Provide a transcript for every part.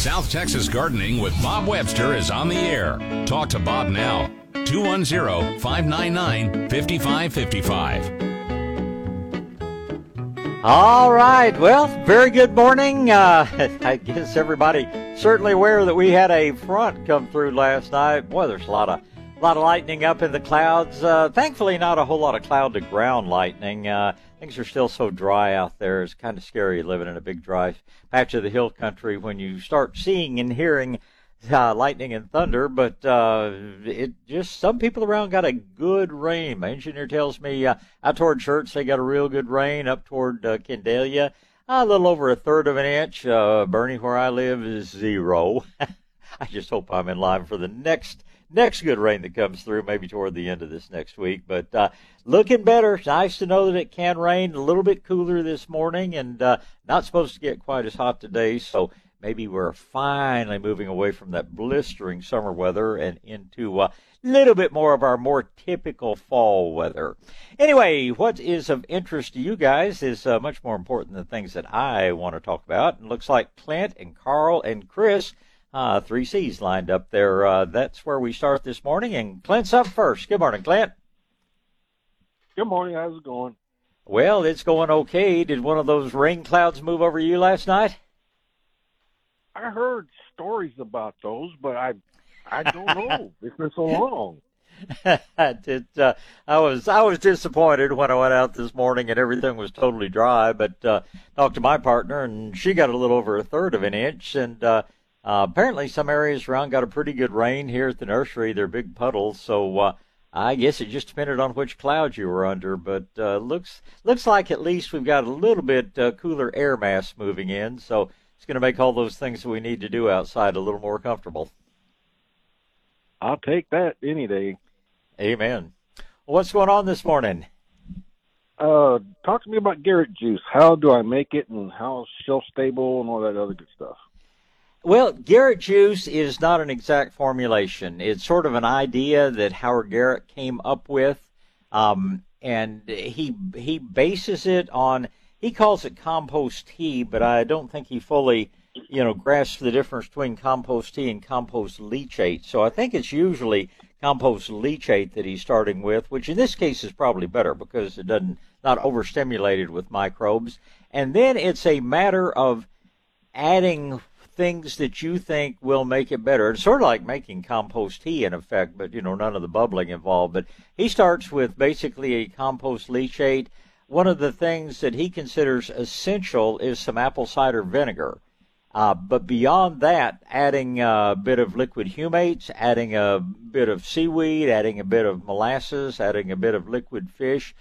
South Texas Gardening with Bob Webster is on the air. Talk to Bob now. 210 599 5555. All right. Well, very good morning. Uh, I guess everybody certainly aware that we had a front come through last night. Boy, there's a lot of a lot of lightning up in the clouds. Uh, thankfully, not a whole lot of cloud to ground lightning. Uh, things are still so dry out there. It's kind of scary living in a big dry patch of the hill country when you start seeing and hearing uh, lightning and thunder. But uh, it just some people around got a good rain. My engineer tells me uh, out toward church they got a real good rain. Up toward uh, Kendalia, a little over a third of an inch. Uh, Boerne, where I live, is zero. I just hope I'm in line for the next next good rain that comes through, maybe toward the end of this next week. But uh, looking better. Nice to know that it can rain. A little bit cooler this morning, and uh, not supposed to get quite as hot today. So maybe we're finally moving away from that blistering summer weather and into a little bit more of our more typical fall weather. Anyway, what is of interest to you guys is uh, much more important than things that I want to talk about. And looks like Clint and Carl and Chris uh, three C's lined up there. Uh, that's where we start this morning. And Clint's up first. Good morning, Clint. Good morning. How's it going? Well, it's going okay. Did one of those rain clouds move over you last night? I heard stories about those, but I I don't know. it's been so long. it, uh, I was I was disappointed when I went out this morning and everything was totally dry. But uh, talked to my partner and she got a little over a third of an inch, and uh, uh, apparently, some areas around got a pretty good rain here at the nursery. They're big puddles, so uh, I guess it just depended on which clouds you were under. But uh, looks looks like at least we've got a little bit uh, cooler air mass moving in, so it's going to make all those things that we need to do outside a little more comfortable. I'll take that any day. Amen. what's going on this morning? Uh, talk to me about Garrett juice. How do I make it, and how shelf stable, and all that other good stuff. Well, Garrett juice is not an exact formulation. It's sort of an idea that Howard Garrett came up with, um, and he he bases it on. He calls it compost tea, but I don't think he fully, you know, grasps the difference between compost tea and compost leachate. So I think it's usually compost leachate that he's starting with, which in this case is probably better because it doesn't not overstimulated with microbes. And then it's a matter of adding things that you think will make it better. It's sort of like making compost tea in effect, but you know, none of the bubbling involved. But he starts with basically a compost leachate. One of the things that he considers essential is some apple cider vinegar. Uh, but beyond that, adding a bit of liquid humates, adding a bit of seaweed, adding a bit of molasses, adding a bit of liquid fish,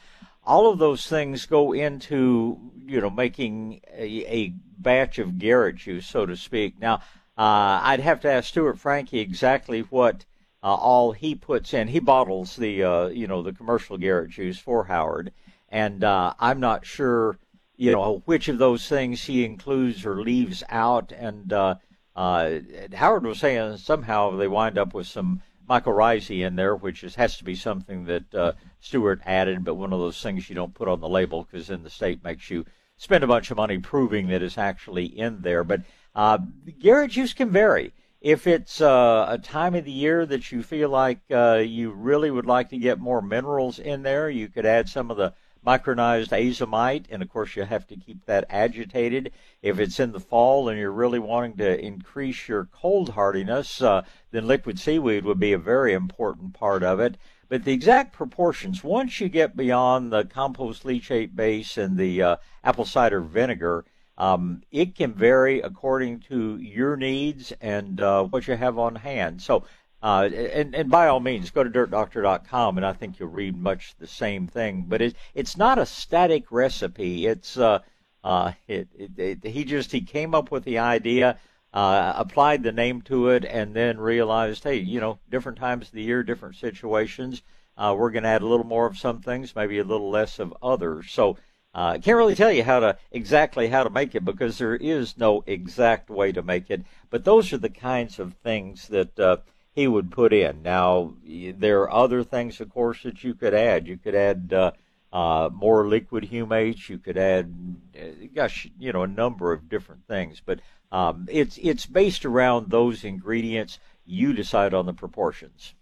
all of those things go into you know making a, a batch of Garrett juice, so to speak. Now, uh, I'd have to ask Stuart Frankie exactly what uh, all he puts in. He bottles the uh, you know the commercial Garrett juice for Howard, and uh, I'm not sure you know which of those things he includes or leaves out. And uh, uh, Howard was saying somehow they wind up with some Michael mycorrhizae in there, which is, has to be something that Stewart added, but one of those things you don't put on the label because then the state makes you spend a bunch of money proving that it's actually in there. But uh, Garrett juice can vary. If it's uh, a time of the year that you feel like uh, you really would like to get more minerals in there, you could add some of the micronized azomite, and of course you have to keep that agitated. If it's in the fall and you're really wanting to increase your cold hardiness, uh, then liquid seaweed would be a very important part of it. But the exact proportions, once you get beyond the compost leachate base and the uh, apple cider vinegar, um, it can vary according to your needs and uh, what you have on hand. So uh, and, and by all means, go to dirtdoctor.com, and I think you'll read much the same thing. But it, it's not a static recipe. It's uh, uh, it, it, it, he just he came up with the idea, uh, applied the name to it, and then realized, hey, you know, different times of the year, different situations. Uh, we're going to add a little more of some things, maybe a little less of others. So I uh, can't really tell you how to exactly how to make it because there is no exact way to make it. But those are the kinds of things that uh, he would put in. Now, there are other things, of course, that you could add. You could add uh, uh, more liquid humates. You could add, uh, gosh, you know, a number of different things. But um, it's it's based around those ingredients. You decide on the proportions.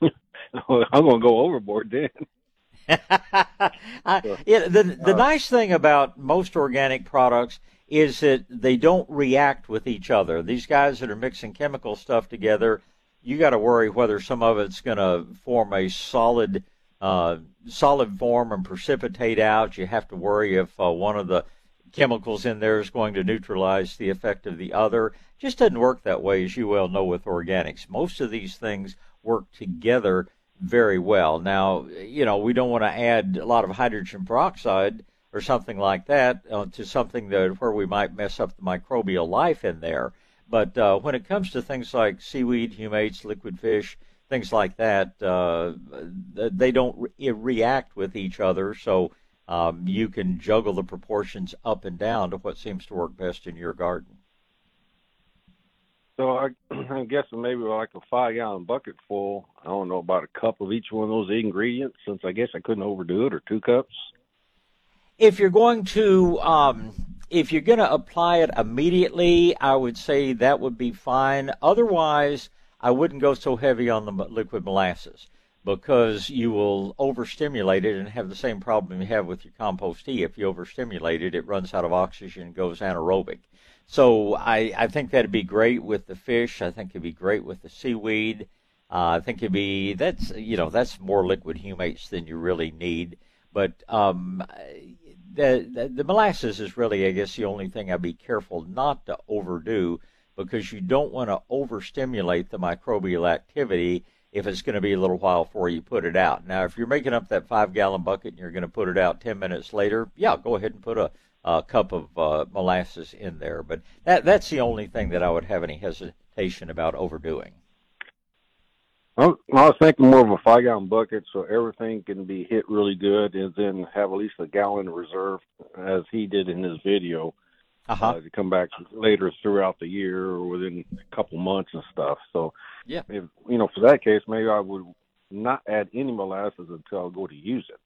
I'm going to go overboard then. I, yeah, the the uh, nice thing about most organic products is that they don't react with each other. These guys that are mixing chemical stuff together, you got to worry whether some of it's going to form a solid uh, solid form and precipitate out. You have to worry if uh, one of the chemicals in there is going to neutralize the effect of the other. Just doesn't work that way, as you well know with organics. Most of these things work together very well. Now, you know, we don't want to add a lot of hydrogen peroxide or something like that uh, to something that where we might mess up the microbial life in there. But uh, when it comes to things like seaweed, humates, liquid fish, things like that, uh, they don't re- react with each other. So um, you can juggle the proportions up and down to what seems to work best in your garden. So I, I'm guessing maybe like a five gallon bucket full. I don't know about a cup of each one of those ingredients, since I guess I couldn't overdo it, or two cups. If you're going to, um, if you're going to apply it immediately, I would say that would be fine. Otherwise, I wouldn't go so heavy on the liquid molasses because you will overstimulate it and have the same problem you have with your compost tea. If you overstimulate it, it runs out of oxygen and goes anaerobic. So I, I think that'd be great with the fish. I think it'd be great with the seaweed. Uh, I think it'd be that's you know that's more liquid humates than you really need. But um, the, the, the molasses is really I guess the only thing I'd be careful not to overdo because you don't want to overstimulate the microbial activity if it's going to be a little while before you put it out. Now, if you're making up that five gallon bucket and you're going to put it out 10 minutes later, yeah, go ahead and put a uh, cup of uh, molasses in there. But that that's the only thing that I would have any hesitation about overdoing. Well, I was thinking more of a five gallon bucket so everything can be hit really good and then have at least a gallon reserve as he did in his video uh-huh. uh, to come back later throughout the year or within a couple months and stuff. So, yeah, if, you know, for that case, maybe I would not add any molasses until I go to use it.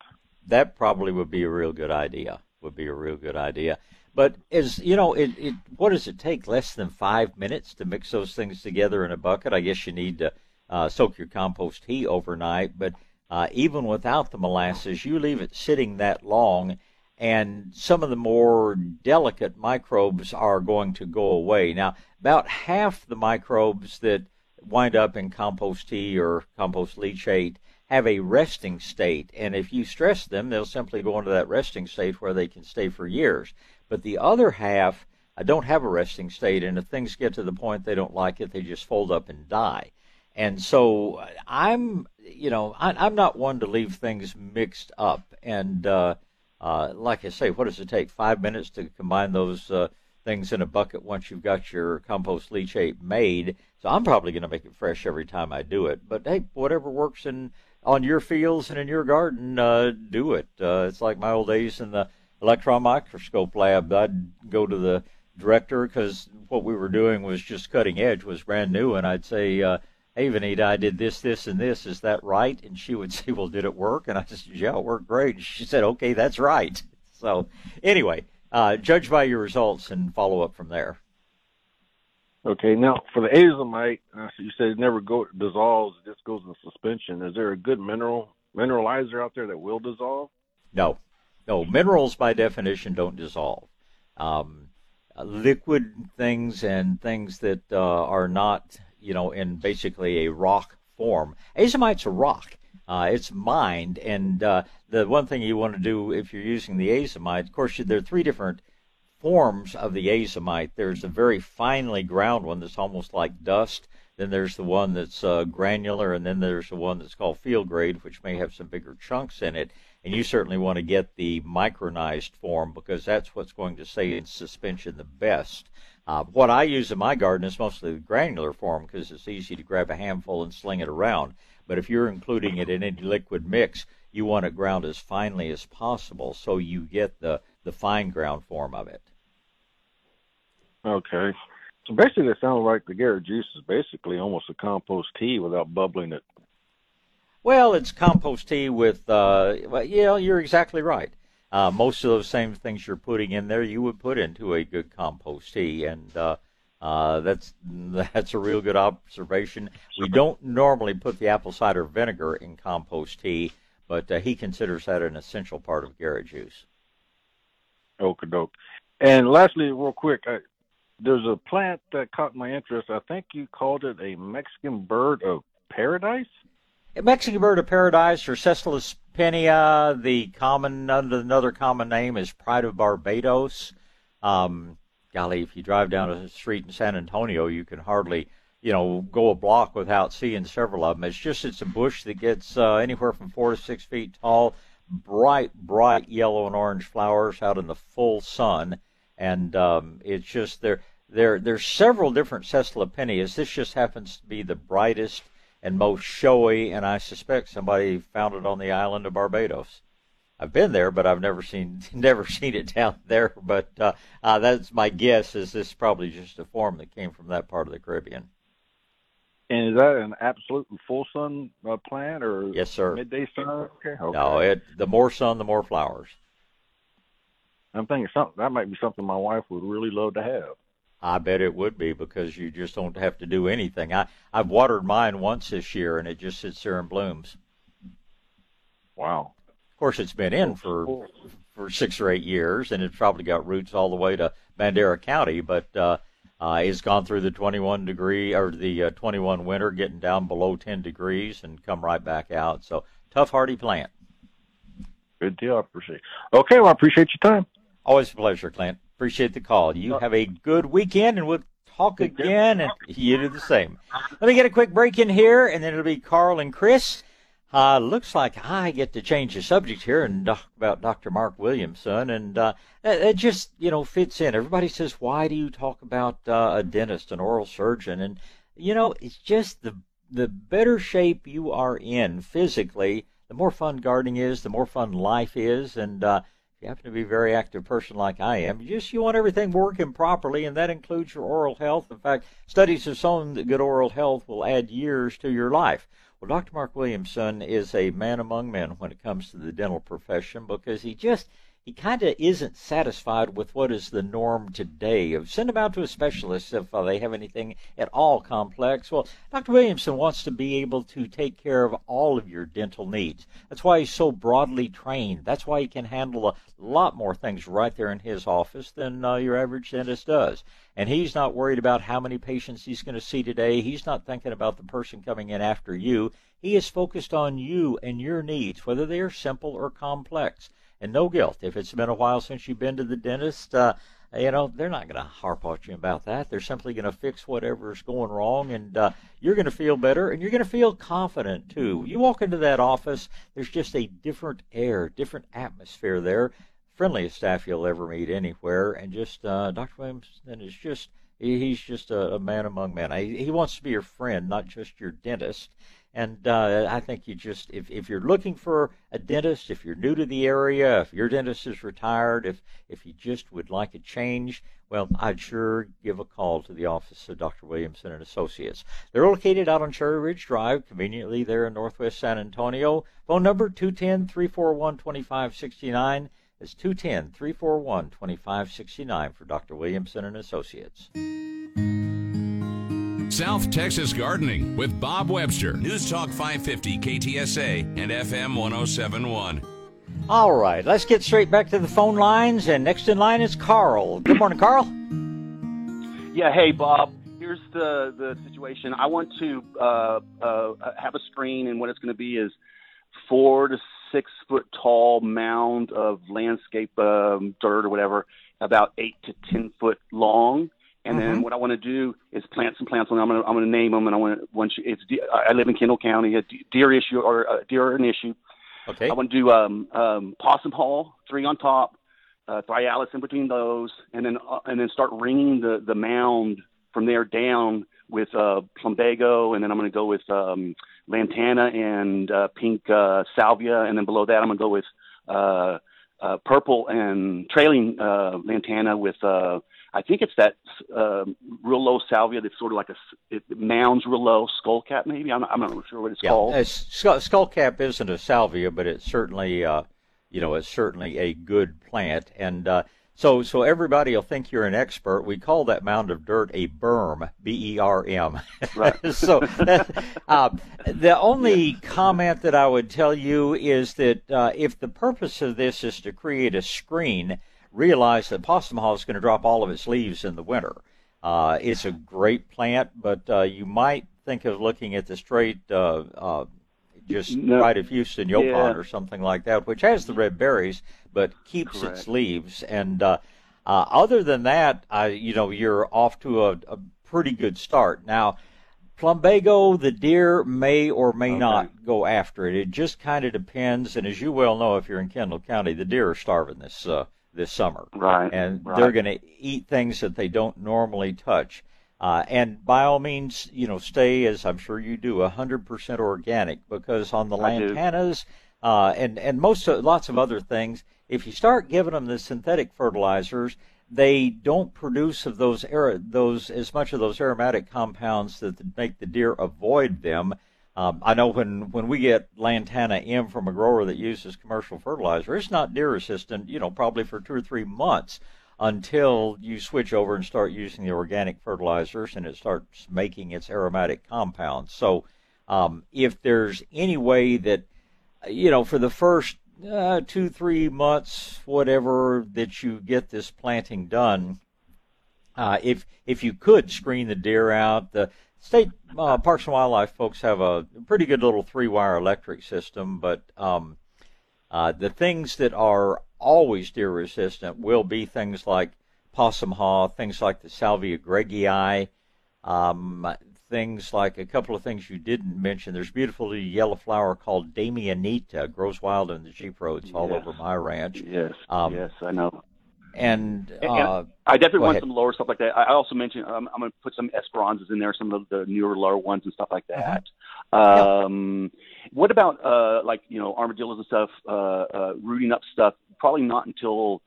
That probably would be a real good idea would be a real good idea. But as you know, it, it what does it take? Less than five minutes to mix those things together in a bucket. I guess you need to uh, soak your compost tea overnight. But uh, even without the molasses, you leave it sitting that long, and some of the more delicate microbes are going to go away. Now, about half the microbes that wind up in compost tea or compost leachate have a resting state. And if you stress them, they'll simply go into that resting state where they can stay for years. But the other half don't have a resting state, and if things get to the point they don't like it, they just fold up and die. And so I'm, you know, I, am not one to leave things mixed up. And uh, uh, like I say, what does it take? Five minutes to combine those uh, things in a bucket once you've got your compost leachate made. So I'm probably going to make it fresh every time I do it. But hey, whatever works in on your fields and in your garden, uh, do it. Uh, it's like my old days in the electron microscope lab. I'd go to the director because what we were doing was just cutting edge, was brand new, and I'd say, uh, "Hey, Vanita, I did this, this, and this. Is that right?" And she would say, "Well, did it work?" And I said, "Yeah, it worked great." And she said, "Okay, that's right." So, anyway, uh, judge by your results and follow up from there. Okay, now for the azomite, uh, you said it never go dissolves; it just goes in suspension. Is there a good mineral mineralizer out there that will dissolve? No, no. Minerals by definition don't dissolve. Um, liquid things and things that uh, are not, you know, in basically a rock form. Azomite's a rock. Uh, it's mined, and uh, the one thing you want to do if you're using the azomite, of course, there are three different forms of the azomite. There's a very finely ground one that's almost like dust. Then there's the one that's uh, granular, and then there's the one that's called field grade, which may have some bigger chunks in it. And you certainly want to get the micronized form because that's what's going to stay in suspension the best. Uh, what I use in my garden is mostly the granular form because it's easy to grab a handful and sling it around. But if you're including it in any liquid mix, you want it ground as finely as possible so you get the, the fine ground form of it. Okay. So basically, it sounds like the Garrett juice is basically almost a compost tea without bubbling it. Well, it's compost tea with, uh, well, yeah, you're exactly right. Uh, most of those same things you're putting in there, you would put into a good compost tea, and uh, uh, that's that's a real good observation. We don't normally put the apple cider vinegar in compost tea, but uh, he considers that an essential part of Garrett juice. Okay, doke. And lastly, real quick, I, there's a plant that caught my interest. I think you called it a Mexican bird of paradise. A Mexican bird of paradise, or Caesal pinia. The common another common name is Pride of Barbados. Um, golly, if you drive down a street in San Antonio, you can hardly, you know, go a block without seeing several of them. It's just it's a bush that gets uh, anywhere from four to six feet tall, bright, bright yellow and orange flowers out in the full sun, and um, it's just there. There, there's several different Caesalpinias. This just happens to be the brightest and most showy, and I suspect somebody found it on the island of Barbados. I've been there, but I've never seen never seen it down there. But uh, uh, that's my guess. Is this probably just a form that came from that part of the Caribbean? And is that an absolute full sun uh, plant or yes, sir? Midday sun. Okay. okay. No, it the more sun, the more flowers. I'm thinking something that might be something my wife would really love to have. I bet it would be because you just don't have to do anything. I I've watered mine once this year and it just sits there and blooms. Wow Of course, it's been in for for six or eight years, and it's probably got roots all the way to Bandera County. But uh, uh, it's gone through the 21 degree or the uh, 21 winter, getting down below 10 degrees, and come right back out. So tough, hardy plant. Good deal. I appreciate. It. Okay, well, I appreciate your time. Always a pleasure, Clint. Appreciate the call. You have a good weekend, and we'll talk again, and you do the same. Let me get a quick break in here, and then it'll be Carl and Chris. Uh, looks like I get to change the subject here and talk about Dr. Mark Williamson, and uh, it just you know fits in. Everybody says, "Why do you talk about uh, a dentist, an oral surgeon?" And you know, it's just the the better shape you are in physically, the more fun gardening is, the more fun life is, and uh, you happen to be a very active person like I am, just you want everything working properly, and that includes your oral health. In fact, studies have shown that good oral health will add years to your life. Well, Dr. Mark Williamson is a man among men when it comes to the dental profession because he just he kind of isn't satisfied with what is the norm today of send them out to a specialist if uh, they have anything at all complex. Well, Dr. Williamson wants to be able to take care of all of your dental needs. That's why he's so broadly trained. That's why he can handle a lot more things right there in his office than uh, your average dentist does. And he's not worried about how many patients he's going to see today. He's not thinking about the person coming in after you. He is focused on you and your needs, whether they are simple or complex and no guilt. If it's been a while since you've been to the dentist, uh, you know, they're not going to harp on you about that. They're simply going to fix whatever's going wrong, and uh, you're going to feel better, and you're going to feel confident too. You walk into that office, there's just a different air, different atmosphere there. Friendliest staff you'll ever meet anywhere, and just uh, Dr. Williamson is just. He's just a, a man among men. He wants to be your friend, not just your dentist. And uh, I think you just, if, if you're looking for a dentist, if you're new to the area, if your dentist is retired, if, if you just would like a change, well, I'd sure give a call to the office of Dr. Williamson and Associates. They're located out on Cherry Ridge Drive, conveniently there in northwest San Antonio. Phone number 210 341 2569. It's 210 341 2569 for Dr. Williamson and Associates. South Texas Gardening with Bob Webster. News Talk 550 KTSA and FM 1071. All right, let's get straight back to the phone lines. And next in line is Carl. Good morning, Carl. Yeah, hey, Bob. Here's the, the situation. I want to uh, uh, have a screen, and what it's going to be is four to six foot tall mound of landscape um, dirt or whatever, about eight to ten foot long and mm-hmm. then what I want to do is plant some plants on them. I'm going to, I'm going to name them, and I want to, once you, it's I live in Kendall County, a deer issue or a deer an issue. Okay. I want to do um, um, possum haw, three on top, uh, thryallis in between those, and then uh, and then start ringing the the mound from there down with uh, plumbago, and then I'm going to go with um, lantana and uh, pink uh, salvia, and then below that I'm going to go with uh, uh, purple and trailing uh, lantana with uh, I think it's that uh, real low salvia that's sort of like a it mounds real low skull cap. Maybe I'm, I'm not sure what it's yeah. called. Uh, skull, skull cap isn't a salvia, but it's certainly uh, you know, it's certainly a good plant. And uh, so, so everybody will think you're an expert. We call that mound of dirt a berm, B-E-R-M. Right. so, that, uh, the only comment that I would tell you is that uh, if the purpose of this is to create a screen, realize that possum haw is going to drop all of its leaves in the winter. Uh, it's a great plant, but uh, you might think of looking at the straight, uh, uh, just No. right of Houston Yaupon Yeah. or something like that, which has the red berries but keeps its leaves. And uh, uh, other than that, I, you know, you're off to a, a pretty good start. Now, plumbago, the deer may or may Okay. not go after it. It just kind of depends. And as you well know, if you're in Kendall County, the deer are starving this uh, this summer Right. and right. they're going to eat things that they don't normally touch. Uh, and by all means, you know, stay as I'm sure you do, 100% organic because on the lantanas uh, and and most of, lots of other things, if you start giving them the synthetic fertilizers, they don't produce of those ar- those as much of those aromatic compounds that make the deer avoid them. Um, I know when, when we get Lantana M from a grower that uses commercial fertilizer, it's not deer resistant, you know, probably for two or three months until you switch over and start using the organic fertilizers and it starts making its aromatic compounds. So um, if there's any way that, you know, for the first uh, two, three months, whatever, that you get this planting done, uh, if if you could screen the deer out, the state uh, Parks and Wildlife folks have a pretty good little three-wire electric system, but um, uh, the things that are always deer resistant will be things like possum haw, things like the Salvia greggii, um, things like a couple of things you didn't mention. There's a beautiful little yellow flower called Damianita, grows wild in the Jeep roads all over my ranch. Yes. Um, yes, I know. And And- uh, I definitely want ahead. some lower stuff like that. I also mentioned um, I'm going to put some Esperanzas in there, some of the newer lower ones and stuff like that. Um, What about uh, like you know armadillos and stuff, uh, uh, rooting up stuff? Probably not until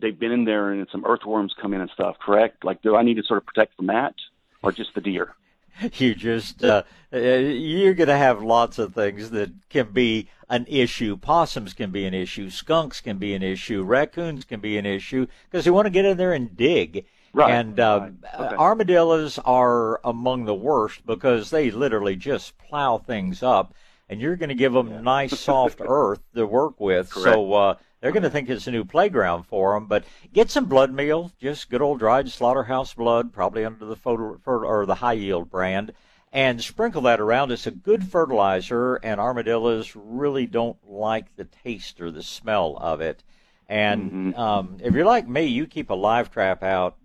they've been in there and some earthworms come in and stuff. Correct? Like, do I need to sort of protect from that, or just the deer? you just uh, uh, you're going to have lots of things that can be an issue. Possums can be an issue. Skunks can be an issue. Raccoons can be an issue because they want to get in there and dig. Right, And uh, right. Okay. armadillos are among the worst because they literally just plow things up, and you're going to give them nice soft earth to work with. So uh, they're going to think it's a new playground for them. But get some blood meal, just good old dried slaughterhouse blood, probably under the photo, or the high yield brand, and sprinkle that around. It's a good fertilizer, and armadillos really don't like the taste or the smell of it. And Mhm. um, if you're like me, you keep a live trap out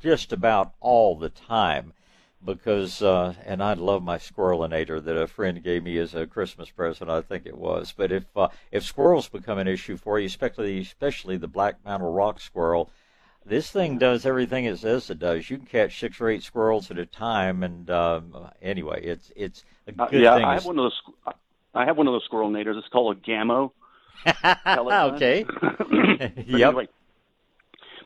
just about all the time because uh and I love my squirrelinator that a friend gave me as a Christmas present I think it was but if uh, if squirrels become an issue for you especially especially the black mantle rock squirrel this thing does everything it says it does you can catch six or eight squirrels at a time and um anyway it's it's a Uh, good yeah, thing I have one of those. I have one of those squirrel naders. It's called a gun. okay Yep. Anyway,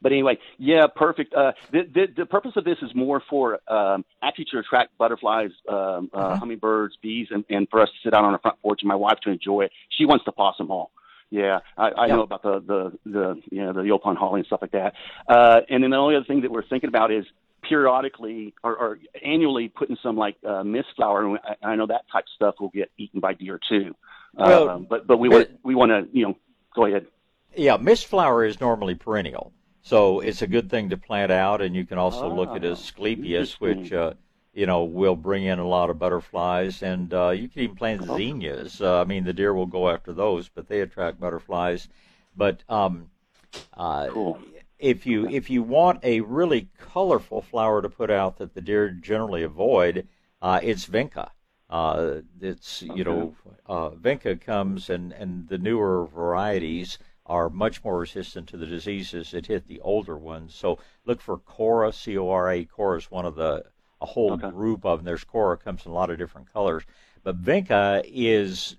but anyway, yeah, perfect. Uh, the, the the purpose of this is more for um, actually to attract butterflies, um, uh, Uh-huh. hummingbirds, bees, and, and for us to sit out on our front porch and my wife to enjoy it. She wants the possum haw. Yeah, I, I Yeah. know about the the the you know the Yaupon holly and stuff like that. Uh, and then the only other thing that we're thinking about is periodically or, or annually putting some like uh, mist flower. And I, I know that type of stuff will get eaten by deer too. Well, um, but but we want we want to you know go ahead. Yeah, mist flower is normally perennial, so it's a good thing to plant out. And you can also look at Asclepias, which uh, you know will bring in a lot of butterflies, and uh, you can even plant Oh. zinnias. Uh, I mean, the deer will go after those, but they attract butterflies. But um, uh, Cool. if you if you want a really colorful flower to put out that the deer generally avoid, uh, it's vinca. Uh, it's you know uh, vinca comes and and the newer varieties are much more resistant to the diseases that hit the older ones. So look for Cora, C O R A. Cora is one of the a whole Okay. group of them. There's Cora comes in a lot of different colors, but vinca is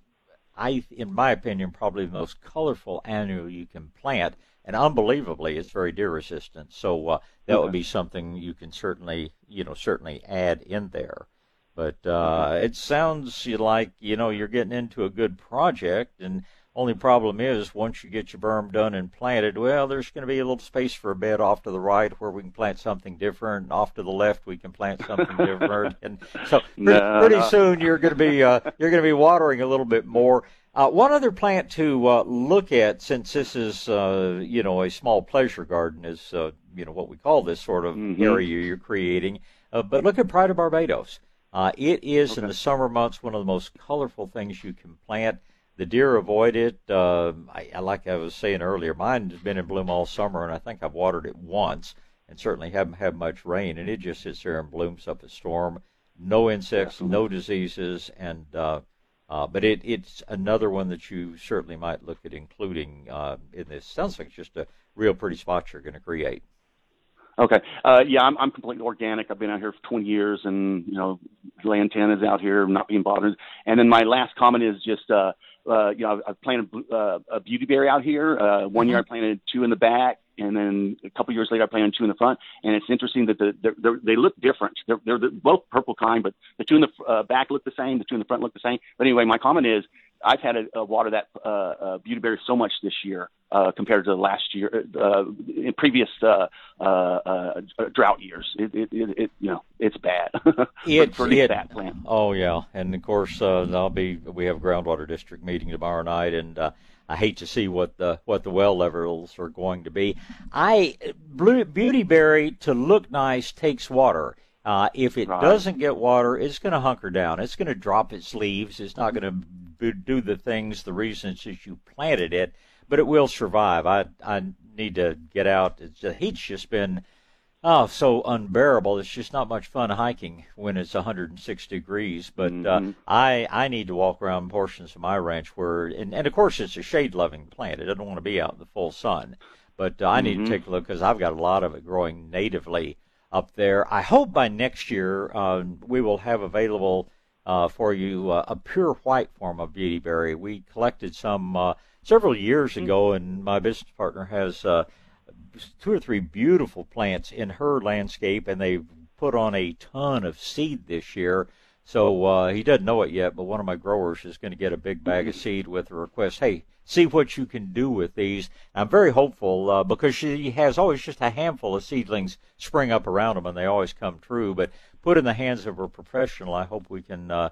I, in my opinion, probably the most colorful annual you can plant, and unbelievably, it's very deer resistant. So uh, that would be something you can certainly, you know, certainly add in there. But uh, it sounds like you know you're getting into a good project, and Only problem is, once you get your berm done and planted, well, there's going to be a little space for a bed off to the right where we can plant something different. Off to the left, we can plant something different. And so pretty, No, pretty no. soon you're going to be uh, you're going to be watering a little bit more. Uh, one other plant to uh, look at, since this is uh, you know a small pleasure garden, is uh, you know what we call this sort of Mhm. area you're creating. Uh, but look at Pride of Barbados. Uh, it is in the summer months one of the most colorful things you can plant. The deer avoid it. Uh, I, I like I was saying earlier, mine has been in bloom all summer, and I think I've watered it once, and certainly haven't had much rain, and it just sits there and blooms up a storm. No insects, no diseases, and uh, uh, but it, it's another one that you certainly might look at including uh, in this. Sounds like it's just a real pretty spot you're going to create. Okay. Uh, yeah, I'm, I'm completely organic. I've been out here for 20 years, and you know, laying antennas out here, not being bothered. And then my last comment is just, uh, uh, you know, I've, planted uh, a beauty berry out here. Uh, one year I planted two in the back, and then a couple years later I planted two in the front. And it's interesting that the, they're, they're, they look different. They're, they're the, both purple kind, but the two in the uh, back look the same. The two in the front look the same. But anyway, my comment is, I've had to uh, water that uh, uh, beauty berry so much this year uh, compared to last year, uh, in previous uh, uh, uh, drought years. It, it, it, it, you know, it's bad for, It- for it- fat plant. Oh yeah, and of course uh, I'll be. We have a groundwater district meeting tomorrow night, and uh, I hate to see what the what the well levels are going to be. I blue, beautyberry to look nice takes water. Uh, if it Right. doesn't get water, it's going to hunker down. It's going to drop its leaves. It's not going to do the things, the reasons that you planted it, but it will survive. I I need to get out. It's, the heat's just been Oh, so unbearable. It's just not much fun hiking when it's 106 degrees. But uh, Mhm. I I need to walk around portions of my ranch where, and, and of course it's a shade loving plant. It doesn't want to be out in the full sun. But uh, I need Mhm. to take a look because I've got a lot of it growing natively up there. I hope by next year uh, we will have available uh, for you uh, a pure white form of beautyberry. We collected some uh, several years ago, and my business partner has. Two or three beautiful plants in her landscape, and they've put on a ton of seed this year. So uh, he doesn't know it yet, but one of my growers is going to get a big bag of seed with a request. Hey, see what you can do with these. I'm very hopeful uh, because she has always just a handful of seedlings spring up around them, and they always come true. But put in the hands of a professional, I hope we can. Uh,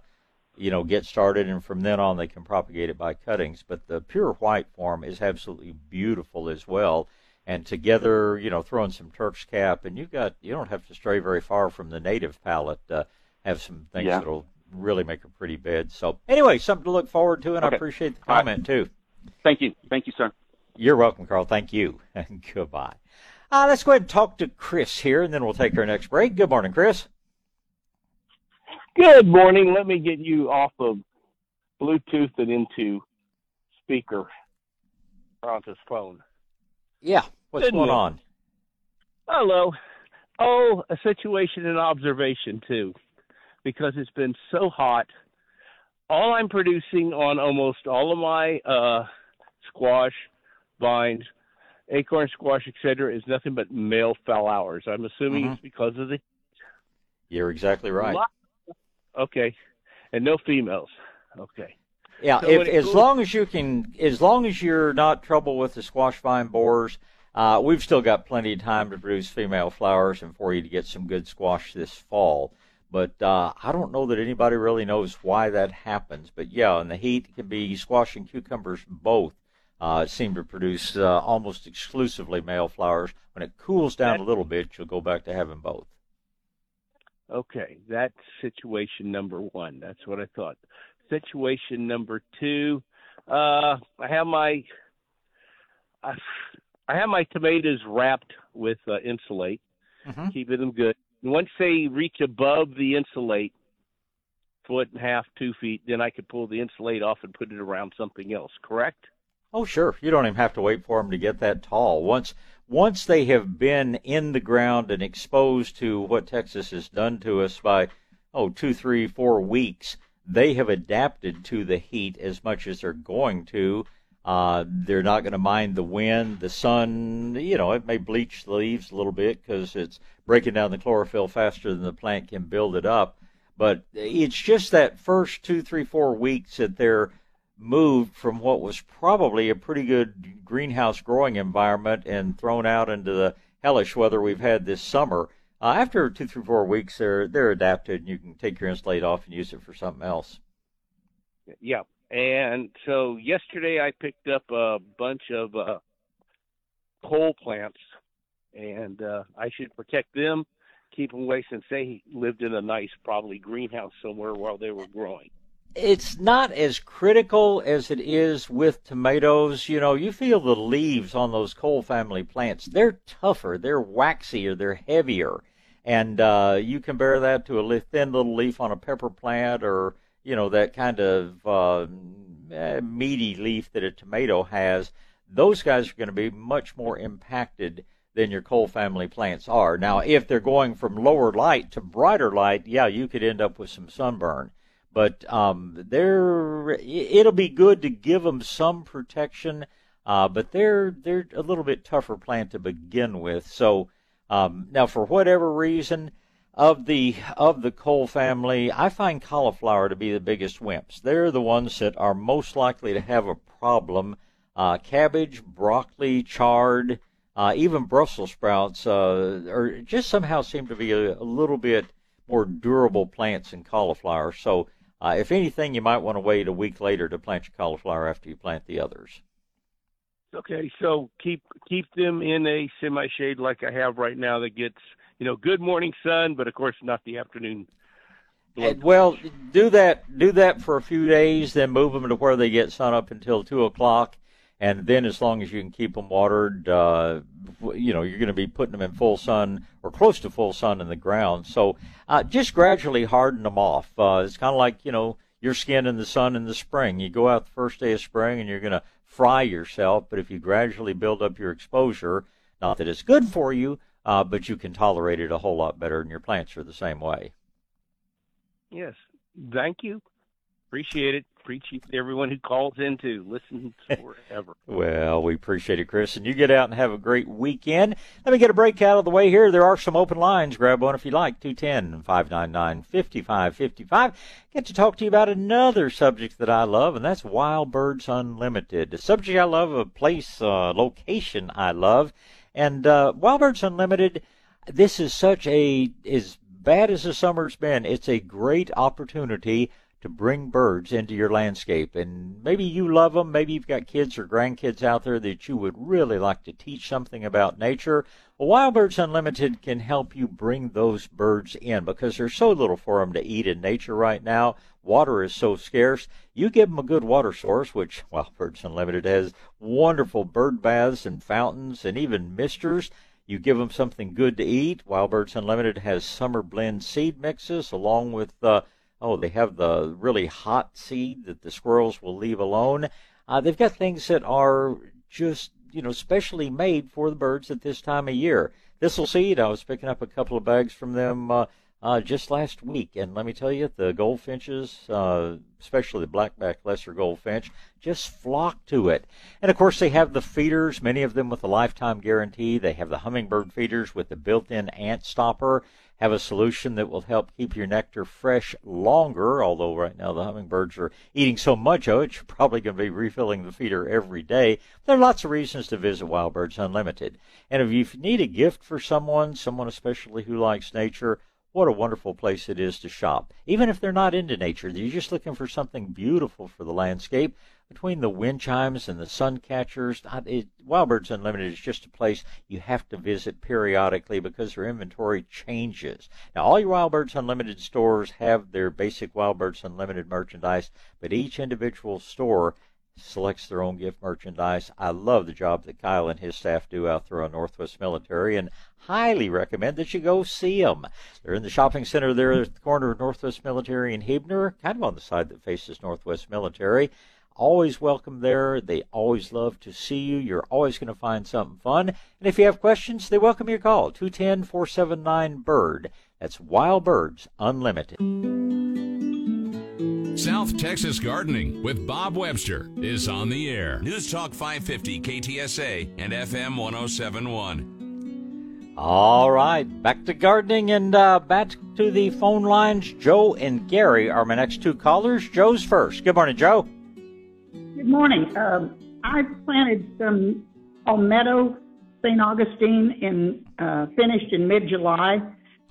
you know, get started, and from then on they can propagate it by cuttings. But the pure white form is absolutely beautiful as well. And together, you know, throw in some Turk's cap, and you've got you don't have to stray very far from the native palette. Uh, have some things Yeah. that'll really make a pretty bed. So anyway, something to look forward to, and I appreciate the All right. comment too. Thank you. Thank you, sir. You're welcome, Carl. Thank you, and goodbye. Uh, let's go ahead and talk to Chris here, and then we'll take our next break. Good morning, Chris. Good morning. Let me get you off of Bluetooth and into speaker on this phone. Yeah, what's Good going on? Hello. Oh, a situation and observation too, because it's been so hot. All I'm producing on almost all of my uh, squash, vines, acorn squash, etc., is nothing but male flowers. I'm assuming Mhm. it's because of the You're exactly right. Okay, and no females. Okay. Yeah, So if, as long as you can, as long as you're not trouble with the squash vine borers, uh, we've still got plenty of time to produce female flowers and for you to get some good squash this fall. But uh, I don't know that anybody really knows why that happens. But yeah, in the heat, it can be squash and cucumbers both uh, seem to produce uh, almost exclusively male flowers. When it cools down a little bit, you'll go back to having both. Okay, that's situation number one. That's what I thought. Situation number two, uh, I have my I, I have my tomatoes wrapped with uh, insulate, Mhm. keeping them good. And once they reach above the insulate, foot and a half, two feet, then I could pull the insulate off and put it around something else. Correct? Oh, sure. You don't even have to wait for them to get that tall. Once once they have been in the ground and exposed to what Texas has done to us by oh two, three, four weeks, they have adapted to the heat as much as they're going to. Uh, they're not going to mind the wind, the sun. You know, it may bleach the leaves a little bit because it's breaking down the chlorophyll faster than the plant can build it up. But it's just that first two, three, four weeks that they're moved from what was probably a pretty good greenhouse growing environment and thrown out into the hellish weather we've had this summer. Uh, after two, three, four weeks, they're they're adapted, and you can take your insulate off and use it for something else. Yeah, and so yesterday I picked up a bunch of uh, cole plants, and uh, I should protect them, keep them away since they lived in a nice, probably greenhouse somewhere while they were growing it's not as critical as it is with tomatoes. You know, you feel the leaves on those cole family plants. They're tougher, they're waxier, they're heavier. And uh, you compare that to a thin little leaf on a pepper plant or, you know, that kind of uh, meaty leaf that a tomato has. Those guys are going to be much more impacted than your cole family plants are. Now, if they're going from lower light to brighter light, yeah, you could end up with some sunburn but um, they're it'll be good to give them some protection. Uh, but they're they're a little bit tougher plant to begin with. So um, now, for whatever reason, of the of the cole family, I find cauliflower to be the biggest wimps. They're the ones that are most likely to have a problem. Uh, cabbage, broccoli, chard, uh, even Brussels sprouts, uh, or just somehow seem to be a, a little bit more durable plants than cauliflower. So uh, if anything, you might want to wait a week later to plant your cauliflower after you plant the others. Okay, so keep keep them in a semi shade like I have right now that gets you know good morning sun, but of course not the afternoon. And, well, do that do that for a few days, then move them to where they get sun up until two o'clock, and then as long as you can keep them watered, uh, you know you're going to be putting them in full sun or close to full sun in the ground. So uh, just gradually harden them off. Uh, it's kind of like you know your skin in the sun in the spring. You go out the first day of spring and you're going to fry yourself, but if you gradually build up your exposure, not that it's good for you, uh, but you can tolerate it a whole lot better, and your plants are the same way. Yes, thank you. Appreciate it. Appreciate everyone who calls in to listen forever. well, we appreciate it, Chris. And you get out and have a great weekend. Let me get a break out of the way here. There are some open lines. Grab one if you like. 210 599 5555. Get to talk to you about another subject that I love, and that's Wild Birds Unlimited. A subject I love, a place, uh, location I love. And uh, Wild Birds Unlimited, this is such a, as bad as the summer's been, it's a great opportunity to bring birds into your landscape. And maybe you love them. Maybe you've got kids or grandkids out there that you would really like to teach something about nature. Wild Birds Unlimited can help you bring those birds in because there's so little for them to eat in nature right now. Water is so scarce. You give them a good water source, which Wild Birds Unlimited has wonderful bird baths and fountains and even misters. You give them something good to eat. Wild Birds Unlimited has summer blend seed mixes along with uh, Oh, they have the really hot seed that the squirrels will leave alone. Uh, they've got things that are just, you know, specially made for the birds at this time of year. Thistle seed, I was picking up a couple of bags from them uh, uh, just last week, and let me tell you, the goldfinches, uh, especially the blackback lesser goldfinch, just flock to it. And of course, they have the feeders, many of them with a lifetime guarantee. They have the hummingbird feeders with the built-in ant stopper have a solution that will help keep your nectar fresh longer. Although right now the hummingbirds are eating so much of it, you're probably going to be refilling the feeder every day. There are lots of reasons to visit Wild Birds Unlimited. And if you need a gift for someone, someone especially who likes nature, what a wonderful place it is to shop. Even if they're not into nature, they're just looking for something beautiful for the landscape between the wind chimes and the sun catchers, it, Wild Birds Unlimited is just a place you have to visit periodically because their inventory changes. Now, all your Wild Birds Unlimited stores have their basic Wild Birds Unlimited merchandise, but each individual store selects their own gift merchandise. I love the job that Kyle and his staff do out there on Northwest Military and highly recommend that you go see them. They're in the shopping center there at the corner of Northwest Military and Huebner, kind of on the side that faces Northwest Military always welcome there. They always love to see you. You're always going to find something fun. And if you have questions, they welcome your call 210 479 BIRD. That's Wild Birds Unlimited. South Texas Gardening with Bob Webster is on the air. News Talk 550 KTSA and FM 1071. All right, back to gardening and uh, back to the phone lines. Joe and Gary are my next two callers. Joe's first. Good morning, Joe. Good morning. Um, I planted some palmetto St. Augustine in uh, finished in mid July.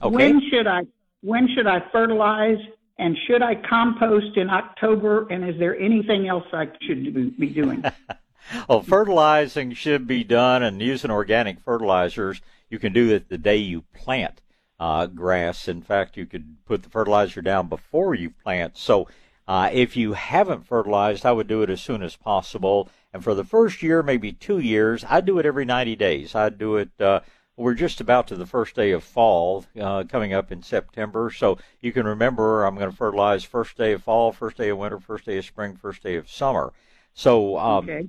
Okay. When should I when should I fertilize and should I compost in October? And is there anything else I should be doing? well, fertilizing should be done, and using organic fertilizers you can do it the day you plant uh, grass. In fact, you could put the fertilizer down before you plant. So uh, if you haven't fertilized, I would do it as soon as possible. And for the first year, maybe two years, I'd do it every 90 days. I'd do it. Uh, we're just about to the first day of fall uh, coming up in September. So you can remember I'm going to fertilize first day of fall, first day of winter, first day of spring, first day of summer. So um, okay.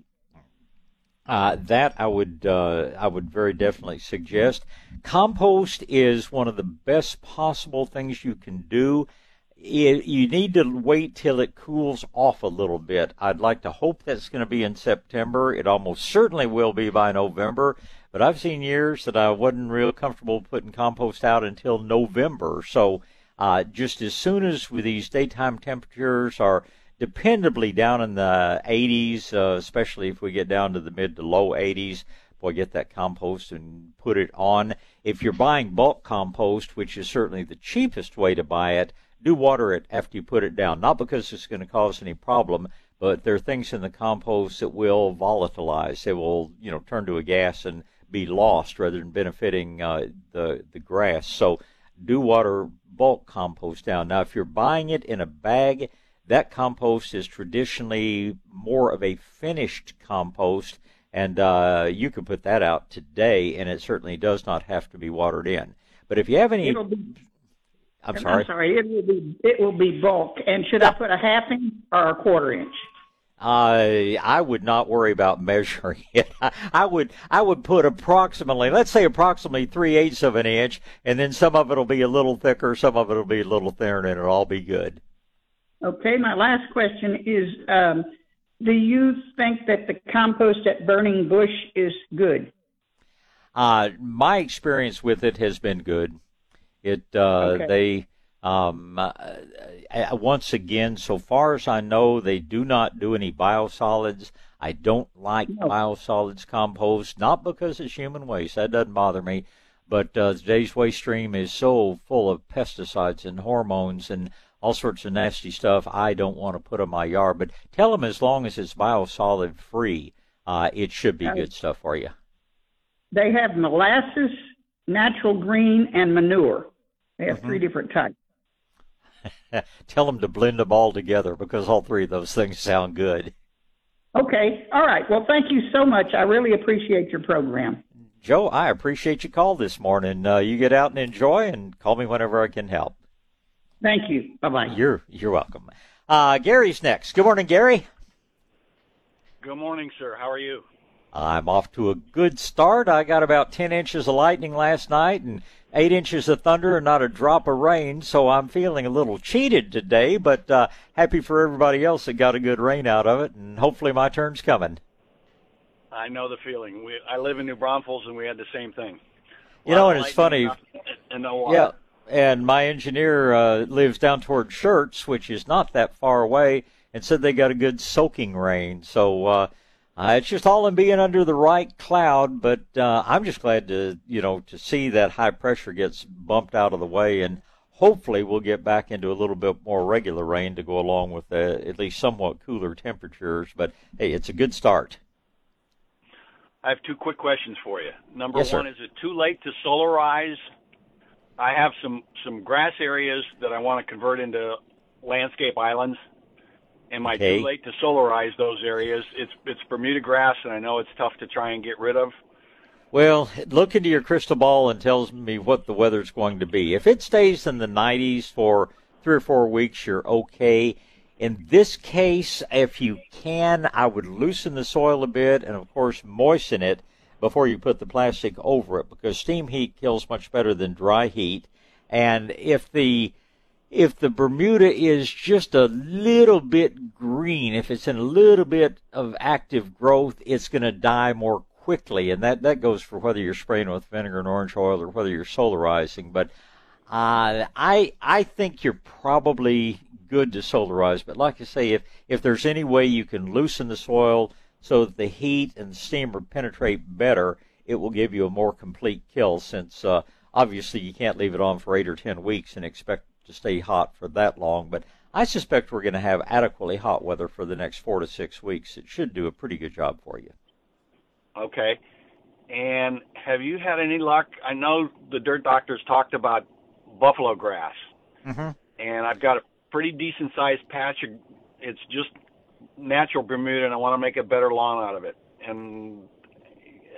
Uh, that I would uh, I would very definitely suggest. Compost is one of the best possible things you can do. It, you need to wait till it cools off a little bit. I'd like to hope that's going to be in September. It almost certainly will be by November. But I've seen years that I wasn't real comfortable putting compost out until November. So uh, just as soon as these daytime temperatures are dependably down in the 80s, uh, especially if we get down to the mid to low 80s. Boy, get that compost and put it on. If you're buying bulk compost, which is certainly the cheapest way to buy it, do water it after you put it down. Not because it's going to cause any problem, but there are things in the compost that will volatilize. They will, you know, turn to a gas and be lost rather than benefiting uh, the the grass. So do water bulk compost down. Now, if you're buying it in a bag, that compost is traditionally more of a finished compost, and uh, you can put that out today, and it certainly does not have to be watered in. But if you have any, I'm sorry. I'm sorry. It will be it will be bulk. And should I put a half inch or a quarter inch? Uh, I would not worry about measuring it. I, I would I would put approximately, let's say approximately three eighths of an inch, and then some of it will be a little thicker, some of it will be a little thinner, and it'll all be good. Okay, my last question is um, Do you think that the compost at Burning Bush is good? Uh, my experience with it has been good. It uh, okay. they um, uh, once again, so far as I know, they do not do any biosolids. I don't like no. biosolids compost, not because it's human waste. That doesn't bother me. But uh, today's waste stream is so full of pesticides and hormones and all sorts of nasty stuff I don't want to put in my yard. But tell them as long as it's biosolid free, uh, it should be good stuff for you. They have molasses, natural green, and manure. They have mm-hmm. three different types. tell them to blend them all together because all three of those things sound good. Okay. All right. Well, thank you so much. I really appreciate your program. Joe, I appreciate your call this morning. Uh, you get out and enjoy and call me whenever I can help. Thank you. Bye bye. You're you're welcome. Uh, Gary's next. Good morning, Gary. Good morning, sir. How are you? I'm off to a good start. I got about 10 inches of lightning last night and 8 inches of thunder and not a drop of rain, so I'm feeling a little cheated today, but uh, happy for everybody else that got a good rain out of it, and hopefully my turn's coming. I know the feeling. We, I live in New Braunfels, and we had the same thing. You know, and it's funny. And no water. Yeah, and my engineer uh, lives down toward Schertz, which is not that far away, and said they got a good soaking rain. So uh, uh, it's just all in being under the right cloud. But uh, I'm just glad to you know to see that high pressure gets bumped out of the way, and hopefully we'll get back into a little bit more regular rain to go along with the, at least somewhat cooler temperatures. But hey, it's a good start. I have two quick questions for you. Number yes, one, sir. is it too late to solarize I have some some grass areas that I want to convert into landscape islands. Am I okay. too late to solarize those areas? It's it's Bermuda grass, and I know it's tough to try and get rid of. Well, look into your crystal ball and tells me what the weather's going to be. If it stays in the 90s for three or four weeks, you're okay. In this case, if you can, I would loosen the soil a bit and, of course, moisten it before you put the plastic over it because steam heat kills much better than dry heat. And if the if the Bermuda is just a little bit green, if it's in a little bit of active growth, it's going to die more quickly. And that, that goes for whether you're spraying with vinegar and orange oil or whether you're solarizing. But uh, I I think you're probably good to solarize. But like I say, if if there's any way you can loosen the soil so that the heat and steam penetrate better, it will give you a more complete kill. Since uh, obviously you can't leave it on for eight or ten weeks and expect to stay hot for that long. But I suspect we're going to have adequately hot weather for the next four to six weeks. It should do a pretty good job for you. Okay. And have you had any luck? I know the dirt doctors talked about buffalo grass, mm-hmm. and I've got a pretty decent sized patch. Of, it's just natural Bermuda, and I want to make a better lawn out of it. And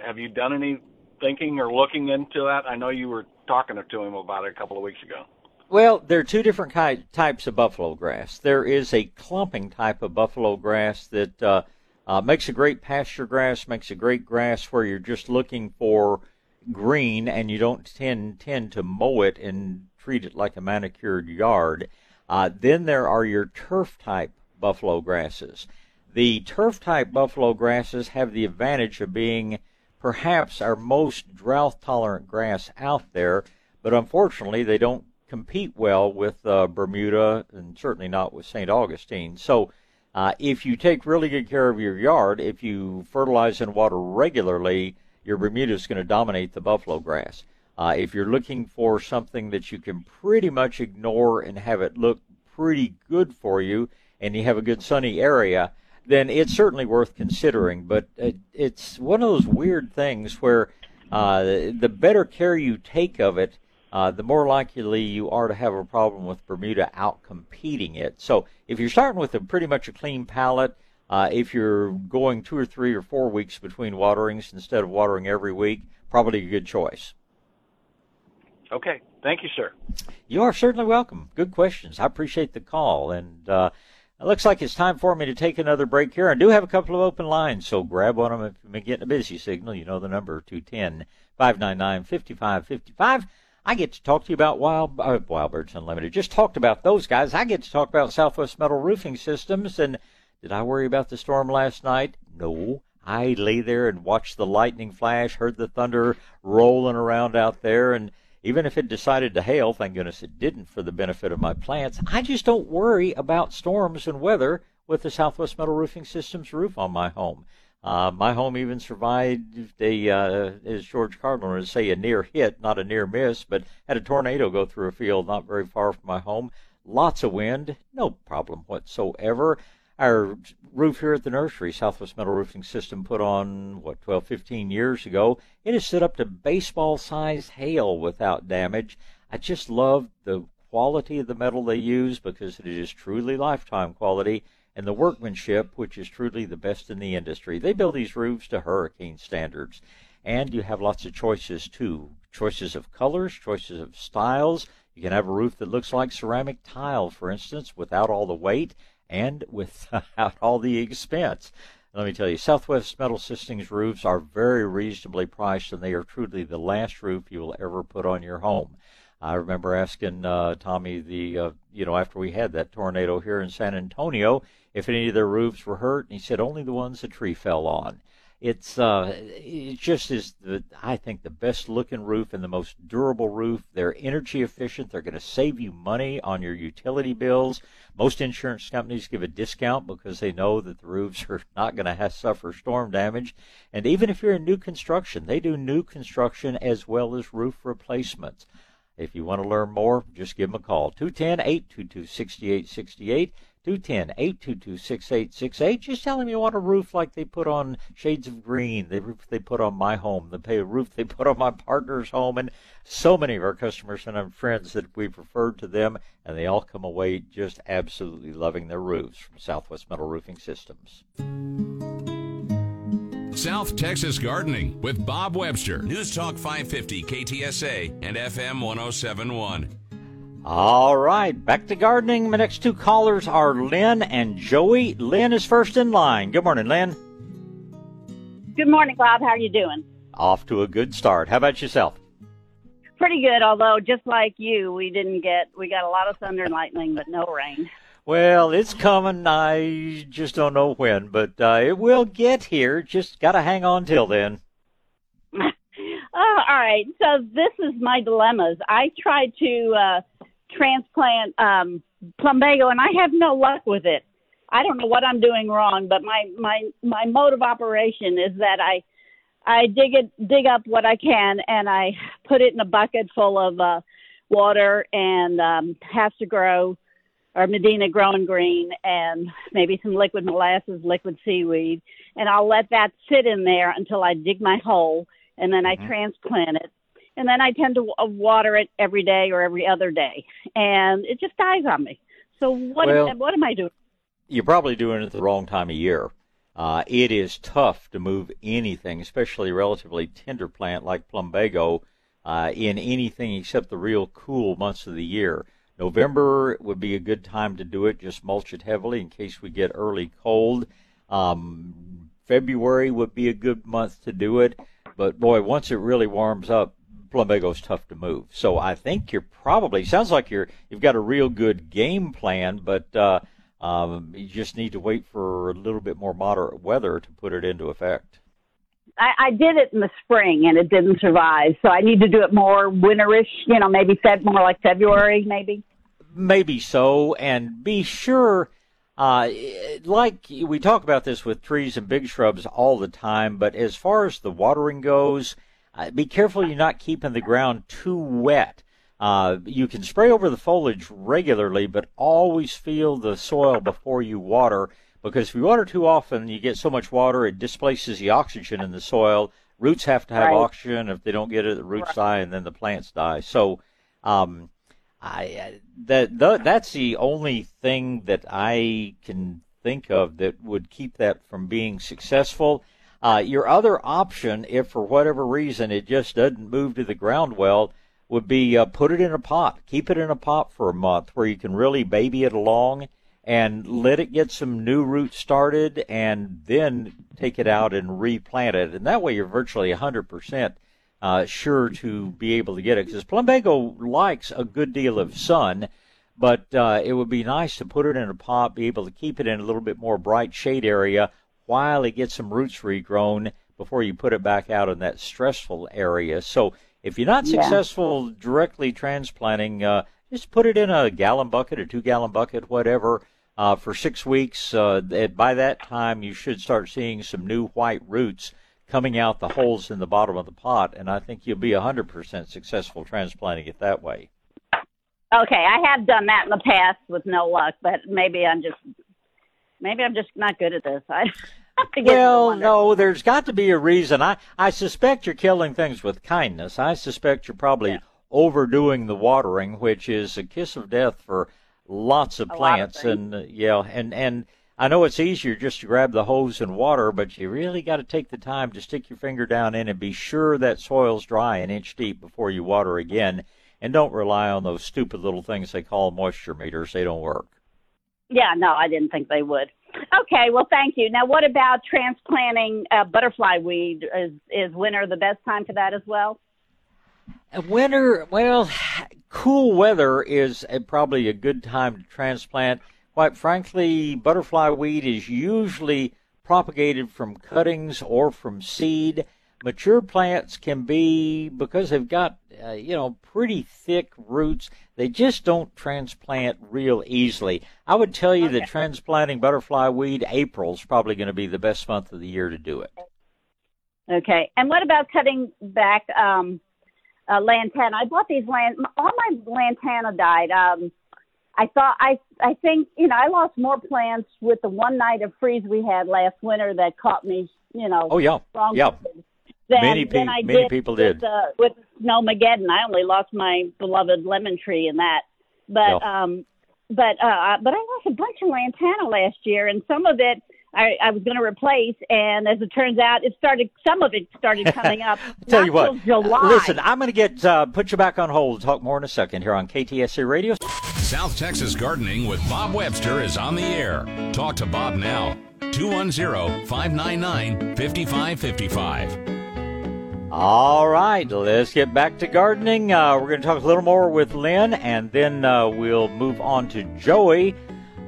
have you done any thinking or looking into that? I know you were talking to him about it a couple of weeks ago. Well, there are two different types of buffalo grass. There is a clumping type of buffalo grass that uh, uh, makes a great pasture grass, makes a great grass where you're just looking for green and you don't tend tend to mow it and treat it like a manicured yard. Uh, then there are your turf type buffalo grasses. The turf type buffalo grasses have the advantage of being perhaps our most drought tolerant grass out there, but unfortunately they don't compete well with uh, Bermuda and certainly not with St. Augustine. So uh, if you take really good care of your yard, if you fertilize and water regularly, your Bermuda is going to dominate the buffalo grass. Uh, if you're looking for something that you can pretty much ignore and have it look pretty good for you, and you have a good sunny area, then it's certainly worth considering. But it, it's one of those weird things where uh, the better care you take of it, uh, the more likely you are to have a problem with Bermuda out competing it. So if you're starting with a pretty much a clean palette, uh, if you're going two or three or four weeks between waterings instead of watering every week, probably a good choice. Okay. Thank you, sir. You are certainly welcome. Good questions. I appreciate the call. And uh, it looks like it's time for me to take another break here. I do have a couple of open lines, so grab one of them if you've been getting a busy signal. You know the number, 210 599 5555. I get to talk to you about Wild uh, Wild Birds Unlimited. Just talked about those guys. I get to talk about Southwest Metal Roofing Systems. And did I worry about the storm last night? No. I lay there and watched the lightning flash, heard the thunder rolling around out there, and even if it decided to hail, thank goodness it didn't for the benefit of my plants, I just don't worry about storms and weather with the Southwest Metal Roofing Systems roof on my home. Uh, my home even survived a, uh, as George Carlin would say, a near hit, not a near miss, but had a tornado go through a field not very far from my home. Lots of wind, no problem whatsoever. Our roof here at the nursery, Southwest Metal Roofing System, put on, what, 12, 15 years ago. It has stood up to baseball sized hail without damage. I just love the quality of the metal they use because it is truly lifetime quality and the workmanship, which is truly the best in the industry. They build these roofs to hurricane standards. And you have lots of choices too. Choices of colors, choices of styles. You can have a roof that looks like ceramic tile, for instance, without all the weight and without all the expense. Let me tell you, Southwest Metal Systems roofs are very reasonably priced, and they are truly the last roof you will ever put on your home. I remember asking uh, Tommy the uh, you know after we had that tornado here in San Antonio if any of their roofs were hurt, and he said only the ones the tree fell on. It's uh, it just is the I think the best looking roof and the most durable roof. They're energy efficient. They're going to save you money on your utility bills. Most insurance companies give a discount because they know that the roofs are not going to suffer storm damage. And even if you're in new construction, they do new construction as well as roof replacements. If you want to learn more, just give them a call. 210 822 6868. 210 822 6868. Just tell them you want a roof like they put on Shades of Green, the roof they put on my home, the roof they put on my partner's home, and so many of our customers and our friends that we've referred to them, and they all come away just absolutely loving their roofs from Southwest Metal Roofing Systems. South Texas Gardening with Bob Webster. News Talk 550 KTSA and FM 1071. All right, back to gardening. My next two callers are Lynn and Joey. Lynn is first in line. Good morning, Lynn. Good morning, Bob. How are you doing? Off to a good start. How about yourself? Pretty good, although just like you, we didn't get we got a lot of thunder and lightning, but no rain. Well, it's coming. I just don't know when, but uh, it will get here. Just got to hang on till then. oh, all right. So this is my dilemmas. I tried to uh, transplant um, plumbago, and I have no luck with it. I don't know what I'm doing wrong, but my my my mode of operation is that I I dig it dig up what I can and I put it in a bucket full of uh, water and um, HastaGro or Medina growing green and maybe some liquid molasses, liquid seaweed, and I'll let that sit in there until I dig my hole and then I mm-hmm. transplant it. And then I tend to water it every day or every other day, and it just dies on me. So what well, am, what am I doing? You're probably doing it at the wrong time of year. Uh, it is tough to move anything, especially a relatively tender plant like plumbago, uh, in anything except the real cool months of the year. November would be a good time to do it. Just mulch it heavily in case we get early cold. Um, February would be a good month to do it. But boy, once it really warms up, plumbago's tough to move. So I think you're probably sounds like you're you've got a real good game plan, but uh, um, you just need to wait for a little bit more moderate weather to put it into effect. I, I did it in the spring and it didn't survive, so I need to do it more winterish. You know, maybe Feb more like February, maybe. Maybe so, and be sure. Uh, like we talk about this with trees and big shrubs all the time, but as far as the watering goes, uh, be careful you're not keeping the ground too wet. Uh, you can spray over the foliage regularly, but always feel the soil before you water because if you water too often, you get so much water it displaces the oxygen in the soil. Roots have to have right. oxygen. If they don't get it, the roots right. die, and then the plants die. So, um, I that the, that's the only thing that I can think of that would keep that from being successful. Uh, your other option, if for whatever reason it just doesn't move to the ground well, would be uh, put it in a pot. Keep it in a pot for a month where you can really baby it along and let it get some new roots started and then take it out and replant it. And that way you're virtually 100% uh, sure to be able to get it because plumbago likes a good deal of sun. But uh, it would be nice to put it in a pot, be able to keep it in a little bit more bright shade area while it gets some roots regrown before you put it back out in that stressful area. So if you're not successful yeah. directly transplanting, uh, just put it in a gallon bucket, a two gallon bucket, whatever, uh, for six weeks. Uh, by that time, you should start seeing some new white roots coming out the holes in the bottom of the pot, and I think you'll be 100% successful transplanting it that way. Okay, I have done that in the past with no luck, but maybe I'm just maybe I'm just not good at this. I well, no, there's got to be a reason. I I suspect you're killing things with kindness. I suspect you're probably yeah. overdoing the watering, which is a kiss of death for lots of plants of and uh, yeah and and I know it's easier just to grab the hose and water, but you really got to take the time to stick your finger down in and be sure that soil's dry an inch deep before you water again. And don't rely on those stupid little things they call moisture meters. They don't work. Yeah, no, I didn't think they would. Okay, well, thank you. Now, what about transplanting uh, butterfly weed? Is is winter the best time for that as well? Winter, well, cool weather is a, probably a good time to transplant. Quite frankly, butterfly weed is usually propagated from cuttings or from seed. Mature plants can be because they've got uh, you know pretty thick roots. They just don't transplant real easily. I would tell you okay. that transplanting butterfly weed, April is probably going to be the best month of the year to do it. Okay, and what about cutting back um, uh, lantana. I bought these land. All my lantana died. Um, I thought I I think you know I lost more plants with the one night of freeze we had last winter that caught me. You know. Oh yeah. Wrong yeah. Than, many, pe- many did people did. With, uh, with Snowmageddon, I only lost my beloved lemon tree in that. But yeah. um, but uh, but I lost a bunch of lantana last year, and some of it I, I was going to replace, and as it turns out, it started. Some of it started coming up. tell you what, July. listen, I'm going to get uh, put you back on hold. Talk more in a second here on KTSA Radio. South Texas Gardening with Bob Webster is on the air. Talk to Bob now. 210 599 5555. All right, let's get back to gardening. Uh, we're going to talk a little more with Lynn, and then uh, we'll move on to Joey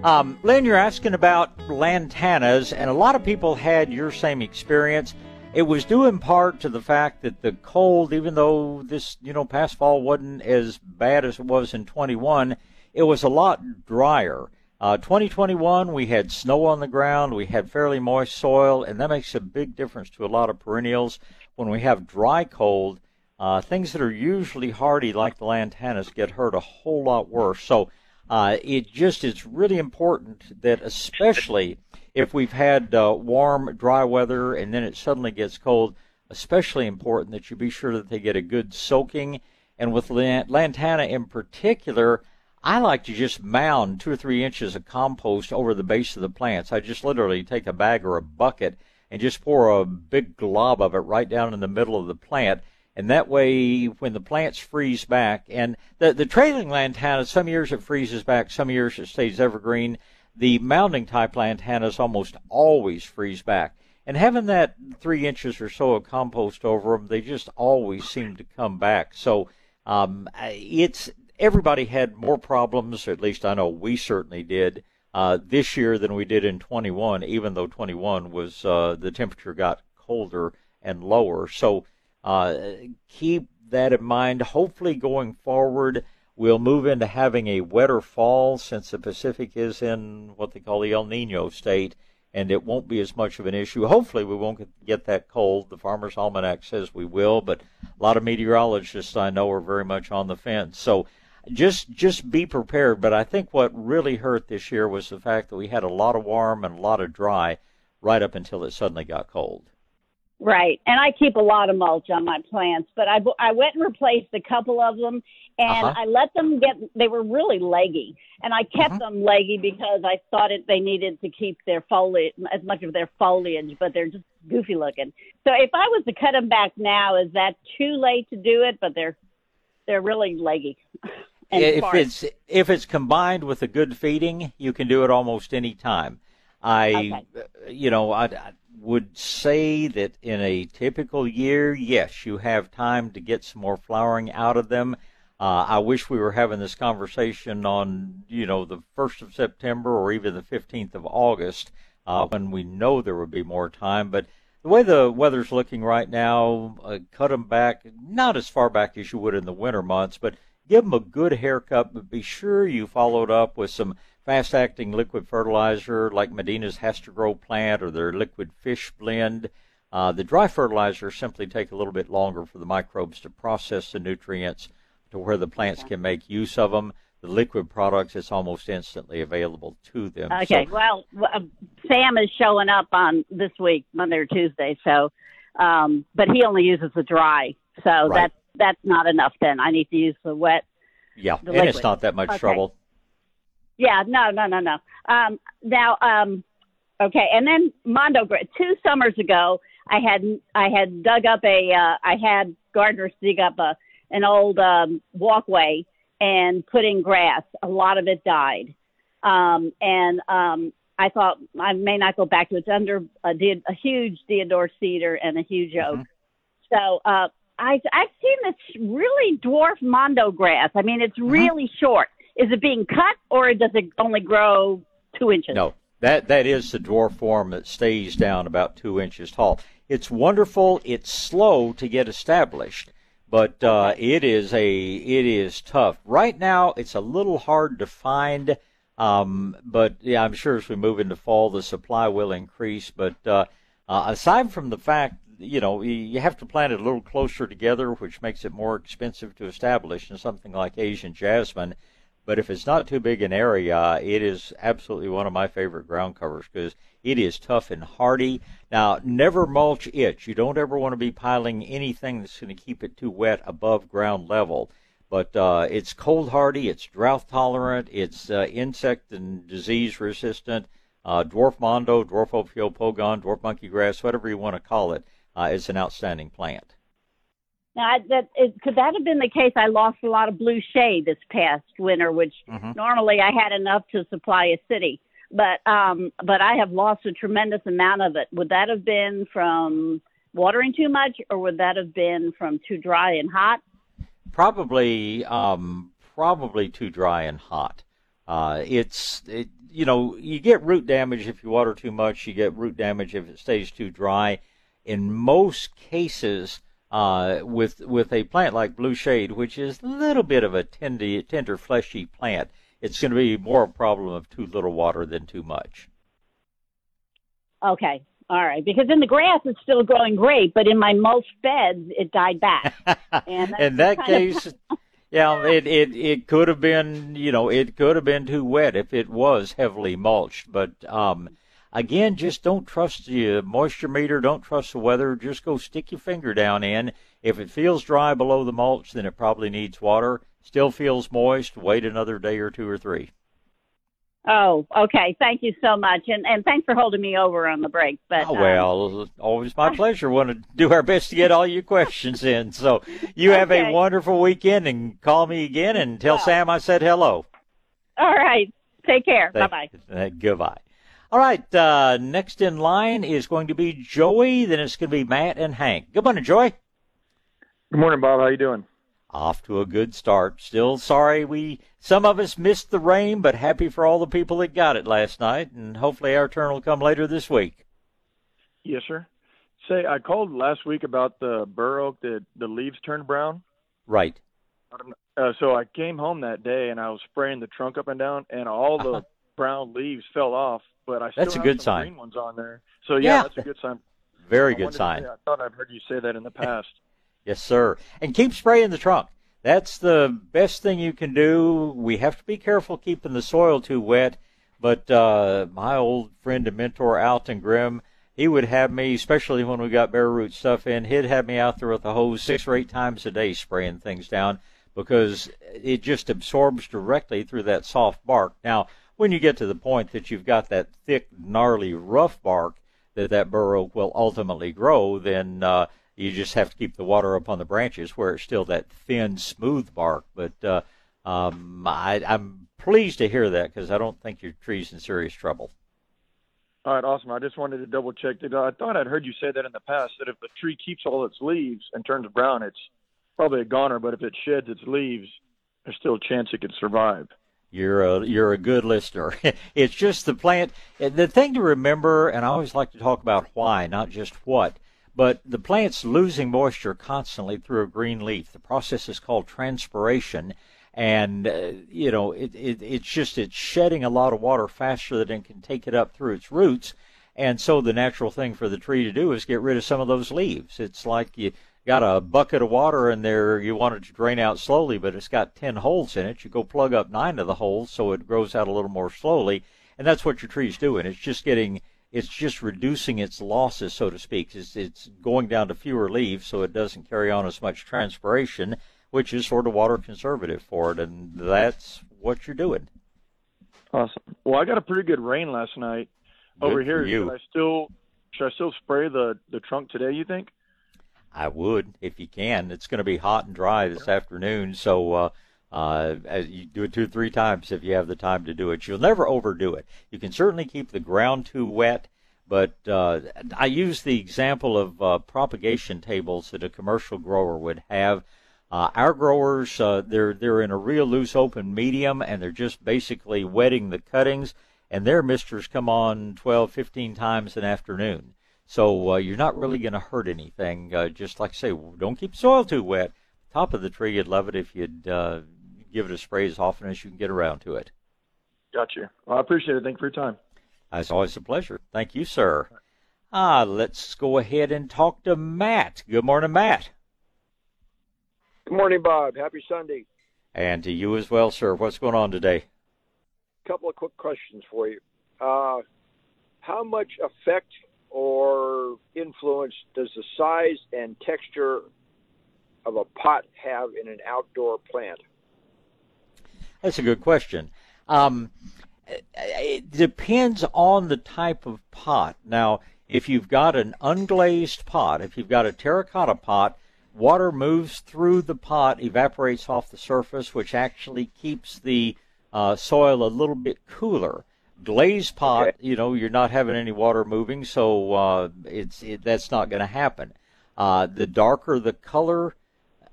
um, Lynn, you're asking about lantanas, and a lot of people had your same experience. It was due in part to the fact that the cold, even though this, you know, past fall wasn't as bad as it was in 21, it was a lot drier. Uh, 2021, we had snow on the ground, we had fairly moist soil, and that makes a big difference to a lot of perennials. When we have dry cold, uh, things that are usually hardy, like the lantanas, get hurt a whole lot worse. So uh, it just is really important that, especially if we've had uh, warm, dry weather and then it suddenly gets cold, especially important that you be sure that they get a good soaking. And with lantana in particular, I like to just mound two or three inches of compost over the base of the plants. I just literally take a bag or a bucket and just pour a big glob of it right down in the middle of the plant. And that way, when the plants freeze back, and the, the trailing lantana, some years it freezes back, some years it stays evergreen. The mounding type lantanas almost always freeze back. And having that three inches or so of compost over them, they just always seem to come back. So um, it's everybody had more problems, or at least I know we certainly did, uh, this year than we did in 21, even though 21 was uh, the temperature got colder and lower. So Uh, keep that in mind. Hopefully, going forward, we'll move into having a wetter fall since the Pacific is in what they call the El Nino state and it won't be as much of an issue. Hopefully, we won't get that cold. The Farmer's Almanac says we will, but a lot of meteorologists I know are very much on the fence. So just just be prepared. But I think what really hurt this year was the fact that we had a lot of warm and a lot of dry right up until it suddenly got cold. Right, and I keep a lot of mulch on my plants, but I I went and replaced a couple of them, and uh-huh. I let them get. They were really leggy, and I kept uh-huh. them leggy because I thought it they needed to keep their foliage as much of their foliage, but they're just goofy looking. So if I was to cut them back now, is that too late to do it? But they're they're really leggy. if it's if it's combined with a good feeding, you can do it almost any time. I, okay. you know, I, I would say that in a typical year, yes, you have time to get some more flowering out of them. Uh, I wish we were having this conversation on, you know, the 1st of September or even the 15th of August uh, when we know there would be more time. But the way the weather's looking right now, uh, cut them back, not as far back as you would in the winter months, but give them a good haircut. But be sure you followed up with some fast acting liquid fertilizer like Medina's HastaGro plant or their liquid fish blend. Uh, the dry fertilizers simply take a little bit longer for the microbes to process the nutrients to where the plants can make use of them. The liquid products, it's almost instantly available to them. Okay, so, well, uh, Sam is showing up on this week, Monday or Tuesday, so, um, but he only uses the dry, so right. that's that's not enough. Then I need to use the wet. Yeah, and liquid. it's not that much okay. trouble. Yeah, no, no, no, no. Um, now, um, okay, and then Mondo Two summers ago, I had I had dug up a uh, I had gardeners dig up a an old um, walkway and put in grass. A lot of it died, um, and um, I thought I may not go back to it. It's under a, a huge deodar cedar and a huge oak. Mm-hmm. So uh, I I've seen this really dwarf mondo grass. I mean, it's mm-hmm. really short. Is it being cut or does it only grow two inches? No, that that is the dwarf form that stays down about two inches tall. It's wonderful. It's slow to get established, but uh, it is a it is tough. Right now, it's a little hard to find. Um, but yeah, I'm sure as we move into fall, the supply will increase. But uh, uh, aside from the fact, you know, you have to plant it a little closer together, which makes it more expensive to establish. And something like Asian jasmine but if it's not too big an area, it is absolutely one of my favorite ground covers because it is tough and hardy. Now, never mulch it. You don't ever want to be piling anything that's going to keep it too wet above ground level. But uh, it's cold hardy, it's drought tolerant, it's uh, insect and disease resistant. Uh, dwarf mondo, dwarf ophiopogon, dwarf monkey grass, whatever you want to call it, uh, is an outstanding plant. Now, I, that it, could that have been the case? I lost a lot of blue shade this past winter, which mm-hmm. normally I had enough to supply a city, but um, but I have lost a tremendous amount of it. Would that have been from watering too much, or would that have been from too dry and hot? Probably, um, probably too dry and hot. Uh, it's it, you know you get root damage if you water too much. You get root damage if it stays too dry. In most cases uh, with with a plant like blue shade, which is a little bit of a tender, tender, fleshy plant. it's going to be more a problem of too little water than too much. Okay. All right. Because in the grass, it's still growing great, but in my mulch beds, it died back. And in that case, yeah, it, it, it could have been, you know, it could have been too wet if it was heavily mulched. But um, again, just don't trust the moisture meter. Don't trust the weather. Just go stick your finger down in. If it feels dry below the mulch, then it probably needs water. Still feels moist, wait another day or two or three. Oh, okay. Thank you so much, and and thanks for holding me over on the break. But oh, well, um, always my pleasure. Want to do our best to get all your questions in. So you have a wonderful weekend, and call me again and tell well, Sam I said hello. All right. Take care. Bye bye. Uh, goodbye. All right. Uh, next in line is going to be Joey. Then it's going to be Matt and Hank. Good morning, Joey. Good morning, Bob. How you doing? off to a good start. Still sorry we some of us missed the rain, but happy for all the people that got it last night, and hopefully our turn will come later this week. Yes, sir. Say, I called last week about the bur oak that the leaves turned brown. Right. Uh, so I came home that day and I was spraying the trunk up and down, and all the brown leaves fell off. But I still that's have a good some sign. green ones on there. So yeah, yeah. that's a good sign. Very I good sign. Say, I thought I'd heard you say that in the past. Yes, sir. And keep spraying the trunk. That's the best thing you can do. We have to be careful keeping the soil too wet. But uh, my old friend and mentor, Alton Grimm, he would have me, especially when we got bare root stuff in, he'd have me out there with a hose six or eight times a day spraying things down because it just absorbs directly through that soft bark. Now, when you get to the point that you've got that thick, gnarly, rough bark that that bur oak will ultimately grow, then uh, you just have to keep the water up on the branches where it's still that thin, smooth bark. But uh, um, I, I'm pleased to hear that because I don't think your tree's in serious trouble. All right, awesome. I just wanted to double check that. I thought I'd heard you say that in the past that if the tree keeps all its leaves and turns brown, it's probably a goner. But if it sheds its leaves, there's still a chance it could survive. You're a you're a good listener. it's just the plant. The thing to remember, and I always like to talk about why, not just what but the plant's losing moisture constantly through a green leaf. The process is called transpiration, and uh, you know it, it, it's just it's shedding a lot of water faster than it can take it up through its roots. And so the natural thing for the tree to do is get rid of some of those leaves. It's like you got a bucket of water in there, you want it to drain out slowly, but it's got 10 holes in it. You go plug up nine of the holes so it grows out a little more slowly. And that's what your tree's doing. It's just getting it's just reducing its losses, so to speak. It's, it's going down to fewer leaves, so it doesn't carry on as much transpiration, which is sort of water conservative for it, and that's what you're doing. Awesome. Well, I got a pretty good rain last night good over here. Should I still should I still spray the the trunk today? You think? I would if you can. It's going to be hot and dry this afternoon, so. Uh, uh, as you do it two or three times if you have the time to do it. You'll never overdo it. You can certainly keep the ground too wet, but uh, I use the example of uh, propagation tables that a commercial grower would have. Uh, our growers, uh, they're they're in a real loose open medium, and they're just basically wetting the cuttings, and their misters come on 12, 15 times an afternoon. So uh, you're not really going to hurt anything. Uh, just like I say, don't keep soil too wet. Top of the tree, you'd love it if you'd uh, give it a spray as often as you can get around to it. Got you. Well, I appreciate it. Thank you for your time. It's always a pleasure. Thank you, sir. Ah, let's go ahead and talk to Matt. Good morning, Matt. Good morning, Bob. Happy Sunday. And to you as well, sir. What's going on today? A couple of quick questions for you. Uh, how much effect or influence does the size and texture of a pot have in an outdoor plant? That's a good question. Um, it depends on the type of pot. Now, if you've got an unglazed pot, if you've got a terracotta pot, water moves through the pot, evaporates off the surface, which actually keeps the uh, soil a little bit cooler. Glazed pot, okay. you know, you're not having any water moving, so uh, it's it, that's not going to happen. Uh, the darker the color,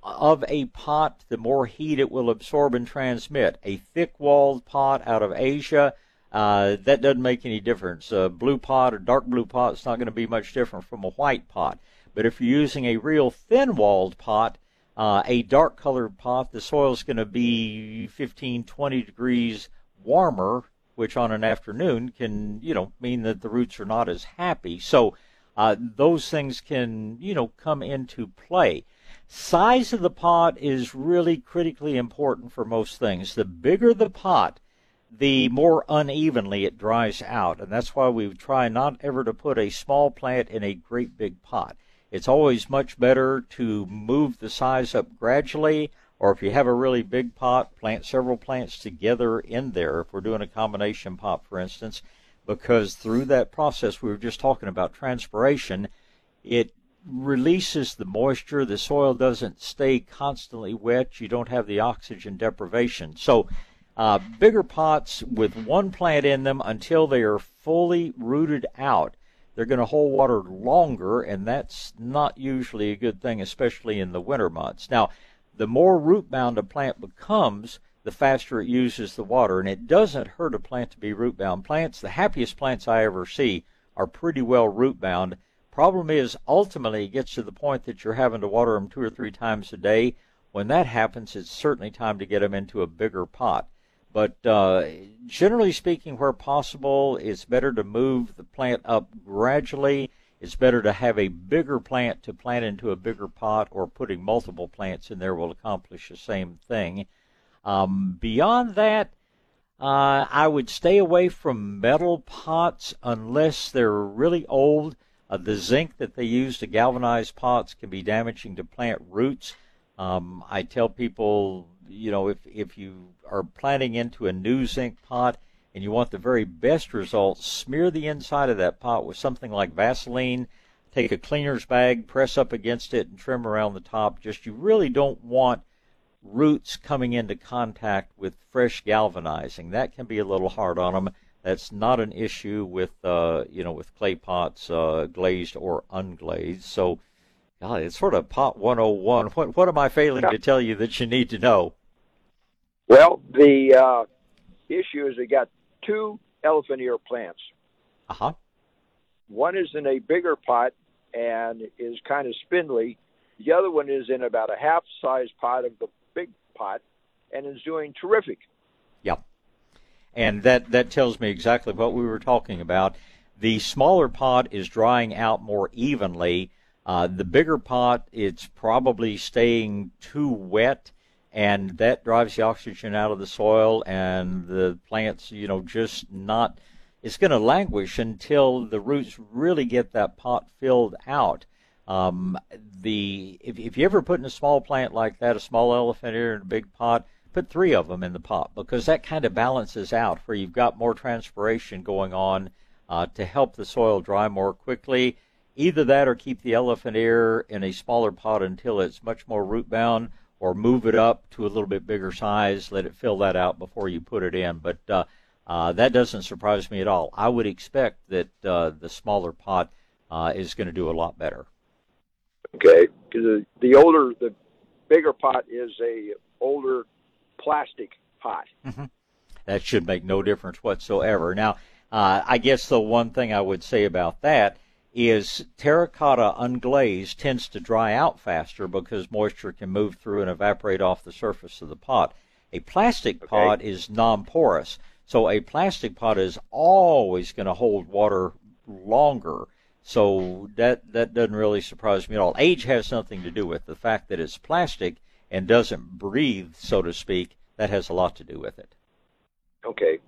of a pot, the more heat it will absorb and transmit. A thick walled pot out of Asia, uh, that doesn't make any difference. A blue pot or dark blue pot is not going to be much different from a white pot. But if you're using a real thin walled pot, Uh, a dark colored pot, the soil is going to be 15, 20 degrees warmer, which on an afternoon can, you know, mean that the roots are not as happy. So uh, those things can, you know, come into play. Size of the pot is really critically important for most things. The bigger the pot, the more unevenly it dries out. And that's why we try not ever to put a small plant in a great big pot. It's always much better to move the size up gradually, or if you have a really big pot, plant several plants together in there. If we're doing a combination pot, for instance, because through that process we were just talking about transpiration, it releases the moisture. The soil doesn't stay constantly wet. You don't have the oxygen deprivation. So, uh, bigger pots with one plant in them until they are fully rooted out they're going to hold water longer, and that's not usually a good thing, especially in the winter months. Now, the more root bound a plant becomes, the faster it uses the water, and it doesn't hurt a plant to be root bound. Plants, the happiest plants I ever see, are pretty well root bound. Problem is, ultimately, it gets to the point that you're having to water them two or three times a day. When that happens, it's certainly time to get them into a bigger pot. But uh, generally speaking, where possible, it's better to move the plant up gradually. It's better to have a bigger plant to plant into a bigger pot, or putting multiple plants in there will accomplish the same thing. Um, beyond that, uh, I would stay away from metal pots unless they're really old. Uh, the zinc that they use to galvanize pots can be damaging to plant roots. Um, I tell people you know, if, if you are planting into a new zinc pot and you want the very best results, smear the inside of that pot with something like Vaseline. Take a cleaner's bag, press up against it, and trim around the top. Just you really don't want roots coming into contact with fresh galvanizing. That can be a little hard on them. That's not an issue with uh, you know with clay pots, uh, glazed or unglazed. So, God, it's sort of pot 101. What what am I failing to tell you that you need to know? Well, the uh, issue is we got two elephant ear plants. Uh huh. One is in a bigger pot and is kind of spindly. The other one is in about a half size pot of the big pot and is doing terrific. Yep. And that, that tells me exactly what we were talking about. The smaller pot is drying out more evenly. Uh, the bigger pot, it's probably staying too wet and that drives the oxygen out of the soil, and the plants, you know, just not. It's going to languish until the roots really get that pot filled out. Um, the if, if you ever put in a small plant like that, a small elephant ear in a big pot, put three of them in the pot because that kind of balances out where you've got more transpiration going on uh, to help the soil dry more quickly. Either that or keep the elephant ear in a smaller pot until it's much more root bound or move it up to a little bit bigger size. Let it fill that out before you put it in. But uh, uh, that doesn't surprise me at all. I would expect that uh, the smaller pot uh, is going to do a lot better. Okay, because the older, the bigger pot is a older plastic pot. Mm-hmm. That should make no difference whatsoever. Now, uh, I guess the one thing I would say about that is terracotta unglazed tends to dry out faster because moisture can move through and evaporate off the surface of the pot. A plastic okay. pot is non-porous, so a plastic pot is always going to hold water longer. So that that doesn't really surprise me at all. Age has something to do with the fact that it's plastic and doesn't breathe, so to speak. That has a lot to do with it. Okay.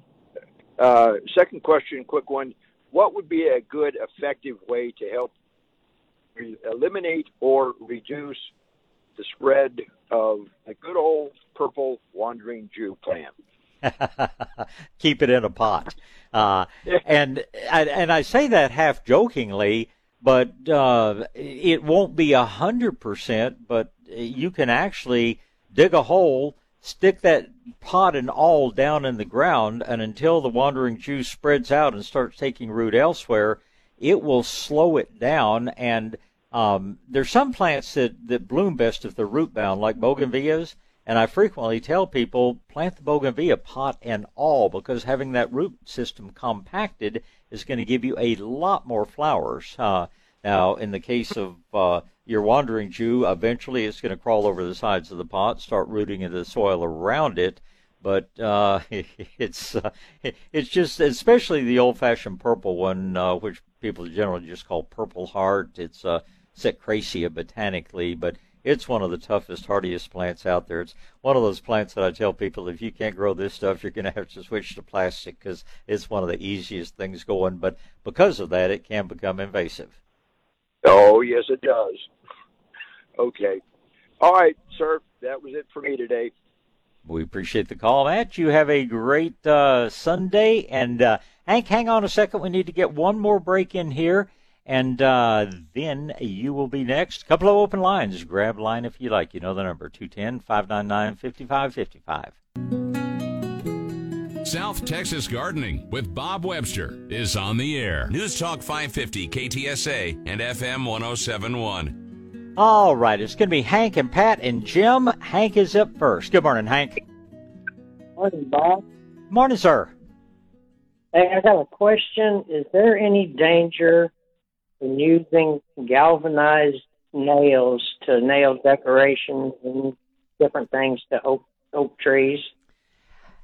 Uh, second question, quick one what would be a good, effective way to help eliminate or reduce the spread of a good old purple wandering Jew plant? Keep it in a pot. Uh, and and I say that half jokingly, but uh, it won't be a hundred percent. But you can actually dig a hole stick that pot and all down in the ground, and until the wandering Jew spreads out and starts taking root elsewhere, it will slow it down. And um, there's some plants that, that bloom best if they're root bound, like bougainvilleas. And I frequently tell people plant the bougainvillea pot and all because having that root system compacted is going to give you a lot more flowers. Uh, Now, in the case of uh, your wandering Jew, eventually it's going to crawl over the sides of the pot, start rooting into the soil around it. But uh, it's uh, it's just, especially the old-fashioned purple one, uh, which people generally just call purple heart. It's uh, Setcreasea botanically, but it's one of the toughest, hardiest plants out there. It's one of those plants that I tell people if you can't grow this stuff, you're going to have to switch to plastic because it's one of the easiest things going. But because of that, it can become invasive. Oh, yes, it does. Okay. All right, sir. That was it for me today. We appreciate the call, Matt. You have a great uh, Sunday. And uh, Hank, hang on a second. We need to get one more break in here. And uh, then you will be next. Couple of open lines. Grab line if you like. You know the number 210 599 5555. South Texas Gardening with Bob Webster is on the air. News Talk 550 KTSA and FM 1071. All right, it's going to be Hank and Pat and Jim. Hank is up first. Good morning, Hank. Morning, Bob. Morning, sir. Hey, I got a question. Is there any danger in using galvanized nails to nail decorations and different things to oak, oak trees?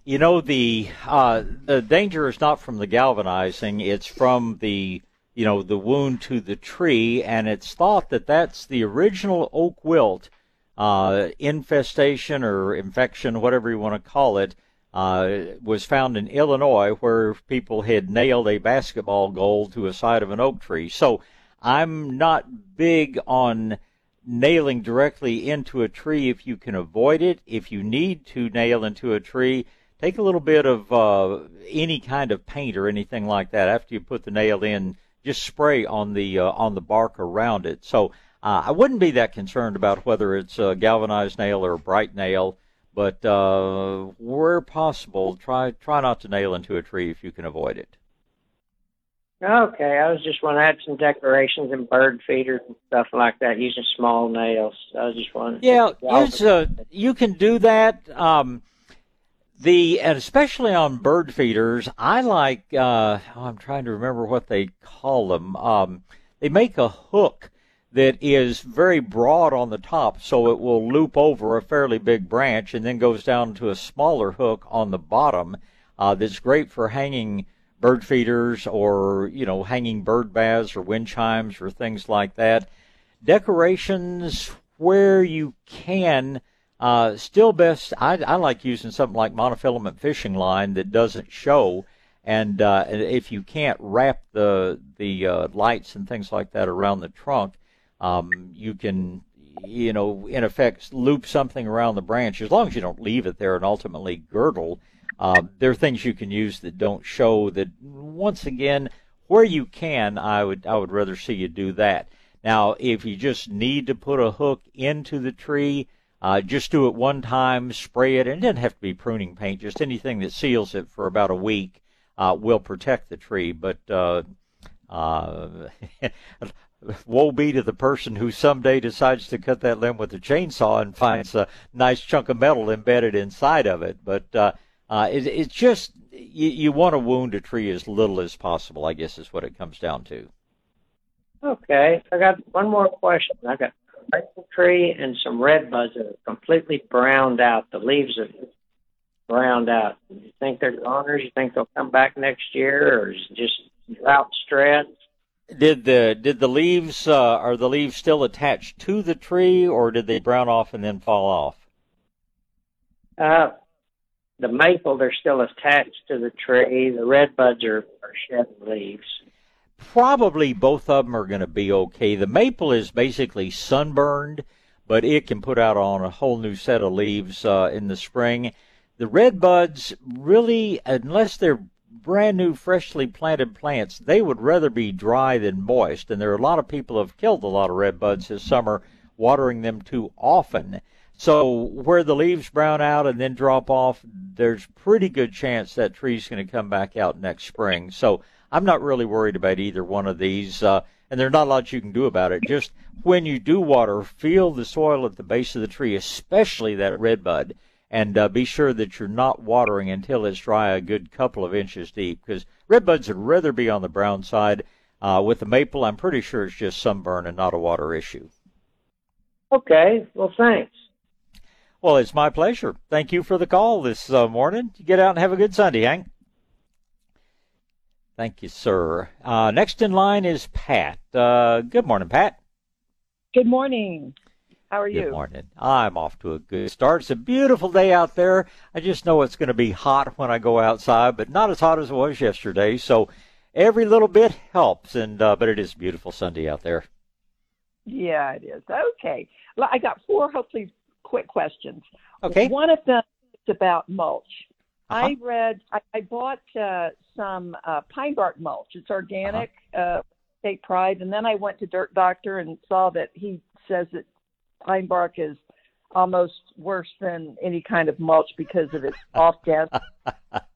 You know the uh, the danger is not from the galvanizing; it's from the you know the wound to the tree, and it's thought that that's the original oak wilt uh, infestation or infection, whatever you want to call it, uh, was found in Illinois, where people had nailed a basketball goal to a side of an oak tree. So I'm not big on nailing directly into a tree if you can avoid it. If you need to nail into a tree take a little bit of uh, any kind of paint or anything like that after you put the nail in. Just spray on the uh, on the bark around it. So uh, I wouldn't be that concerned about whether it's a galvanized nail or a bright nail, but uh, where possible, try try not to nail into a tree if you can avoid it. Okay, I was just want to add some decorations and bird feeders and stuff like that using small nails. I was just wondering. Yeah, use, uh, you can do that. Um, the and especially on bird feeders, I like. Uh, oh, I'm trying to remember what they call them. Um, they make a hook that is very broad on the top, so it will loop over a fairly big branch and then goes down to a smaller hook on the bottom. Uh, that's great for hanging bird feeders or you know hanging bird baths or wind chimes or things like that. Decorations where you can uh, still best, I, I like using something like monofilament fishing line that doesn't show. And uh, if you can't wrap the the uh, lights and things like that around the trunk, um, you can, you know, in effect, loop something around the branch as long as you don't leave it there and ultimately girdle. Uh, there are things you can use that don't show. That once again, where you can, I would I would rather see you do that. Now, if you just need to put a hook into the tree, uh, just do it one time, spray it, and it doesn't have to be pruning paint. Just anything that seals it for about a week uh, will protect the tree. But uh, uh, woe be to the person who someday decides to cut that limb with a chainsaw and finds a nice chunk of metal embedded inside of it. But uh, uh, it, it's just you, you want to wound a tree as little as possible. I guess is what it comes down to. Okay, I got one more question. I got maple tree and some red buds that are completely browned out. The leaves are browned out. You think they're goners? You think they'll come back next year, or is it just drought stress? Did the did the leaves uh, are the leaves still attached to the tree, or did they brown off and then fall off? Uh, the maple they're still attached to the tree. The red buds are, are shedding leaves probably both of them are going to be okay. The maple is basically sunburned, but it can put out on a whole new set of leaves uh, in the spring. The red buds really, unless they're brand new, freshly planted plants, they would rather be dry than moist. And there are a lot of people who have killed a lot of red buds this summer, watering them too often. So where the leaves brown out and then drop off, there's pretty good chance that tree's going to come back out next spring. So I'm not really worried about either one of these, uh, and there's not a lot you can do about it. Just when you do water, feel the soil at the base of the tree, especially that red bud, and uh, be sure that you're not watering until it's dry a good couple of inches deep, because red buds would rather be on the brown side. Uh, with the maple, I'm pretty sure it's just sunburn and not a water issue. Okay. Well, thanks. Well, it's my pleasure. Thank you for the call this uh, morning. You get out and have a good Sunday, Hank. Thank you, sir. Uh, next in line is Pat. Uh, good morning, Pat. Good morning. How are you? Good morning. I'm off to a good start. It's a beautiful day out there. I just know it's going to be hot when I go outside, but not as hot as it was yesterday. So every little bit helps, and uh, but it is a beautiful Sunday out there. Yeah, it is. Okay. Well, I got four hopefully quick questions. Okay. One of them is about mulch. Uh-huh. I read, I, I bought uh, some uh, pine bark mulch. It's organic, uh State Pride, and then I went to Dirt Doctor and saw that he says that pine bark is almost worse than any kind of mulch because of its off gas.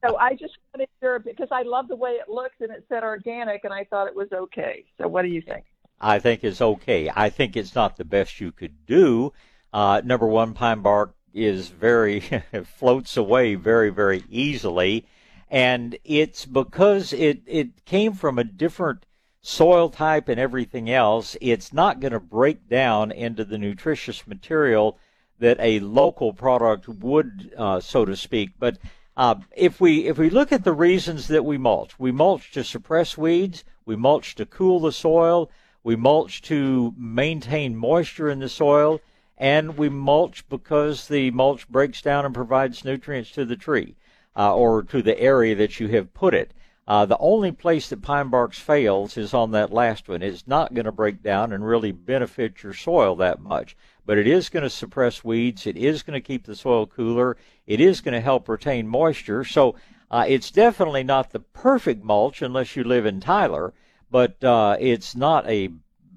so I just wanted to because I love the way it looks and it said organic, and I thought it was okay. So what do you think? I think it's okay. I think it's not the best you could do. Uh, number one, pine bark is very floats away very very easily, and it's because it it came from a different soil type and everything else. It's not going to break down into the nutritious material that a local product would, uh, so to speak. But uh, if we if we look at the reasons that we mulch, we mulch to suppress weeds, we mulch to cool the soil, we mulch to maintain moisture in the soil and we mulch because the mulch breaks down and provides nutrients to the tree uh, or to the area that you have put it. Uh, the only place that pine barks fails is on that last one. It's not going to break down and really benefit your soil that much, but it is going to suppress weeds. It is going to keep the soil cooler. It is going to help retain moisture. So uh, it's definitely not the perfect mulch unless you live in Tyler, but uh, it's not a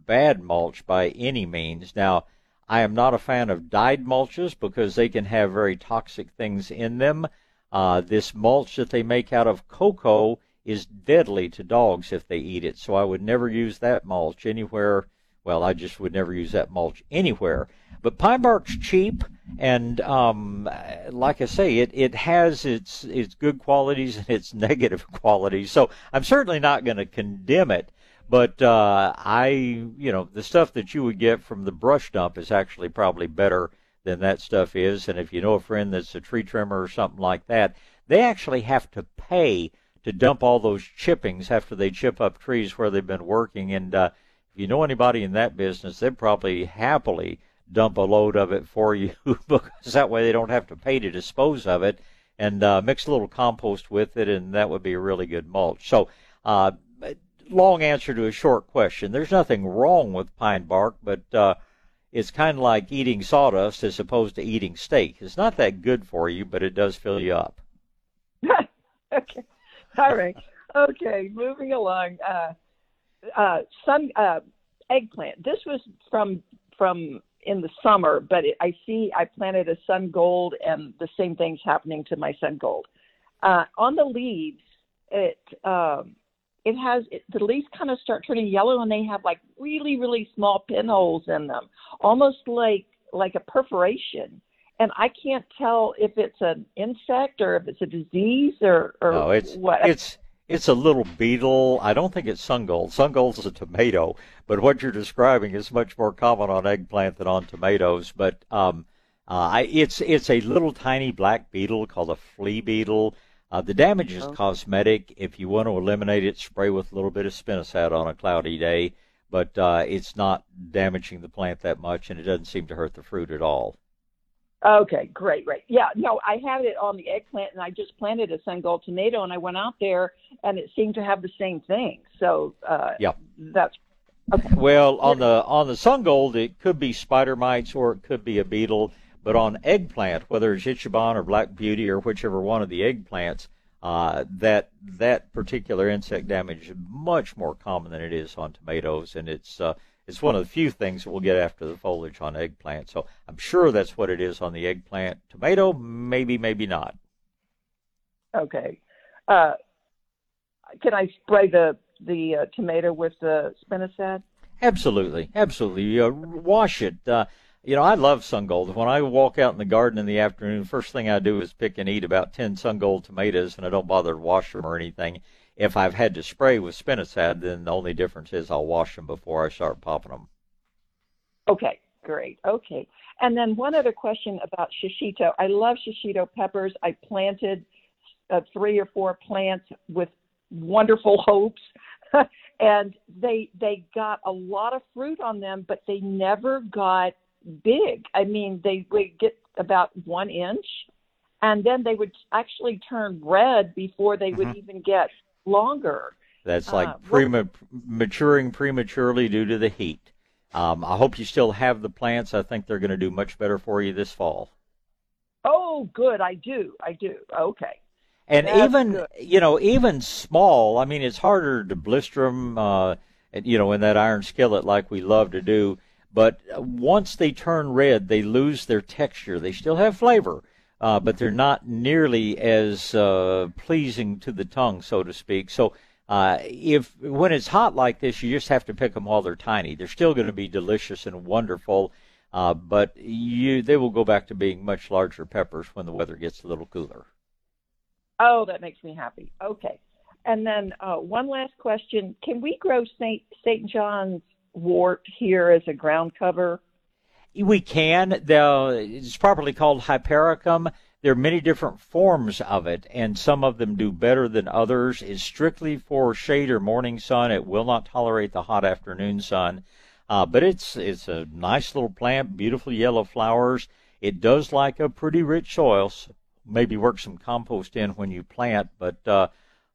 bad mulch by any means. Now, I am not a fan of dyed mulches because they can have very toxic things in them. Uh, this mulch that they make out of cocoa is deadly to dogs if they eat it, so I would never use that mulch anywhere. Well, I just would never use that mulch anywhere. But pine bark's cheap, and um, like I say, it, it has its its good qualities and its negative qualities. So I'm certainly not going to condemn it. But uh, I, you know, the stuff that you would get from the brush dump is actually probably better than that stuff is. And if you know a friend that's a tree trimmer or something like that, they actually have to pay to dump all those chippings after they chip up trees where they've been working. And uh, if you know anybody in that business, they'd probably happily dump a load of it for you because that way they don't have to pay to dispose of it and uh, mix a little compost with it, and that would be a really good mulch. So, uh, long answer to a short question. There's nothing wrong with pine bark, but uh, it's kind of like eating sawdust as opposed to eating steak. It's not that good for you, but it does fill you up. okay. All right. Okay. Moving along. Uh, uh, sun uh, eggplant. This was from from in the summer, but it, I see I planted a sun gold, and the same thing's happening to my sun gold. Uh, on the leaves, it um, it has it, the leaves kind of start turning yellow, and they have like really really small pinholes in them, almost like like a perforation. And I can't tell if it's an insect or if it's a disease or, or no, it's what. It's it's a little beetle. I don't think it's sun gold. Sun a tomato, but what you're describing is much more common on eggplant than on tomatoes. But um, uh, I, it's it's a little tiny black beetle called a flea beetle. Uh, the damage is Oh. cosmetic. If you want to eliminate it, spray with a little bit of spinosad on a cloudy day. But uh, it's not damaging the plant that much, and it doesn't seem to hurt the fruit at all. Okay, great, great. Yeah, no, I had it on the eggplant, and I just planted a sun gold tomato, and I went out there, and it seemed to have the same thing. So uh, Yeah. that's okay. Well, on the on the sun gold, it could be spider mites or it could be a beetle. But on eggplant, whether it's Ichiban or Black Beauty or whichever one of the eggplants, uh, that that particular insect damage is much more common than it is on tomatoes, and it's uh, it's one of the few things that we'll get after the foliage on eggplant. So I'm sure that's what it is on the eggplant. Tomato, maybe, maybe not. Okay. Uh, can I spray the the uh, tomato with the spinosad? Absolutely, absolutely. Uh, wash it. Uh, you know, I love sun gold. When I walk out in the garden in the afternoon, first thing I do is pick and eat about ten sun gold tomatoes, and I don't bother to wash them or anything. If I've had to spray with spinosad, then the only difference is I'll wash them before I start popping them. Okay, great. Okay. And then one other question about shishito. I love shishito peppers. I planted uh, three or four plants with wonderful hopes. and they they got a lot of fruit on them, but they never got big. I mean, they would get about one inch, and then they would actually turn red before they would Mhm. even get longer. That's like Uh, prema- maturing prematurely due to the heat. Um, I hope you still have the plants. I think they're going to do much better for you this fall. Oh, good. I do. I do. Okay. And That's even good. you know, even small. I mean, it's harder to blister them, uh, you know, in that iron skillet like we love to do. But uh, once they turn red, they lose their texture. They still have flavor, uh, but they're not nearly as uh, pleasing to the tongue, so to speak. So. Uh, if when it's hot like this, you just have to pick them while they're tiny. They're still going to be delicious and wonderful, uh, but you they will go back to being much larger peppers when the weather gets a little cooler. Oh, that makes me happy. Okay. And then uh, one last question: Can we grow Saint Saint John's wort here as a ground cover? We can. Though it's properly called hypericum. There are many different forms of it, and some of them do better than others. It's strictly for shade or morning sun. It will not tolerate the hot afternoon sun. Uh, but it's it's a nice little plant, beautiful yellow flowers. It does like a pretty rich soil. So maybe work some compost in when you plant, but uh,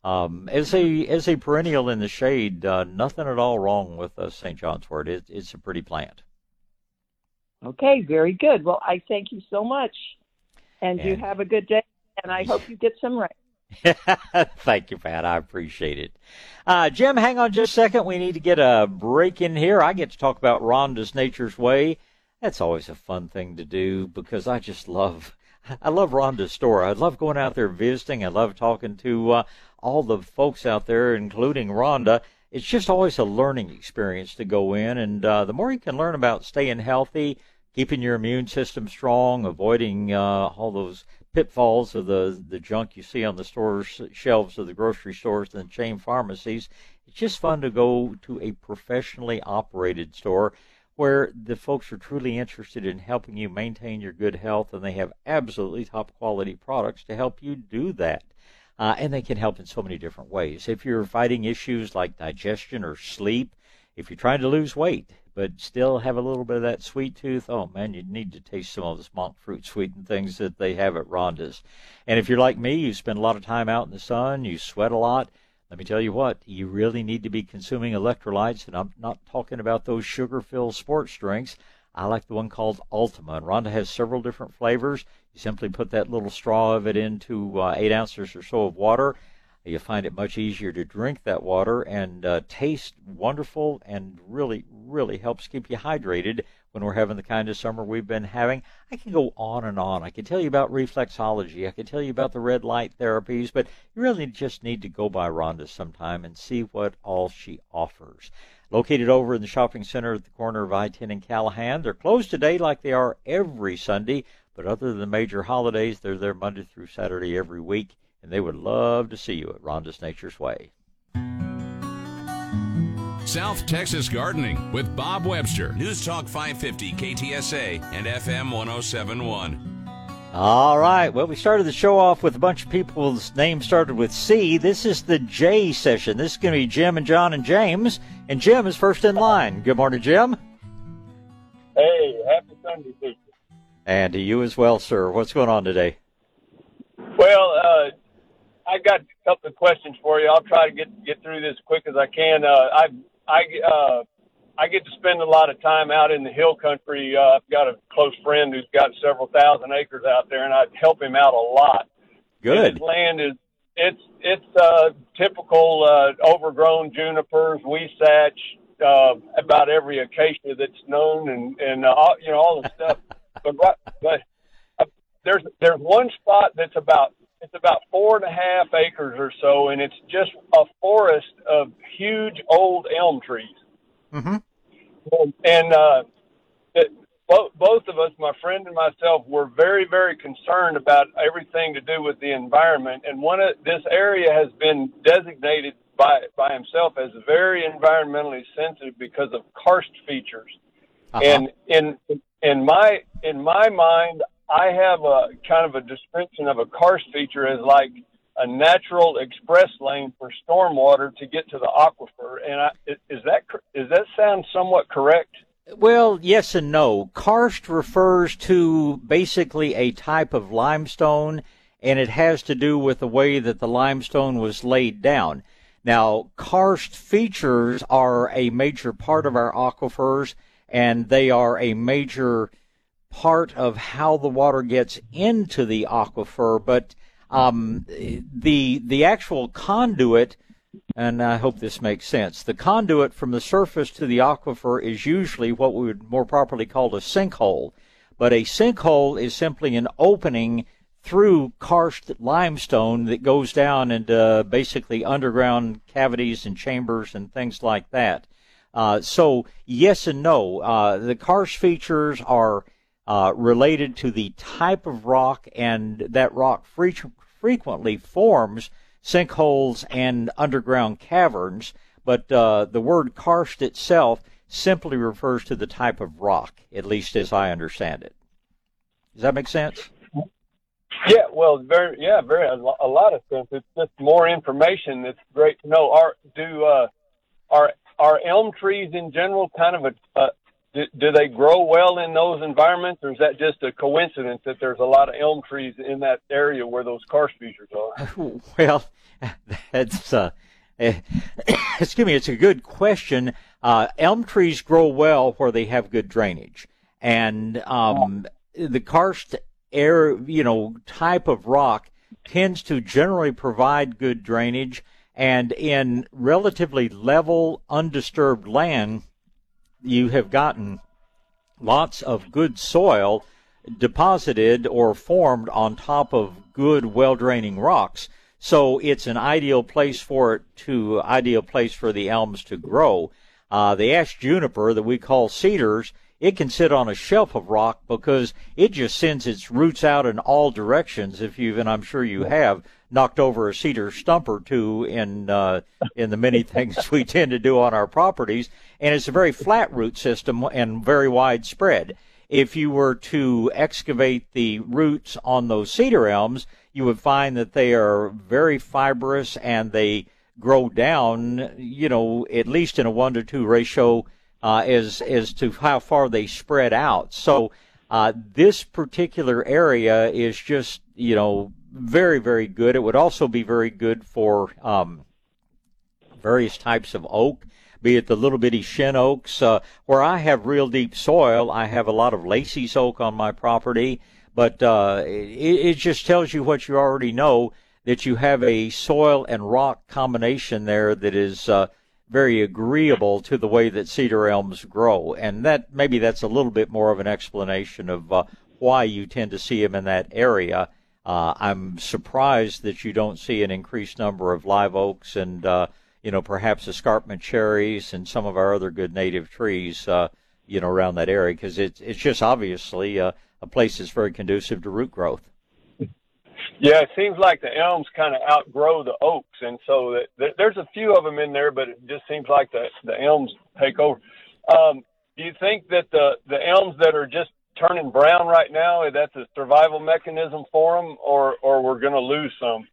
um, as a as a perennial in the shade, uh, nothing at all wrong with uh, St. John's wort. It, it's a pretty plant. Okay, very good. Well, I thank you so much, and you have a good day. And I hope you get some rain. Thank you, Pat. I appreciate it. Uh, Jim, hang on just a second. We need to get a break in here. I get to talk about Rhonda's Nature's Way. That's always a fun thing to do because I just love, I love Rhonda's store. I love going out there visiting. I love talking to uh, all the folks out there, including Rhonda. It's just always a learning experience to go in, and uh, the more you can learn about staying healthy, keeping your immune system strong, avoiding uh, all those pitfalls of the the junk you see on the stores shelves of the grocery stores and chain pharmacies. It's just fun to go to a professionally operated store where the folks are truly interested in helping you maintain your good health and they have absolutely top quality products to help you do that. Uh, and they can help in so many different ways. If you're fighting issues like digestion or sleep, if you're trying to lose weight but still have a little bit of that sweet tooth, oh man, you need to taste some of this monk fruit sweetened things that they have at Rhonda's. And if you're like me, you spend a lot of time out in the sun, you sweat a lot. Let me tell you what, you really need to be consuming electrolytes, and I'm not talking about those sugar-filled sports drinks. I like the one called Ultima, and Rhonda has several different flavors. You simply put that little straw of it into uh, eight ounces or so of water. You find it much easier to drink that water and uh, taste wonderful and really, really helps keep you hydrated when we're having the kind of summer we've been having. I can go on and on. I can tell you about reflexology. I can tell you about the red light therapies, but you really just need to go by Rhonda sometime and see what all she offers. Located over in the shopping center at the corner of I-10 and Callaghan. They're closed today like they are every Sunday, but other than the major holidays, they're there Monday through Saturday every week and they would love to see you at Rhonda's Nature's Way. South Texas Gardening with Bob Webster. News Talk 550 KTSA and FM 1071. All right. Well, we started the show off with a bunch of people's names started with C. This is the J session. This is going to be Jim and John and James. And Jim is first in line. Good morning, Jim. Hey, happy Sunday to you. And to you as well, sir. What's going on today? Well, uh, I got a couple of questions for you. I'll try to get get through this as quick as I can. Uh, I I uh, I get to spend a lot of time out in the hill country. Uh, I've got a close friend who's got several thousand acres out there, and I help him out a lot. Good. His land is it's it's uh, typical uh, overgrown junipers, huisache, uh, about every acacia that's known, and and uh, all, you know all the stuff. but right, but uh, there's there's one spot that's about it's about four and a half acres or so, and it's just a forest of huge old elm trees. Mm-hmm. And uh, it, both both of us, my friend and myself, were very, very concerned about everything to do with the environment. And one of this area has been designated by by himself as very environmentally sensitive because of karst features. Uh-huh. And in in my in my mind, I have a kind of a description of a karst feature as like a natural express lane for stormwater to get to the aquifer. And I, is that is that sound somewhat correct? Well, yes and no. Karst refers to basically a type of limestone, and it has to do with the way that the limestone was laid down. Now, karst features are a major part of our aquifers, and they are a major part of how the water gets into the aquifer. But um, the the actual conduit and I hope this makes sense. The conduit from the surface to the aquifer is usually what we would more properly call a sinkhole. But a sinkhole is simply an opening through karst limestone that goes down into basically underground cavities and chambers and things like that. Uh, so, yes and no. Uh, the karst features are uh, related to the type of rock, and that rock frequently forms sinkholes and underground caverns, but uh, the word karst itself simply refers to the type of rock, at least as I understand it. Does that make sense? Yeah, well, very, yeah, very, a, lot of sense. It's just more information It's great to know. Are do uh, are are elm trees in general kind of a, a do, they grow well in those environments, or is that just a coincidence that there's a lot of elm trees in that area where those karst features are? well, that's uh, excuse me. It's a good question. Uh, elm trees grow well where they have good drainage, and um, the karst air, you know, type of rock tends to generally provide good drainage. And in relatively level, undisturbed land, you have gotten lots of good soil deposited or formed on top of good, well draining rocks. So it's an ideal place for it to, ideal place for the elms to grow. Uh, the ash juniper that we call cedars, it can sit on a shelf of rock because it just sends its roots out in all directions. If you've, and I'm sure you have, knocked over a cedar stump or two in uh, in the many things we tend to do on our properties, and it's a very flat root system and very widespread. If you were to excavate the roots on those cedar elms, you would find that they are very fibrous and they grow down, you know, at least in a one to two ratio uh, as as to how far they spread out. So uh, this particular area is just, you know, very very good. It would also be very good for um, various types of oak be it the little bitty shin oaks. Uh, where I have real deep soil, I have a lot of Lacey's oak on my property, but uh, it, it just tells you what you already know that you have a soil and rock combination there that is uh, very agreeable to the way that cedar elms grow, and that maybe that's a little bit more of an explanation of uh, why you tend to see them in that area. Uh, I'm surprised that you don't see an increased number of live oaks and uh, you know, perhaps escarpment cherries and some of our other good native trees, uh, you know, around that area because it's it's just obviously uh, a place that's very conducive to root growth. Yeah, it seems like the elms kind of outgrow the oaks, and so that, there's a few of them in there, but it just seems like the the elms take over. Um, do you think that the the elms that are just turning brown right now that's a survival mechanism for them, or or we're going to lose some?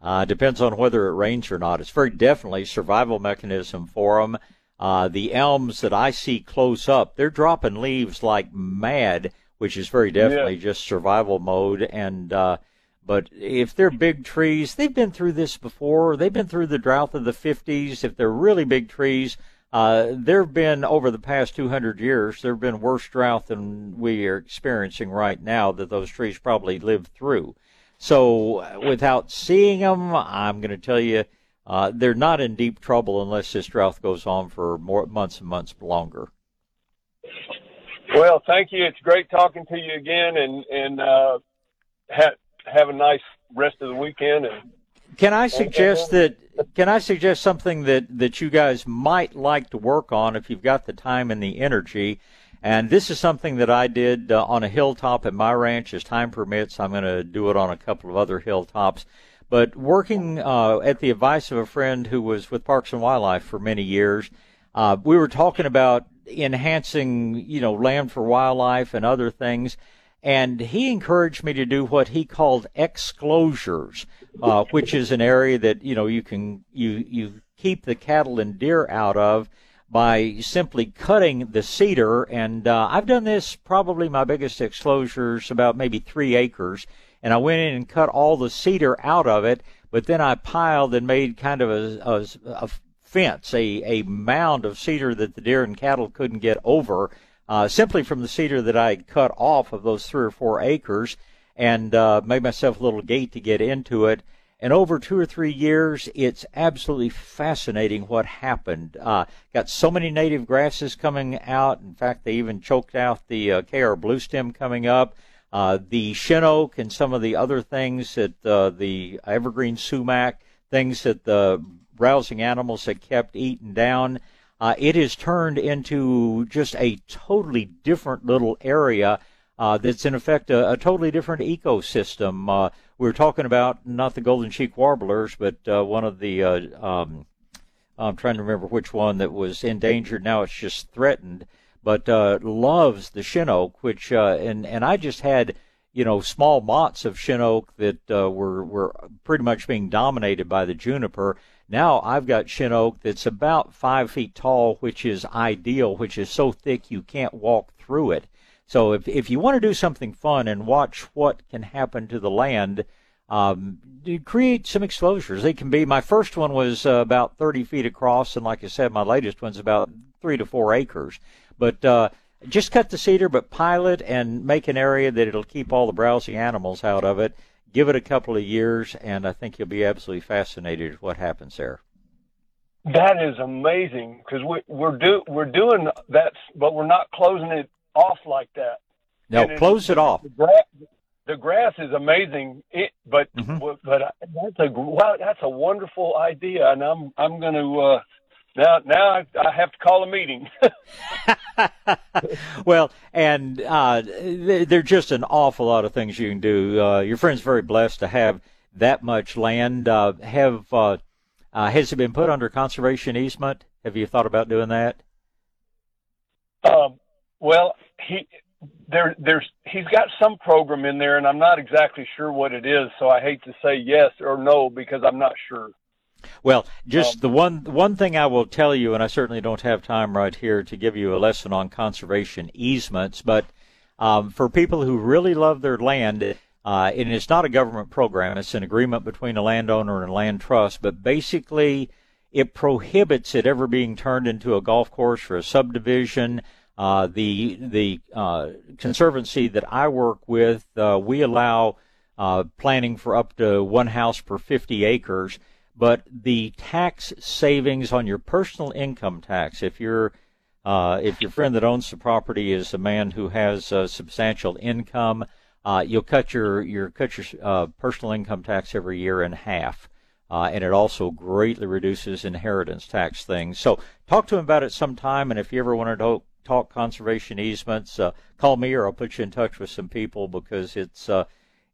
Uh, depends on whether it rains or not. It's very definitely survival mechanism for them. Uh, the elms that I see close up, they're dropping leaves like mad, which is very definitely yeah. just survival mode. And uh, but if they're big trees, they've been through this before. They've been through the drought of the 50s. If they're really big trees, uh, there have been over the past 200 years, there have been worse drought than we are experiencing right now that those trees probably lived through. So without seeing them, I'm going to tell you uh, they're not in deep trouble unless this drought goes on for more months and months longer. Well, thank you. It's great talking to you again, and and uh, ha- have a nice rest of the weekend. And can I suggest that? Can I suggest something that that you guys might like to work on if you've got the time and the energy? And this is something that I did uh, on a hilltop at my ranch as time permits. I'm going to do it on a couple of other hilltops. But working uh, at the advice of a friend who was with Parks and Wildlife for many years, uh, we were talking about enhancing, you know, land for wildlife and other things. And he encouraged me to do what he called exclosures, uh, which is an area that, you know, you can, you, you keep the cattle and deer out of by simply cutting the cedar. And uh, I've done this probably my biggest exclosures about maybe three acres. And I went in and cut all the cedar out of it, but then I piled and made kind of a, a, a fence, a, a mound of cedar that the deer and cattle couldn't get over, uh, simply from the cedar that I had cut off of those three or four acres, and uh, made myself a little gate to get into it. And over two or three years, it's absolutely fascinating what happened. Uh, got so many native grasses coming out. In fact, they even choked out the uh, KR blue stem coming up. Uh, the shin oak and some of the other things that uh, the evergreen sumac, things that the browsing animals had kept eaten down. Uh, it has turned into just a totally different little area uh, that's in effect a, a totally different ecosystem. Uh, we are talking about not the golden cheek warblers, but uh, one of the uh, um, I'm trying to remember which one that was endangered. Now it's just threatened, but uh, loves the shin oak, which and and I just had you know small mottes of shin oak that were were pretty much being dominated by the juniper now I've got shin oak that's about five feet tall, which is ideal, which is so thick you can't walk through it. So if if you want to do something fun and watch what can happen to the land, um, create some exclosures. They can be. My first one was uh, about 30 feet across, and like I said, my latest one's about three to four acres. But uh, just cut the cedar, but pile it and make an area that it'll keep all the browsing animals out of it give it a couple of years, and I think you'll be absolutely fascinated with what happens there. That is amazing because we, we're do we're doing that, but we're not closing it off like that. No, and close it, it off. The grass, the grass is amazing, it, but mm-hmm. but that's a wow, that's a wonderful idea, and I'm I'm going to uh, now now I, I have to call a meeting. well, and uh, there's just an awful lot of things you can do. Uh, your friend's very blessed to have that much land. Uh, have uh, uh, has it been put under conservation easement? Have you thought about doing that? Um, well, he there there's he's got some program in there, and I'm not exactly sure what it is. So I hate to say yes or no because I'm not sure. Well, just um, the one one thing I will tell you, and I certainly don't have time right here to give you a lesson on conservation easements, but um, for people who really love their land, uh, and it's not a government program; it's an agreement between a landowner and a land trust. But basically, it prohibits it ever being turned into a golf course or a subdivision. Uh, the the uh, conservancy that I work with, uh, we allow uh, planning for up to one house per 50 acres but the tax savings on your personal income tax, if you're uh, if your friend that owns the property is a man who has a substantial income, uh, you'll cut your your cut your uh, personal income tax every year in half, uh, and it also greatly reduces inheritance tax things. So talk to him about it sometime, and if you ever want to talk conservation easements, uh, call me or I'll put you in touch with some people because it's uh,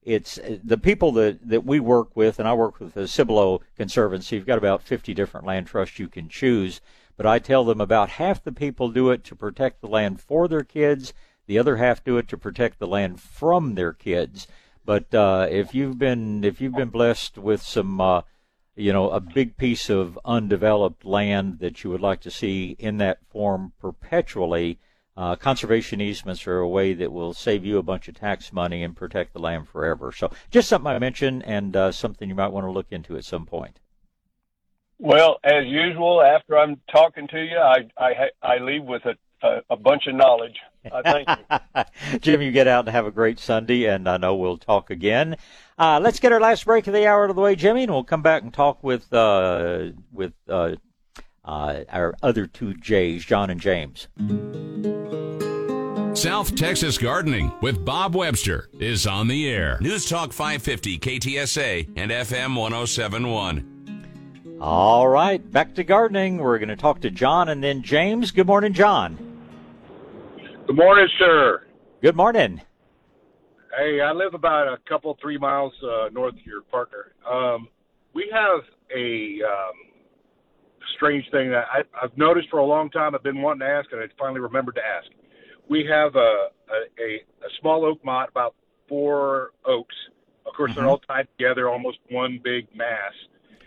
it's the people that, that we work with, and I work with the Cibolo Conservancy. You've got about 50 different land trusts you can choose, but I tell them about half the people do it to protect the land for their kids, the other half do it to protect the land from their kids. But uh, if you've been if you've been blessed with some, uh, you know, a big piece of undeveloped land that you would like to see in that form perpetually, uh, conservation easements are a way that will save you a bunch of tax money and protect the land forever. So, just something I mentioned and uh, something you might want to look into at some point. Well, as usual, after I'm talking to you, I I, I leave with a, a, a bunch of knowledge. Uh, thank you, Jim. You get out and have a great Sunday, and I know we'll talk again. Uh, let's get our last break of the hour out of the way, Jimmy, and we'll come back and talk with uh, with uh, our other two J's, John and James. South Texas Gardening with Bob Webster is on the air. News Talk 550 KTSA and FM 1071. All right, back to gardening. We're going to talk to John and then James. Good morning, John. Good morning, sir. Good morning. Hey, I live about a couple, three miles uh, north of your partner. Um, we have a um, strange thing that I, I've noticed for a long time. I've been wanting to ask, and I finally remembered to ask. We have a a, a, a small oak motte, about four oaks. Of course, Mm-hmm. they're all tied together, almost one big mass.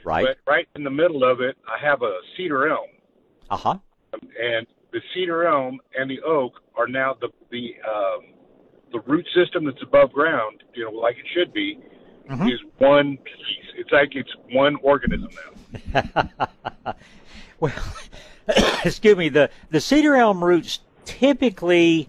Right. But right in the middle of it, I have a cedar elm, Uh huh. and the cedar elm and the oak are now the the um, the root system that's above ground, you know, like it should be, Mm-hmm. is one piece. It's like it's one organism now. well, excuse me. The the cedar elm roots typically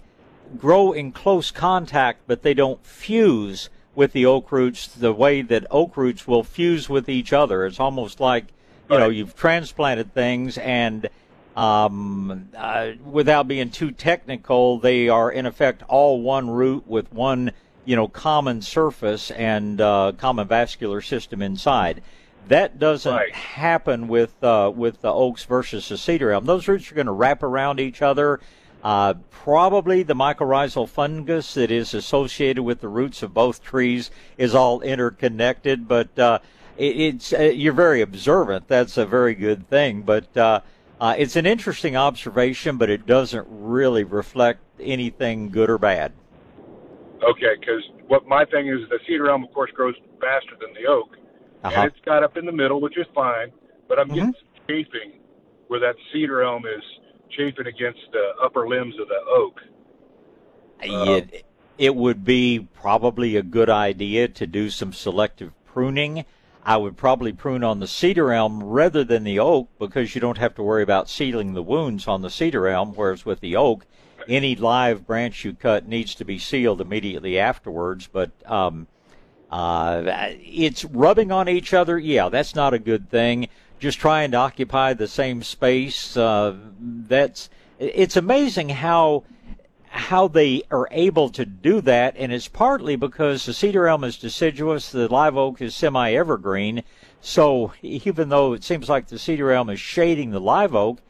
grow in close contact, but they don't fuse with the oak roots the way that oak roots will fuse with each other. It's almost like you know you've transplanted things and. Um, uh, without being too technical, they are in effect all one root with one, you know, common surface and uh, common vascular system inside. That doesn't happen with uh, with the oaks versus the cedar elm. Those roots are going to wrap around each other. Uh, probably the mycorrhizal fungus that is associated with the roots of both trees is all interconnected. But uh, it, it's uh, you're very observant. That's a very good thing. But uh, uh, it's an interesting observation, but it doesn't really reflect anything good or bad. Okay, because what my thing is, the cedar elm, of course, grows faster than the oak, Uh-huh. and it's got up in the middle, which is fine. But I'm getting some chafing where that cedar elm is chafing against the upper limbs of the oak. it, it would be probably a good idea to do some selective pruning. I would probably prune on the cedar elm rather than the oak because you don't have to worry about sealing the wounds on the cedar elm, whereas with the oak, any live branch you cut needs to be sealed immediately afterwards. But um, uh, it's rubbing on each other. Yeah, that's not a good thing. Just trying to occupy the same space. Uh, that's it's amazing how how they are able to do that, and it's partly because the cedar elm is deciduous, the live oak is semi-evergreen. So even though it seems like the cedar elm is shading the live oak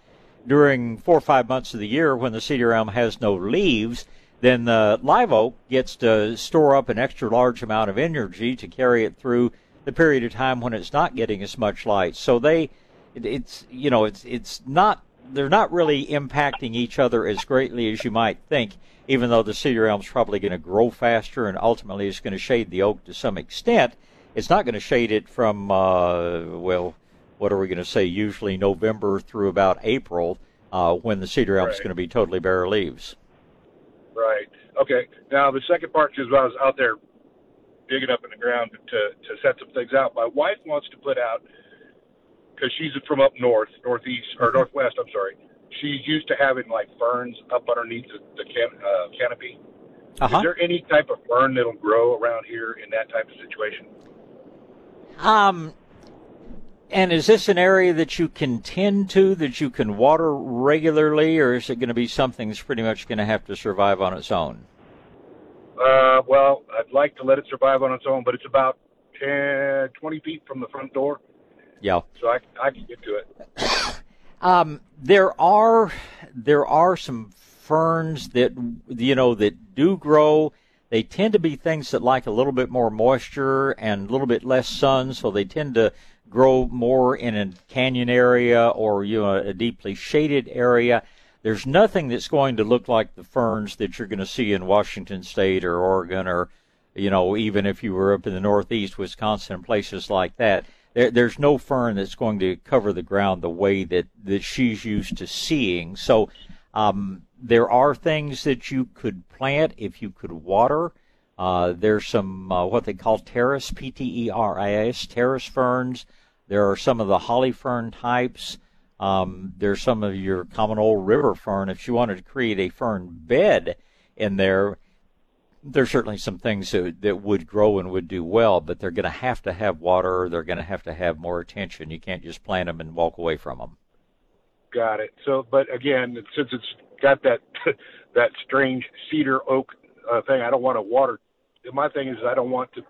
during four or five months of the year when the cedar elm has no leaves, then the live oak gets to store up an extra large amount of energy to carry it through the period of time when it's not getting as much light. So they, it, it's you know, it's it's not they're not really impacting each other as greatly as you might think. Even though the cedar elm's probably going to grow faster and ultimately it's going to shade the oak to some extent, it's not going to shade it from uh, well, what are we going to say? Usually November through about April, uh, when the cedar elm's Right. going to be totally bare leaves. Right. Okay. Now the second part is when I was out there digging up in the ground to to set some things out. My wife wants to put out because she's from up north, northeast or northwest. I'm sorry. She's used to having like ferns up underneath the, the can, uh, canopy. Uh-huh. Is there any type of fern that'll grow around here in that type of situation? Um, and is this an area that you can tend to, that you can water regularly, or is it going to be something that's pretty much going to have to survive on its own? Uh, well, I'd like to let it survive on its own, but it's about 10, 20 feet from the front door, Yeah. so I, I can get to it. Um, there are there are some ferns that you know that do grow. They tend to be things that like a little bit more moisture and a little bit less sun, so they tend to grow more in a canyon area or you know a deeply shaded area. There's nothing that's going to look like the ferns that you're going to see in Washington State or Oregon or you know even if you were up in the Northeast, Wisconsin, and places like that there, there's no fern that's going to cover the ground the way that, that she's used to seeing. So um, there are things that you could plant if you could water. Uh, there's some uh, what they call Pteris, P-T-E-R-I-S, Pteris ferns. There are some of the holly fern types. Um, there's some of your common old river fern. If you wanted to create a fern bed in there, there's certainly some things that, that would grow and would do well, but they're going to have to have water. They're going to have to have more attention. You can't just plant them and walk away from them. Got it. So, but again, since it's got that that strange cedar oak uh, thing, I don't want to water. My thing is, I don't want to